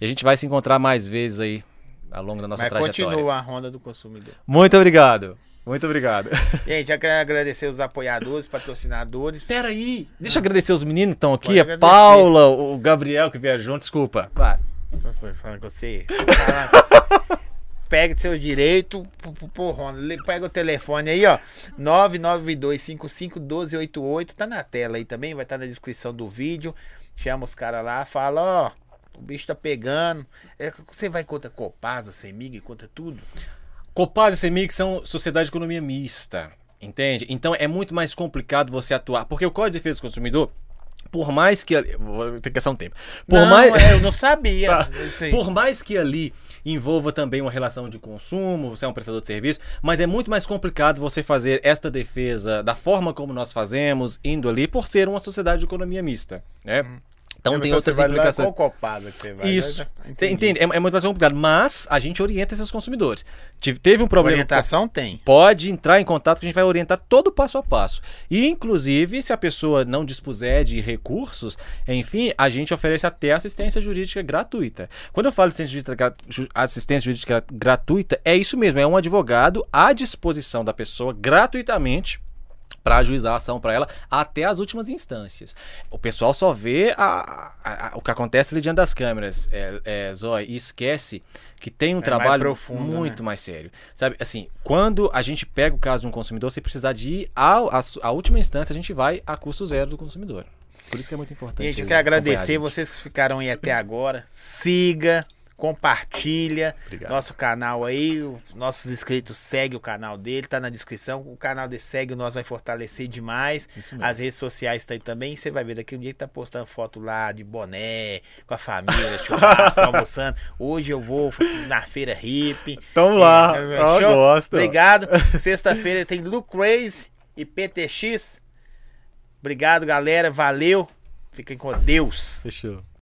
E a gente vai se encontrar mais vezes aí ao longo da nossa Mas trajetória. continua a ronda do consumidor. Muito obrigado. Muito obrigado. Gente, já quero agradecer os apoiadores, patrocinadores. Pera aí, deixa eu agradecer os meninos que estão aqui. Pode A agradecer. Paula, o Gabriel que viajou, desculpa. Vai. Foi falando com você. Pega seu direito. Le- Pega o telefone aí, ó. 992551288. Tá na tela aí também, vai estar na descrição do vídeo. Chama os caras lá, fala, ó. O bicho tá pegando. É, você vai contra Copasa, Semig, contra tudo? Copaz e Semig são sociedade de economia mista, entende? Então é muito mais complicado você atuar, porque o Código de Defesa do Consumidor, por mais que ali- vou ter que gastar um tempo. Por não, mais é, eu não sabia. Tá. Por mais que ali envolva também uma relação de consumo, você é um prestador de serviço, mas é muito mais complicado você fazer esta defesa da forma como nós fazemos, indo ali, por ser uma sociedade de economia mista, né? Então tem você outras vai lá. Qual Copasa que você vai? Isso. Entende? É, é muito mais complicado. Mas a gente orienta esses consumidores. Tive- Teve um problema. Orientação tem. Pode entrar em contato que a gente vai orientar todo o passo a passo. E, inclusive, se a pessoa não dispuser de recursos, enfim, a gente oferece até assistência jurídica gratuita. Quando eu falo assistência jurídica, assistência jurídica gratuita, é isso mesmo, é um advogado à disposição da pessoa gratuitamente para ajuizar a ação para ela até as últimas instâncias. O pessoal só vê a- a- a- o que acontece ali diante das câmeras, é, é, Zói, e esquece que tem um mais trabalho profundo, muito né? mais sério. Sabe, assim, quando a gente pega o caso de um consumidor, se precisar de ir à última instância, a gente vai a custo zero do consumidor. Por isso que é muito importante. Gente, eu quero agradecer vocês que ficaram aí até agora. Siga, compartilha Obrigado. nosso canal aí. Nossos inscritos segue o canal dele, tá na descrição. O canal dele segue, o nosso vai fortalecer demais. As redes sociais tá aí também. Você vai ver daqui um dia que tá postando foto lá de boné, com a família, churrasco, almoçando. Hoje eu vou na feira hippie. Tamo lá. É, Ó, show? gosto. Obrigado. Sexta-feira tem Look Crazy e PTX. Obrigado, galera. Valeu. Fiquem com Deus. Fechou.